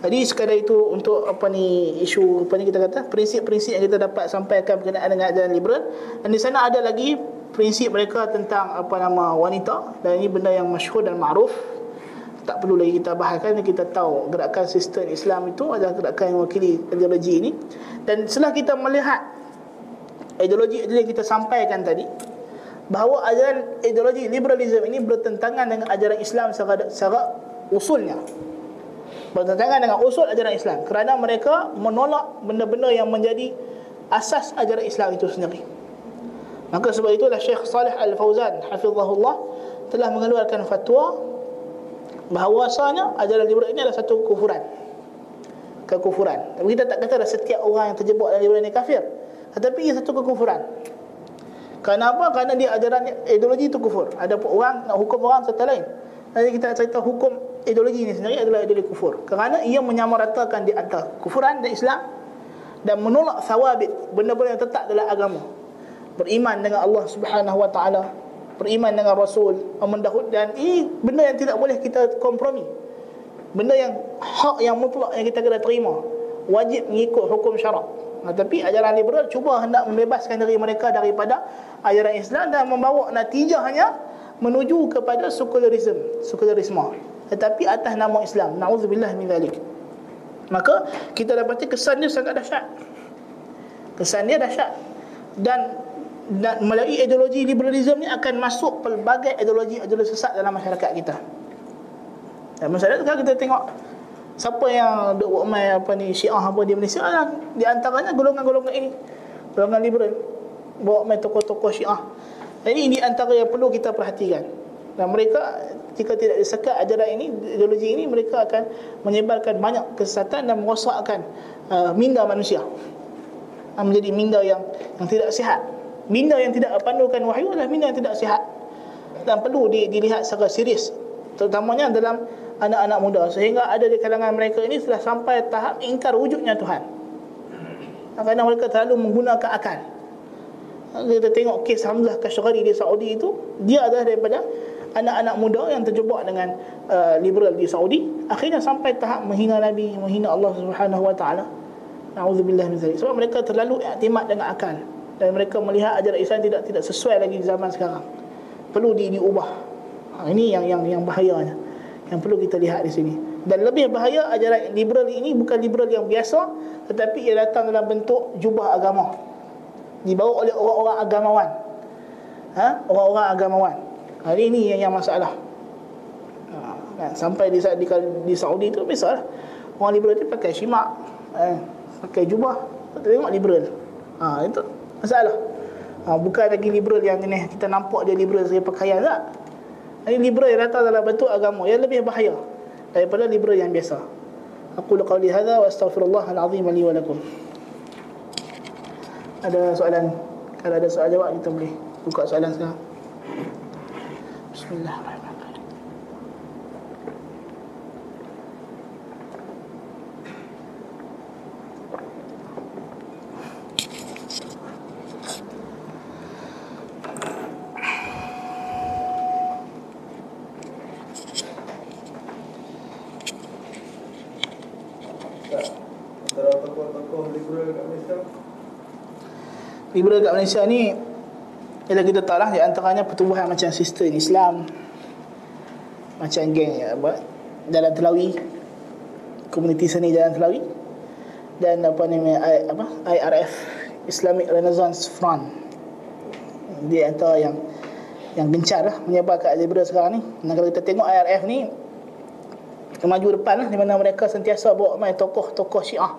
jadi sekadar itu untuk apa ni isu apa ni kita kata prinsip-prinsip yang kita dapat sampaikan berkenaan dengan ajaran liberal dan di sana ada lagi prinsip mereka tentang apa nama wanita dan ini benda yang masyhur dan ma'ruf tak perlu lagi kita bahaskan kita tahu gerakan sistem Islam itu adalah gerakan yang wakili ideologi ini. Dan setelah kita melihat ideologi yang kita sampaikan tadi bahawa ajaran ideologi liberalisme ini bertentangan dengan ajaran Islam secara, secara usulnya. Bertentangan dengan usul ajaran Islam. Kerana mereka menolak benda-benda yang menjadi asas ajaran Islam itu sendiri. Maka sebab itulah Syekh Salih Al-Fauzan hafizahullah telah mengeluarkan fatwa bahawasanya ajaran liberal ini adalah satu kufuran kekufuran tapi kita tak kata setiap orang yang terjebak dalam liberal ini kafir tetapi ia satu kekufuran kerana apa? Kerana dia ajaran ideologi itu kufur. Ada orang nak hukum orang serta lain. Jadi kita cerita hukum ideologi ini sendiri adalah ideologi kufur. Kerana ia menyamaratakan di antara kufuran dan Islam dan menolak sawabit benda-benda yang tetap dalam agama. Beriman dengan Allah Subhanahu Wa Taala, beriman dengan Rasul, mendahul dan ini benda yang tidak boleh kita kompromi. Benda yang hak yang mutlak yang kita kena terima. Wajib mengikut hukum syarak. Nah, tapi ajaran liberal cuba hendak membebaskan diri mereka daripada ajaran Islam dan membawa natijahnya menuju kepada sekularisme, sekularisme. Tetapi atas nama Islam. Nauzubillah min zalik. Maka kita dapati kesan dia sangat dahsyat. Kesan dia dahsyat. Dan dan melalui ideologi liberalism ni akan masuk pelbagai ideologi-ideologi sesat dalam masyarakat kita. Dan masyarakat sekarang kita tengok siapa yang duk buat mai apa ni Syiah apa di Malaysia lah. di antaranya golongan-golongan ini. Golongan liberal bawa mai tokoh-tokoh Syiah. Jadi ini antara yang perlu kita perhatikan. Dan mereka jika tidak disekat ajaran ini, ideologi ini mereka akan menyebarkan banyak kesesatan dan merosakkan uh, minda manusia. Menjadi minda yang yang tidak sihat minda yang tidak pandukan wahyu adalah minda yang tidak sihat. Dan perlu dilihat secara serius terutamanya dalam anak-anak muda. Sehingga ada di kalangan mereka ini sudah sampai tahap ingkar wujudnya Tuhan. Kerana mereka terlalu menggunakan akal. Kita tengok kes Hamzah Kashghari di Saudi itu dia adalah daripada anak-anak muda yang terjebak dengan uh, liberal di Saudi. Akhirnya sampai tahap menghina Nabi menghina Allah Subhanahu Wa Taala. Nauzubillah min zalik. Sebab mereka terlalu iktimad dengan akal dan mereka melihat ajaran Islam tidak tidak sesuai lagi di zaman sekarang. Perlu di diubah. Ha, ini yang yang yang bahayanya. Yang perlu kita lihat di sini. Dan lebih bahaya ajaran liberal ini bukan liberal yang biasa tetapi ia datang dalam bentuk jubah agama. Dibawa oleh orang-orang agamawan. Ha? Orang-orang agamawan. Hari ini yang, yang masalah. Ha? Sampai di, di, di Saudi itu biasalah. Orang liberal itu pakai syimak. Eh, pakai jubah. Tengok liberal. Ha, itu masalah. Ha, bukan lagi liberal yang ini kita nampak dia liberal sebagai pakaian tak? Ini liberal yang datang dalam bentuk agama yang lebih bahaya daripada liberal yang biasa. Aku qawli hadha wa astaghfirullah al-azim li wa lakum. Ada soalan? Kalau ada soalan jawab kita boleh buka soalan sekarang. Bismillahirrahmanirrahim liberal kat Malaysia ni ialah kita tahu lah di antaranya pertumbuhan macam sistem Islam macam geng ya, apa Jalan Telawi komuniti seni Jalan Telawi dan apa ni apa IRF Islamic Renaissance Front. Dia antara yang yang gencar lah menyebar kat liberal sekarang ni. Dan kalau kita tengok IRF ni kemaju depan lah di mana mereka sentiasa bawa main tokoh-tokoh syiah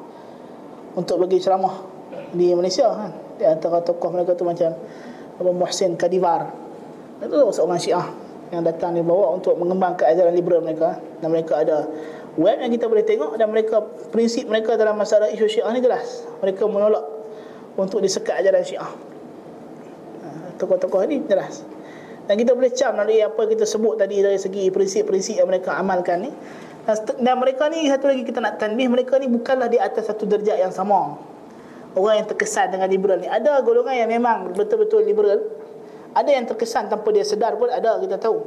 untuk bagi ceramah di Malaysia kan di antara tokoh mereka tu macam Abu Muhsin Kadivar. Itu seorang syiah yang datang dibawa untuk mengembangkan ajaran liberal mereka. Dan mereka ada web yang kita boleh tengok dan mereka prinsip mereka dalam masalah isu syiah ni jelas. Mereka menolak untuk disekat ajaran syiah. Ha, tokoh-tokoh ini jelas. Dan kita boleh cam dari apa kita sebut tadi dari segi prinsip-prinsip yang mereka amalkan ni. Dan mereka ni satu lagi kita nak tanbih mereka ni bukanlah di atas satu derjat yang sama orang yang terkesan dengan liberal ni. Ada golongan yang memang betul-betul liberal. Ada yang terkesan tanpa dia sedar pun ada kita tahu.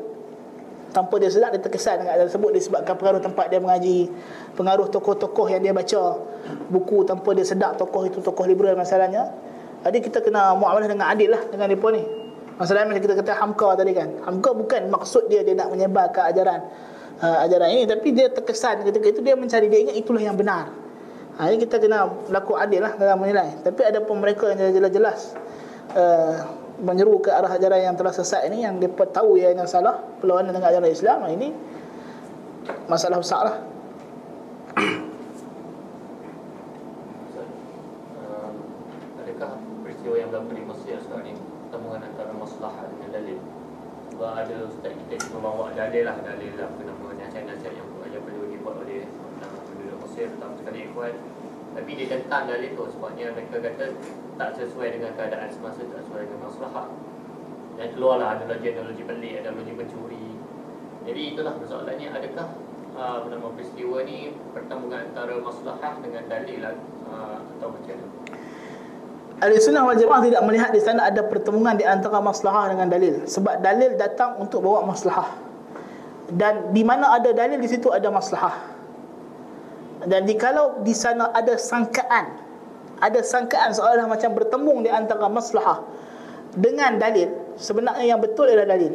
Tanpa dia sedar dia terkesan dengan ada sebut disebabkan pengaruh tempat dia mengaji pengaruh tokoh-tokoh yang dia baca buku tanpa dia sedar tokoh itu tokoh liberal masalahnya. Jadi kita kena muamalah dengan adil lah dengan mereka ni. Masalahnya macam kita kata hamka tadi kan. Hamka bukan maksud dia dia nak menyebarkan ajaran uh, ajaran ini. Tapi dia terkesan ketika itu dia mencari dia ingat itulah yang benar Ha, ini kita kena berlaku adil lah dalam menilai. Tapi ada pun mereka yang jelas-jelas uh, menyeru ke arah ajaran yang telah sesat ini yang mereka tahu yang salah perlawanan dengan ajaran Islam ini masalah besar lah. Yang ada ustaz kita membawa dalil lah dalil lah nama nasihat-nasihat yang, yang perlu dibuat oleh Mesir tentang sekali ikhwan. Tapi dia tentang dalil tu Sebabnya mereka kata tak sesuai dengan keadaan semasa Tak sesuai dengan masalah Dan keluarlah analogi-analogi pelik Analogi pencuri. Jadi itulah persoalannya Adakah uh, peristiwa ni Pertemuan antara masalah dengan dalil uh, Atau macam mana? Ahli sunnah wal jamaah tidak melihat di sana ada pertemuan di antara maslahah dengan dalil. Sebab dalil datang untuk bawa maslahah Dan di mana ada dalil di situ ada maslahah dan dikalau di sana ada sangkaan ada sangkaan seolah macam bertemu di antara maslahah dengan dalil sebenarnya yang betul adalah dalil.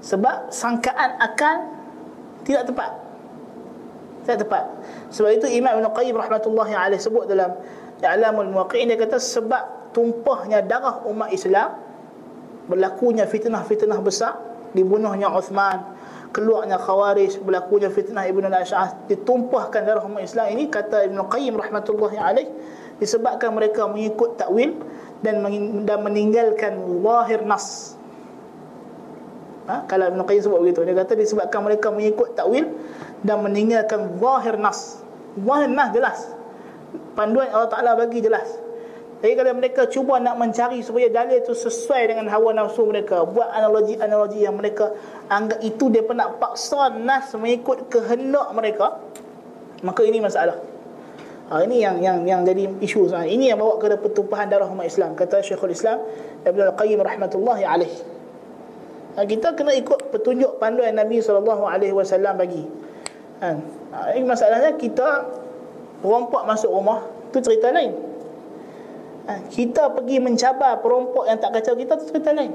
Sebab sangkaan akan tidak tepat. Tidak tepat. Sebab itu Imam Ibn Qayyim rahmatullahi alaih sebut dalam I'lamul Muwaqqi'in dia kata sebab tumpahnya darah umat Islam berlakunya fitnah-fitnah besar dibunuhnya Uthman keluarnya Khawarij berlakunya fitnah Ibn al-Ash'as ditumpahkan darah umat Islam ini kata Ibn Qayyim rahmatullahi alaih disebabkan mereka mengikut takwil dan dan meninggalkan zahir nas. Ha? kalau Ibn Qayyim sebut begitu dia kata disebabkan mereka mengikut takwil dan meninggalkan zahir nas. Zahir nas jelas. Panduan Allah Ta'ala bagi jelas jadi kalau mereka cuba nak mencari supaya dalil itu sesuai dengan hawa nafsu mereka, buat analogi-analogi yang mereka anggap itu dia nak paksa nas mengikut kehendak mereka, maka ini masalah. Ha, ini yang yang yang jadi isu sekarang. Ini yang bawa kepada pertumpahan darah umat Islam. Kata Syekhul Islam Ibn Al-Qayyim rahmatullahi alaih. Ha, kita kena ikut petunjuk panduan Nabi SAW bagi. Ha, ini masalahnya kita rompak masuk rumah, itu cerita lain ha, Kita pergi mencabar perompok yang tak kacau kita tu cerita lain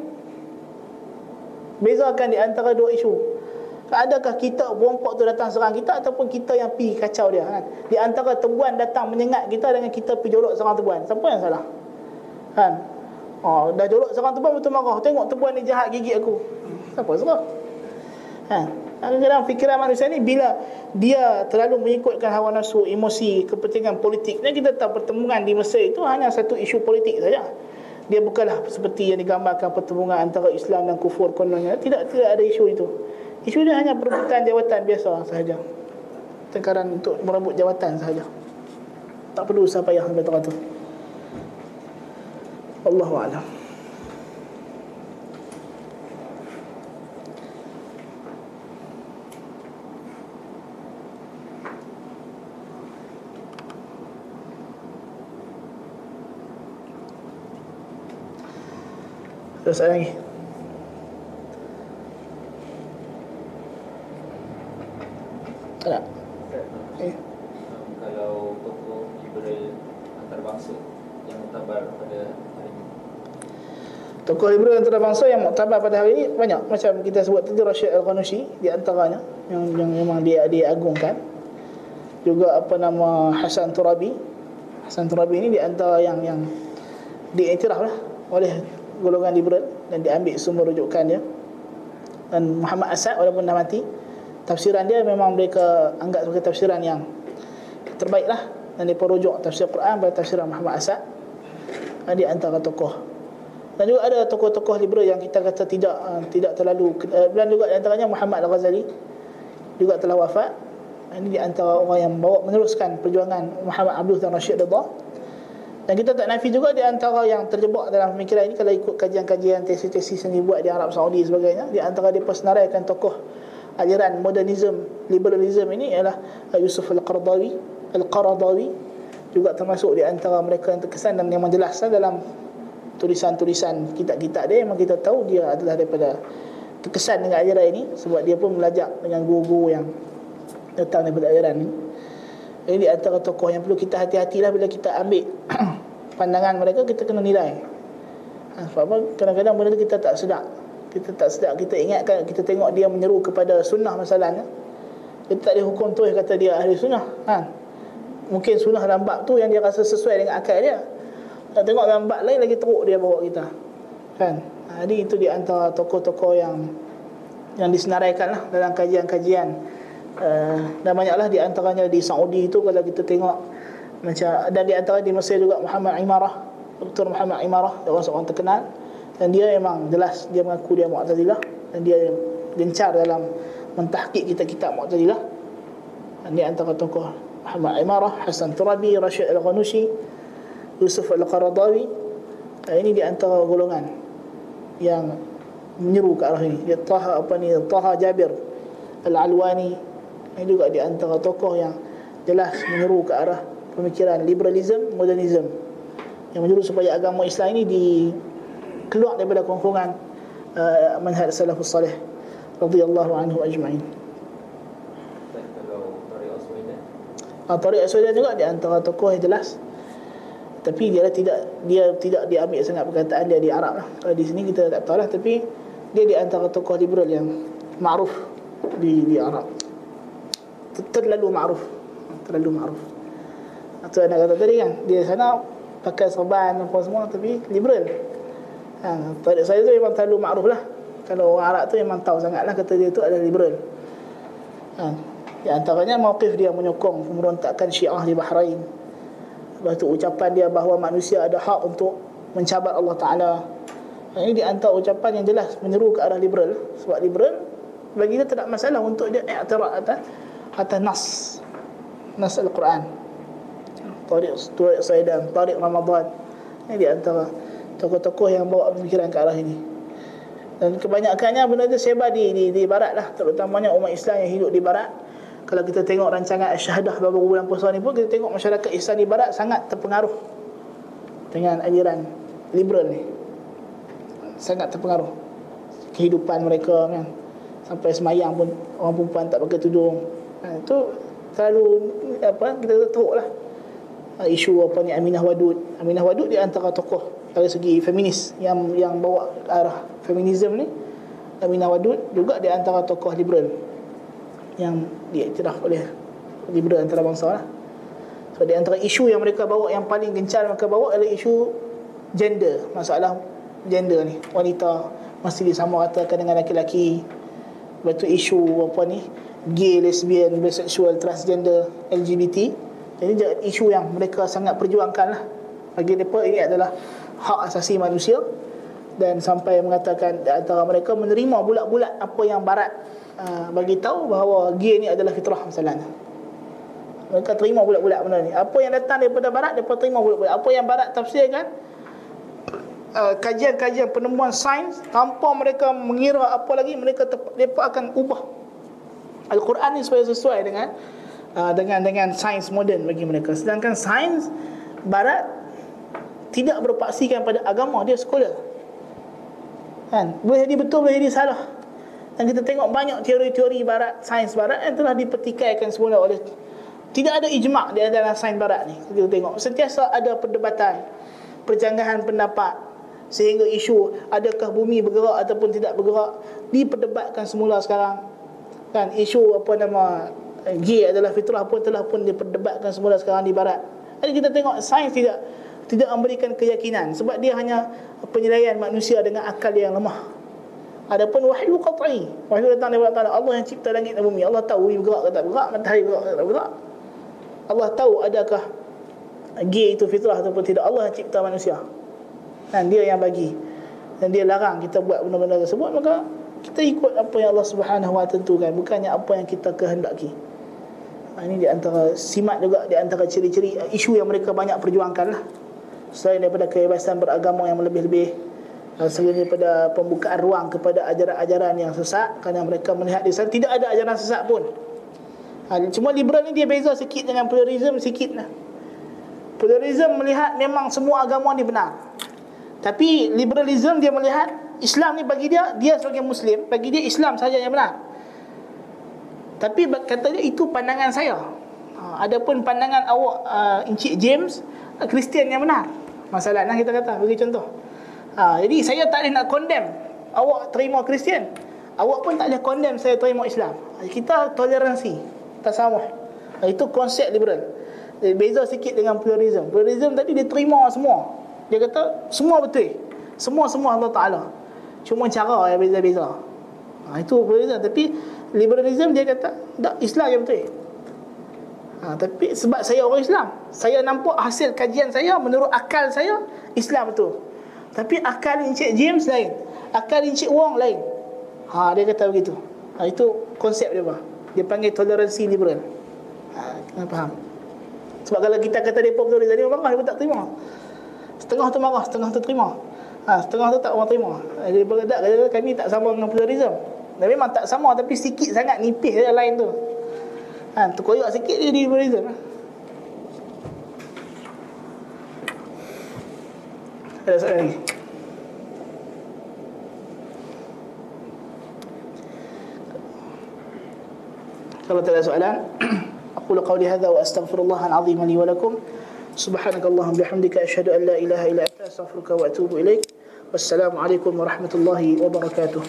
Bezakan di antara dua isu Adakah kita perompok tu datang serang kita Ataupun kita yang pergi kacau dia kan? Di antara tebuan datang menyengat kita Dengan kita pergi jolok serang tebuan Siapa yang salah? Kan? Oh, dah jolok serang tebuan betul marah Tengok tebuan ni jahat gigi aku Siapa serang? Ha? Kadang-kadang fikiran manusia ni bila dia terlalu mengikutkan hawa nafsu, emosi, kepentingan politik. Dan kita tahu pertemuan di Mesir itu hanya satu isu politik saja. Dia bukanlah seperti yang digambarkan pertemuan antara Islam dan kufur kononnya. Tidak tidak ada isu itu. Isu dia hanya perebutan jawatan biasa sahaja. Tengkaran untuk merebut jawatan sahaja. Tak perlu usaha payah sampai teratur. Allahu a'lam. Terus ada lagi? Tak eh. Kalau tokoh liberal antarabangsa yang mutabar pada hari ini? Tokoh liberal antarabangsa yang muktabar pada hari ini banyak. Macam kita sebut tadi Rashid Al-Qanushi di antaranya yang yang memang dia diagungkan. Juga apa nama Hasan Turabi. Hasan Turabi ini di antara yang yang diiktiraf lah oleh golongan liberal dan diambil sumber rujukannya. Dan Muhammad Asad walaupun dah mati tafsiran dia memang mereka anggap sebagai tafsiran yang terbaik lah dan dia perujuk tafsir Quran pada tafsiran Muhammad Asad. Di antara tokoh. Dan juga ada tokoh-tokoh liberal yang kita kata tidak uh, tidak terlalu uh, dan juga di antaranya Muhammad Al-Ghazali juga telah wafat. Ini di antara orang yang bawa meneruskan perjuangan Muhammad Abdul dan Rashid Ridha dan kita tak nafi juga di antara yang terjebak dalam pemikiran ini kalau ikut kajian-kajian tesis-tesis yang dibuat di Arab Saudi sebagainya, di antara dia personaraikan tokoh aliran modernism, liberalism ini ialah Yusuf Al-Qaradawi, Al-Qaradawi juga termasuk di antara mereka yang terkesan dan yang menjelaskan dalam tulisan-tulisan kitab-kitab dia. Memang kita tahu dia adalah daripada terkesan dengan ajaran ini sebab dia pun belajar dengan guru-guru yang datang daripada ajaran ini ini antara tokoh yang perlu kita hati-hatilah bila kita ambil pandangan mereka kita kena nilai. Ha, sebab apa? Kadang-kadang benda tu kita tak sedap. Kita tak sedap. Kita ingatkan kita tengok dia menyeru kepada sunnah masalahnya. Kita tak ada hukum tu yang kata dia ahli sunnah. Ha. Mungkin sunnah dalam bab tu yang dia rasa sesuai dengan akal dia. Tak tengok dalam bab lain lagi teruk dia bawa kita. Kan? Ha, jadi itu di antara tokoh-tokoh yang yang disenaraikan lah dalam kajian-kajian uh, dan banyaklah di antaranya di Saudi itu kalau kita tengok macam dan di antara di Mesir juga Muhammad Imarah Dr. Muhammad Imarah orang seorang terkenal. Dan dia memang jelas dia mengaku dia Mu'tazilah. Dan dia gencar dalam mentahqiq kitab-kitab Mu'tazilah. Di antara tokoh Muhammad Imarah Hasan Turabi Rashid Al-Ghanushi Yusuf Al-Qaradawi. Ini di antara golongan yang menyeru ke arah ini. Dia Taha apa ni Taha Jabir Al-Alwani ini juga di antara tokoh yang jelas menyeru ke arah pemikiran liberalism, modernism. Yang menyeru supaya agama Islam ini di keluar daripada kongkongan uh, manhaj salafus salih. Radhiyallahu anhu ajma'in. Ah, Tariq Aswadan juga di antara tokoh yang jelas. Tapi dia tidak dia tidak diambil sangat perkataan dia di Arab lah. Kalau di sini kita tak tahu lah tapi dia di antara tokoh liberal yang ma'ruf di di Arab terlalu ma'ruf. Terlalu ma'ruf. Atau nak kata tadi kan di sana pakai serban apa semua tapi liberal. Ha, saya tu memang terlalu makruf lah. Kalau orang Arab tu memang tahu sangat lah kata dia tu adalah liberal. Ha, di antaranya mawqif dia menyokong pemberontakan syiah di Bahrain. Lepas tu ucapan dia bahawa manusia ada hak untuk mencabar Allah Ta'ala. Ha, ini di antara ucapan yang jelas menyeru ke arah liberal. Sebab liberal bagi dia tidak masalah untuk dia i'tiraf atas atas nas nas al-Quran Tariq Tariq Saidan, Tariq Ramadan. Ini di antara tokoh-tokoh yang bawa pemikiran ke arah ini. Dan kebanyakannya benda itu sebar di, di, di barat lah. Terutamanya umat Islam yang hidup di barat. Kalau kita tengok rancangan Syahadah beberapa bulan puasa ni pun, kita tengok masyarakat Islam di barat sangat terpengaruh dengan aliran liberal ni. Sangat terpengaruh. Kehidupan mereka kan. Sampai semayang pun orang perempuan tak pakai tudung. Ha, itu terlalu apa kita teruk lah uh, isu apa ni Aminah Wadud. Aminah Wadud di antara tokoh dari segi feminis yang yang bawa arah feminisme ni. Aminah Wadud juga di antara tokoh liberal yang diiktiraf oleh liberal antarabangsa lah. So di antara isu yang mereka bawa yang paling gencar mereka bawa adalah isu gender, masalah gender ni. Wanita mesti disamaratakan dengan laki-laki. Lepas isu apa ni? Gay, lesbian, bisexual, transgender, LGBT jadi isu yang mereka sangat perjuangkan lah. Bagi mereka ini adalah hak asasi manusia dan sampai mengatakan antara mereka menerima bulat-bulat apa yang barat uh, bagi tahu bahawa gay ni adalah fitrah misalnya. Mereka terima bulat-bulat benda ni. Apa yang datang daripada barat mereka terima bulat-bulat. Apa yang barat tafsirkan uh, kajian-kajian penemuan sains tanpa mereka mengira apa lagi mereka mereka akan ubah Al-Quran ni supaya sesuai dengan uh, dengan dengan sains moden bagi mereka. Sedangkan sains barat tidak berpaksikan pada agama dia sekolah. Kan? Boleh jadi betul, boleh jadi salah. Dan kita tengok banyak teori-teori barat, sains barat yang telah dipertikaikan semula oleh tidak ada ijma' di antara sains barat ni. Kita tengok sentiasa ada perdebatan, perjanggahan pendapat sehingga isu adakah bumi bergerak ataupun tidak bergerak diperdebatkan semula sekarang. Kan isu apa nama gay adalah fitrah pun telah pun diperdebatkan semula sekarang di barat. Jadi kita tengok sains tidak tidak memberikan keyakinan sebab dia hanya penilaian manusia dengan akal yang lemah. Adapun wahyu qat'i, wahyu datang daripada Allah Allah yang cipta langit dan bumi. Allah tahu bumi bergerak ke tak bergerak, matahari bergerak ke tak bergerak. Allah tahu adakah gay itu fitrah ataupun tidak. Allah yang cipta manusia. Dan dia yang bagi. Dan dia larang kita buat benda-benda tersebut maka kita ikut apa yang Allah Subhanahu wa tentukan bukannya apa yang kita kehendaki. Ha, ini di antara simat juga di antara ciri-ciri uh, isu yang mereka banyak perjuangkan lah. Selain daripada kebebasan beragama yang lebih-lebih uh, Selain daripada pembukaan ruang kepada ajaran-ajaran yang sesat Kerana mereka melihat di sana tidak ada ajaran sesat pun ha, Cuma liberal ni dia beza sikit dengan pluralism sikit lah Pluralism melihat memang semua agama ni benar Tapi liberalism dia melihat Islam ni bagi dia Dia sebagai Muslim Bagi dia Islam saja yang benar tapi katanya itu pandangan saya. Ha, adapun pandangan awak uh, Encik James Kristian yang benar. Masalahnya kita kata bagi contoh. Ha, jadi saya tak boleh nak condemn awak terima Kristian. Awak pun tak boleh condemn saya terima Islam. Kita toleransi, tasamuh. Ha, itu konsep liberal. Jadi, beza sikit dengan pluralism. Pluralism tadi dia terima semua. Dia kata semua betul. Semua-semua Allah Taala. Cuma cara yang beza-beza. Ha, itu pluralism tapi liberalism dia kata tak Islam yang betul. Ha, tapi sebab saya orang Islam saya nampak hasil kajian saya menurut akal saya Islam betul. Tapi akal Encik James lain akal Encik Wong lain. Ha, dia kata begitu. Ha, itu konsep dia apa dia panggil toleransi liberal. Ha, kena faham. Sebab kalau kita kata dia betul tadi dia marah dia tak terima. Setengah tu marah setengah tu terima ha, setengah tu tak orang terima dia berkata kami tak sama dengan pluralism dan memang tak sama tapi sikit sangat nipis dia lain tu. Ha, terkoyak sikit dia di Verizon. Ada soalan lagi? Kalau tak ada soalan, aku qauli hadza wa astaghfirullah al-azim li wa lakum. Subhanakallahumma bihamdika asyhadu an la ilaha illa anta أستغفرك وأتوب إليك. والسلام عليكم ورحمة الله وبركاته.